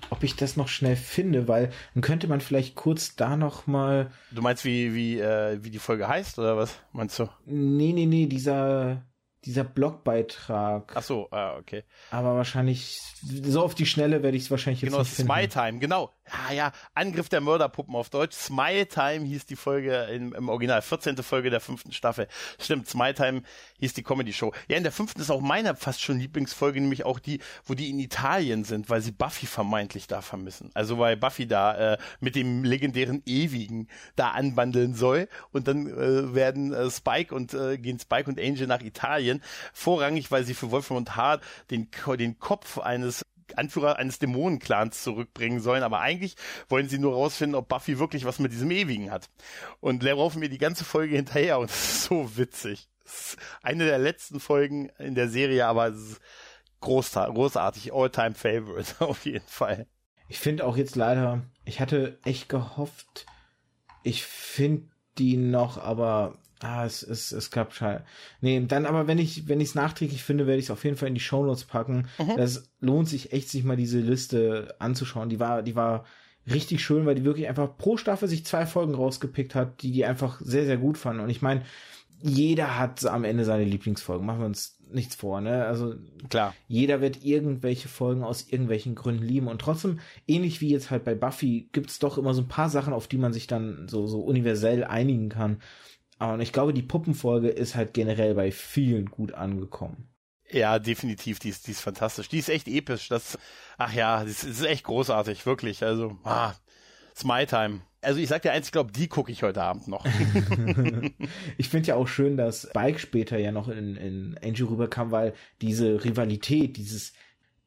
ob ich das noch schnell finde, weil dann könnte man vielleicht kurz da noch mal. Du meinst, wie, wie, äh, wie die Folge heißt, oder was meinst du? Nee, nee, nee, dieser, dieser Blogbeitrag. Ach so, ah, okay. Aber wahrscheinlich, so auf die Schnelle werde ich es wahrscheinlich jetzt genau, nicht finden. Genau, Time, genau. Ja, ja, Angriff der Mörderpuppen auf Deutsch. Smile Time hieß die Folge im, im Original, 14. Folge der fünften Staffel. Stimmt, Smile Time hieß die Comedy-Show. Ja, in der fünften ist auch meine fast schon Lieblingsfolge, nämlich auch die, wo die in Italien sind, weil sie Buffy vermeintlich da vermissen. Also weil Buffy da äh, mit dem legendären Ewigen da anbandeln soll und dann äh, werden äh, Spike und äh, gehen Spike und Angel nach Italien. Vorrangig, weil sie für Wolfram und Hart den, den Kopf eines Anführer eines Dämonenclans zurückbringen sollen, aber eigentlich wollen sie nur rausfinden, ob Buffy wirklich was mit diesem Ewigen hat. Und laufen mir die ganze Folge hinterher und (laughs) das ist so witzig. Ist eine der letzten Folgen in der Serie, aber großartig, all-time favorite (laughs) auf jeden Fall. Ich finde auch jetzt leider, ich hatte echt gehofft, ich finde die noch, aber Ah, es, es, es klappt schade. Nee, dann aber, wenn ich, wenn ich es nachträglich finde, werde ich es auf jeden Fall in die Shownotes packen. Mhm. Das lohnt sich echt, sich mal diese Liste anzuschauen. Die war, die war richtig schön, weil die wirklich einfach pro Staffel sich zwei Folgen rausgepickt hat, die die einfach sehr, sehr gut fanden. Und ich meine, jeder hat am Ende seine Lieblingsfolgen. Machen wir uns nichts vor, ne? Also klar. Jeder wird irgendwelche Folgen aus irgendwelchen Gründen lieben und trotzdem, ähnlich wie jetzt halt bei Buffy, gibt's doch immer so ein paar Sachen, auf die man sich dann so, so universell einigen kann. Und ich glaube, die Puppenfolge ist halt generell bei vielen gut angekommen. Ja, definitiv, die ist, die ist fantastisch. Die ist echt episch. Das, ach ja, das ist echt großartig, wirklich. Also, ah, it's my time. Also ich sag dir eins, ich glaube, die gucke ich heute Abend noch. (laughs) (laughs) ich finde ja auch schön, dass Bike später ja noch in, in Angel rüberkam, weil diese Rivalität, dieses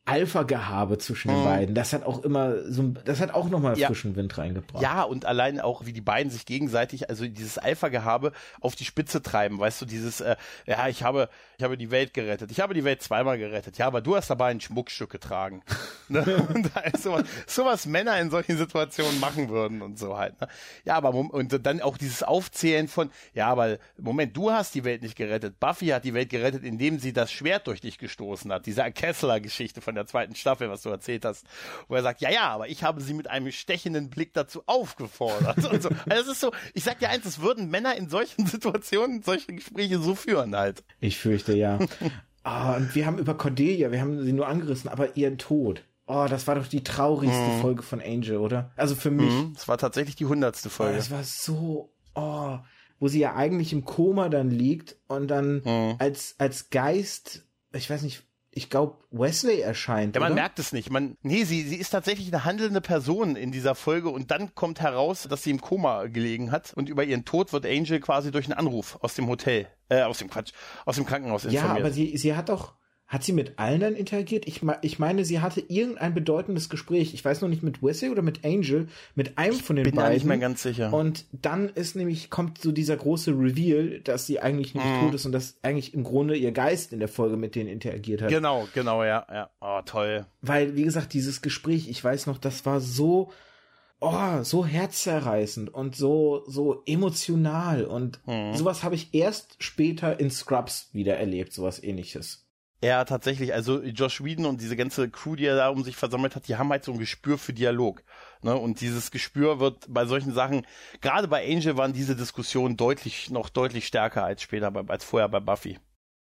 Alpha-Gehabe zwischen den mhm. beiden. Das hat auch immer so, das hat auch nochmal ja. frischen Wind reingebracht. Ja, und allein auch, wie die beiden sich gegenseitig, also dieses Alpha-Gehabe auf die Spitze treiben, weißt du, dieses, äh, ja, ich habe, ich habe die Welt gerettet, ich habe die Welt zweimal gerettet, ja, aber du hast dabei ein Schmuckstück getragen. (laughs) ne? Und da ist sowas, sowas Männer in solchen Situationen machen würden und so halt. Ne? Ja, aber, und dann auch dieses Aufzählen von, ja, aber Moment, du hast die Welt nicht gerettet, Buffy hat die Welt gerettet, indem sie das Schwert durch dich gestoßen hat, diese Kessler-Geschichte von von der zweiten Staffel, was du erzählt hast, wo er sagt, ja, ja, aber ich habe sie mit einem stechenden Blick dazu aufgefordert. und so. Also es ist so, ich sag dir eins, es würden Männer in solchen (laughs) Situationen solche Gespräche so führen halt. Ich fürchte ja. oh, (laughs) und wir haben über Cordelia, wir haben sie nur angerissen, aber ihren Tod. Oh, das war doch die traurigste mm. Folge von Angel, oder? Also für mich. Mm, das war tatsächlich die hundertste Folge. Oh, das war so, oh, wo sie ja eigentlich im Koma dann liegt und dann mm. als, als Geist, ich weiß nicht, ich glaube, Wesley erscheint. Ja, man oder? merkt es nicht. Man, nee, sie, sie ist tatsächlich eine handelnde Person in dieser Folge und dann kommt heraus, dass sie im Koma gelegen hat und über ihren Tod wird Angel quasi durch einen Anruf aus dem Hotel, äh, aus dem Quatsch, aus dem Krankenhaus informiert. Ja, aber sie, sie hat doch, hat sie mit allen dann interagiert? Ich, ich meine, sie hatte irgendein bedeutendes Gespräch. Ich weiß noch nicht mit Wesley oder mit Angel, mit einem von den beiden. Bin nicht mehr ganz sicher. Und dann ist nämlich, kommt so dieser große Reveal, dass sie eigentlich nicht mm. tot ist und dass eigentlich im Grunde ihr Geist in der Folge mit denen interagiert hat. Genau, genau, ja, ja. Oh, toll. Weil, wie gesagt, dieses Gespräch, ich weiß noch, das war so, oh, so herzzerreißend und so, so emotional und mm. sowas habe ich erst später in Scrubs wieder erlebt, sowas ähnliches. Ja, tatsächlich. Also Josh Whedon und diese ganze Crew, die er da um sich versammelt hat, die haben halt so ein Gespür für Dialog. Ne? Und dieses Gespür wird bei solchen Sachen, gerade bei Angel waren diese Diskussionen deutlich, noch deutlich stärker als später, bei, als vorher bei Buffy.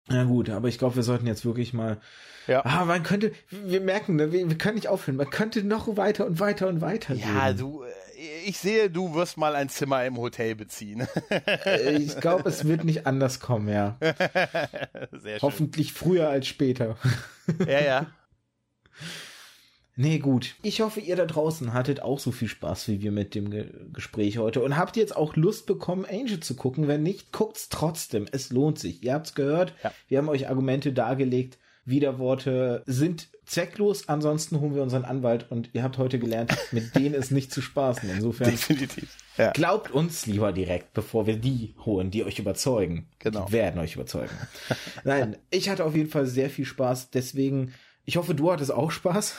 Ja gut, aber ich glaube, wir sollten jetzt wirklich mal. Ja. Ah, man könnte, wir merken, ne, wir, wir können nicht aufhören. Man könnte noch weiter und weiter und weiter. Ja, reden. du, ich sehe, du wirst mal ein Zimmer im Hotel beziehen. Äh, ich glaube, es wird nicht anders kommen, ja. (laughs) Sehr schön. Hoffentlich früher als später. (laughs) Ja, ja. Nee, gut. Ich hoffe, ihr da draußen hattet auch so viel Spaß wie wir mit dem Ge Gespräch heute und habt jetzt auch Lust bekommen, Angel zu gucken. Wenn nicht, guckt's trotzdem. Es lohnt sich. Ihr habt's gehört. Ja. Wir haben euch Argumente dargelegt. Widerworte sind zwecklos. Ansonsten holen wir unseren Anwalt und ihr habt heute gelernt, mit denen ist nicht zu spaßen. Insofern Definitiv. Ja. glaubt uns lieber direkt, bevor wir die holen, die euch überzeugen. Genau. Die werden euch überzeugen. (laughs) Nein, ich hatte auf jeden Fall sehr viel Spaß. Deswegen, ich hoffe, du hattest auch Spaß.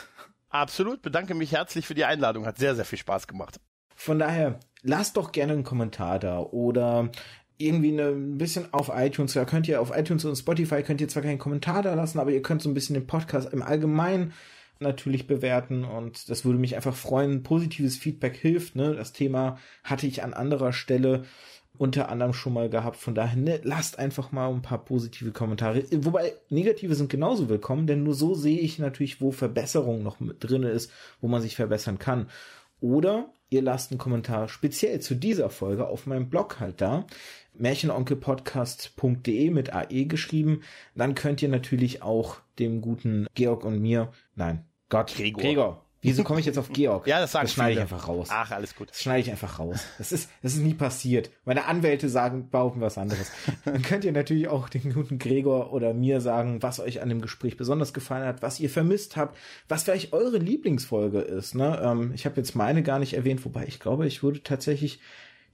Absolut. Bedanke mich herzlich für die Einladung. Hat sehr, sehr viel Spaß gemacht. Von daher, lasst doch gerne einen Kommentar da oder irgendwie eine, ein bisschen auf iTunes, da könnt ihr auf iTunes und Spotify könnt ihr zwar keinen Kommentar da lassen, aber ihr könnt so ein bisschen den Podcast im Allgemeinen natürlich bewerten und das würde mich einfach freuen. Positives Feedback hilft, ne? Das Thema hatte ich an anderer Stelle unter anderem schon mal gehabt. Von daher, ne, lasst einfach mal ein paar positive Kommentare. Wobei negative sind genauso willkommen, denn nur so sehe ich natürlich, wo Verbesserung noch mit drin ist, wo man sich verbessern kann. Oder ihr lasst einen Kommentar speziell zu dieser Folge auf meinem Blog halt da märchenonkelpodcast.de mit AE geschrieben. Dann könnt ihr natürlich auch dem guten Georg und mir, nein, Gott, Gregor. Gregor. Wieso komme ich jetzt auf Georg? (laughs) ja, das sagen Das schneide ich einfach raus. Ach, alles gut. Das schneide ich einfach raus. Das ist, das ist nie passiert. Meine Anwälte sagen, behaupten was anderes. Dann könnt ihr natürlich auch den guten Gregor oder mir sagen, was euch an dem Gespräch besonders gefallen hat, was ihr vermisst habt, was vielleicht eure Lieblingsfolge ist. Ne? Ähm, ich habe jetzt meine gar nicht erwähnt, wobei ich glaube, ich würde tatsächlich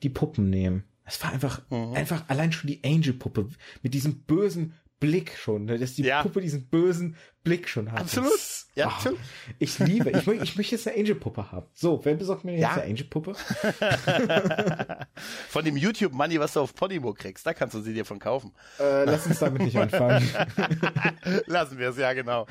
die Puppen nehmen. Es war einfach, mhm. einfach allein schon die Angel-Puppe mit diesem bösen Blick schon, ne? dass die ja. Puppe diesen bösen Blick schon hat. Absolut. Ja, oh, ich liebe, ich, ich möchte jetzt eine Angel-Puppe haben. So, wer besorgt mir jetzt ja. eine Angel-Puppe? (laughs) von dem YouTube-Money, was du auf Podimo kriegst, da kannst du sie dir von kaufen. Äh, lass uns damit nicht anfangen. (laughs) Lassen wir es, ja, genau.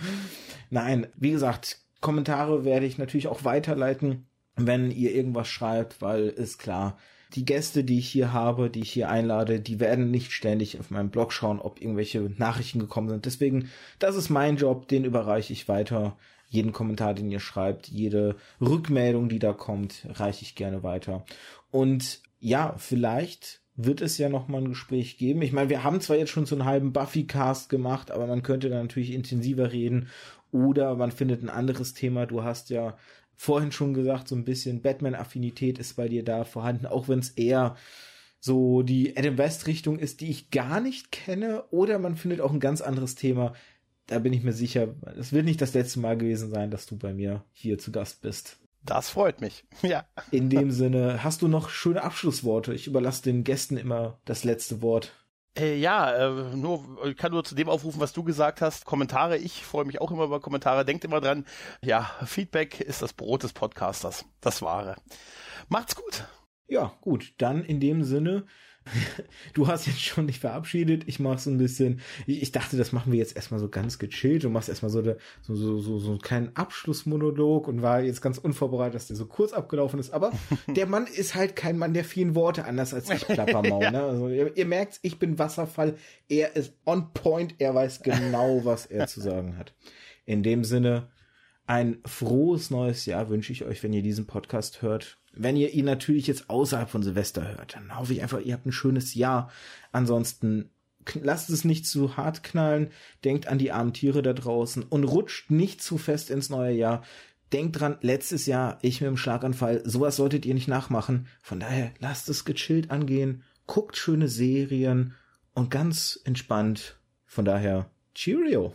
Nein, wie gesagt, Kommentare werde ich natürlich auch weiterleiten, wenn ihr irgendwas schreibt, weil ist klar, die Gäste, die ich hier habe, die ich hier einlade, die werden nicht ständig auf meinem Blog schauen, ob irgendwelche Nachrichten gekommen sind. Deswegen, das ist mein Job, den überreiche ich weiter. Jeden Kommentar, den ihr schreibt, jede Rückmeldung, die da kommt, reiche ich gerne weiter. Und ja, vielleicht wird es ja noch mal ein Gespräch geben. Ich meine, wir haben zwar jetzt schon so einen halben Buffy-Cast gemacht, aber man könnte da natürlich intensiver reden oder man findet ein anderes Thema. Du hast ja vorhin schon gesagt, so ein bisschen Batman-Affinität ist bei dir da vorhanden, auch wenn es eher so die Adam West-Richtung ist, die ich gar nicht kenne, oder man findet auch ein ganz anderes Thema. Da bin ich mir sicher, es wird nicht das letzte Mal gewesen sein, dass du bei mir hier zu Gast bist. Das freut mich. (laughs) Ja. In dem Sinne, hast du noch schöne Abschlussworte? Ich überlasse den Gästen immer das letzte Wort. Äh, ja, äh, nur, kann nur zu dem aufrufen, was du gesagt hast. Kommentare, ich freue mich auch immer über Kommentare. Denkt immer dran, ja, Feedback ist das Brot des Podcasters. Das wahre. Macht's gut. Ja, gut. Dann in dem Sinne, (laughs) du hast jetzt schon dich verabschiedet. Ich mache so ein bisschen. Ich, ich, dachte, das machen wir jetzt erstmal so ganz gechillt. Du machst erstmal so, so, so, so, so einen kleinen Abschlussmonolog und war jetzt ganz unvorbereitet, dass der so kurz abgelaufen ist. Aber (laughs) der Mann ist halt kein Mann der vielen Worte, anders als ich Plappermaul. ja. (laughs) ne? also, ihr, ihr merkt, ich bin Wasserfall. Er ist on point. Er weiß genau, was er zu sagen hat. In dem Sinne, ein frohes neues Jahr wünsche ich euch, wenn ihr diesen Podcast hört. Wenn ihr ihn natürlich jetzt außerhalb von Silvester hört, dann hoffe ich einfach, ihr habt ein schönes Jahr. Ansonsten lasst es nicht zu hart knallen, denkt an die armen Tiere da draußen und rutscht nicht zu fest ins neue Jahr. Denkt dran, letztes Jahr ich mit dem Schlaganfall, sowas solltet ihr nicht nachmachen. Von daher lasst es gechillt angehen, guckt schöne Serien und ganz entspannt. Von daher, Cheerio!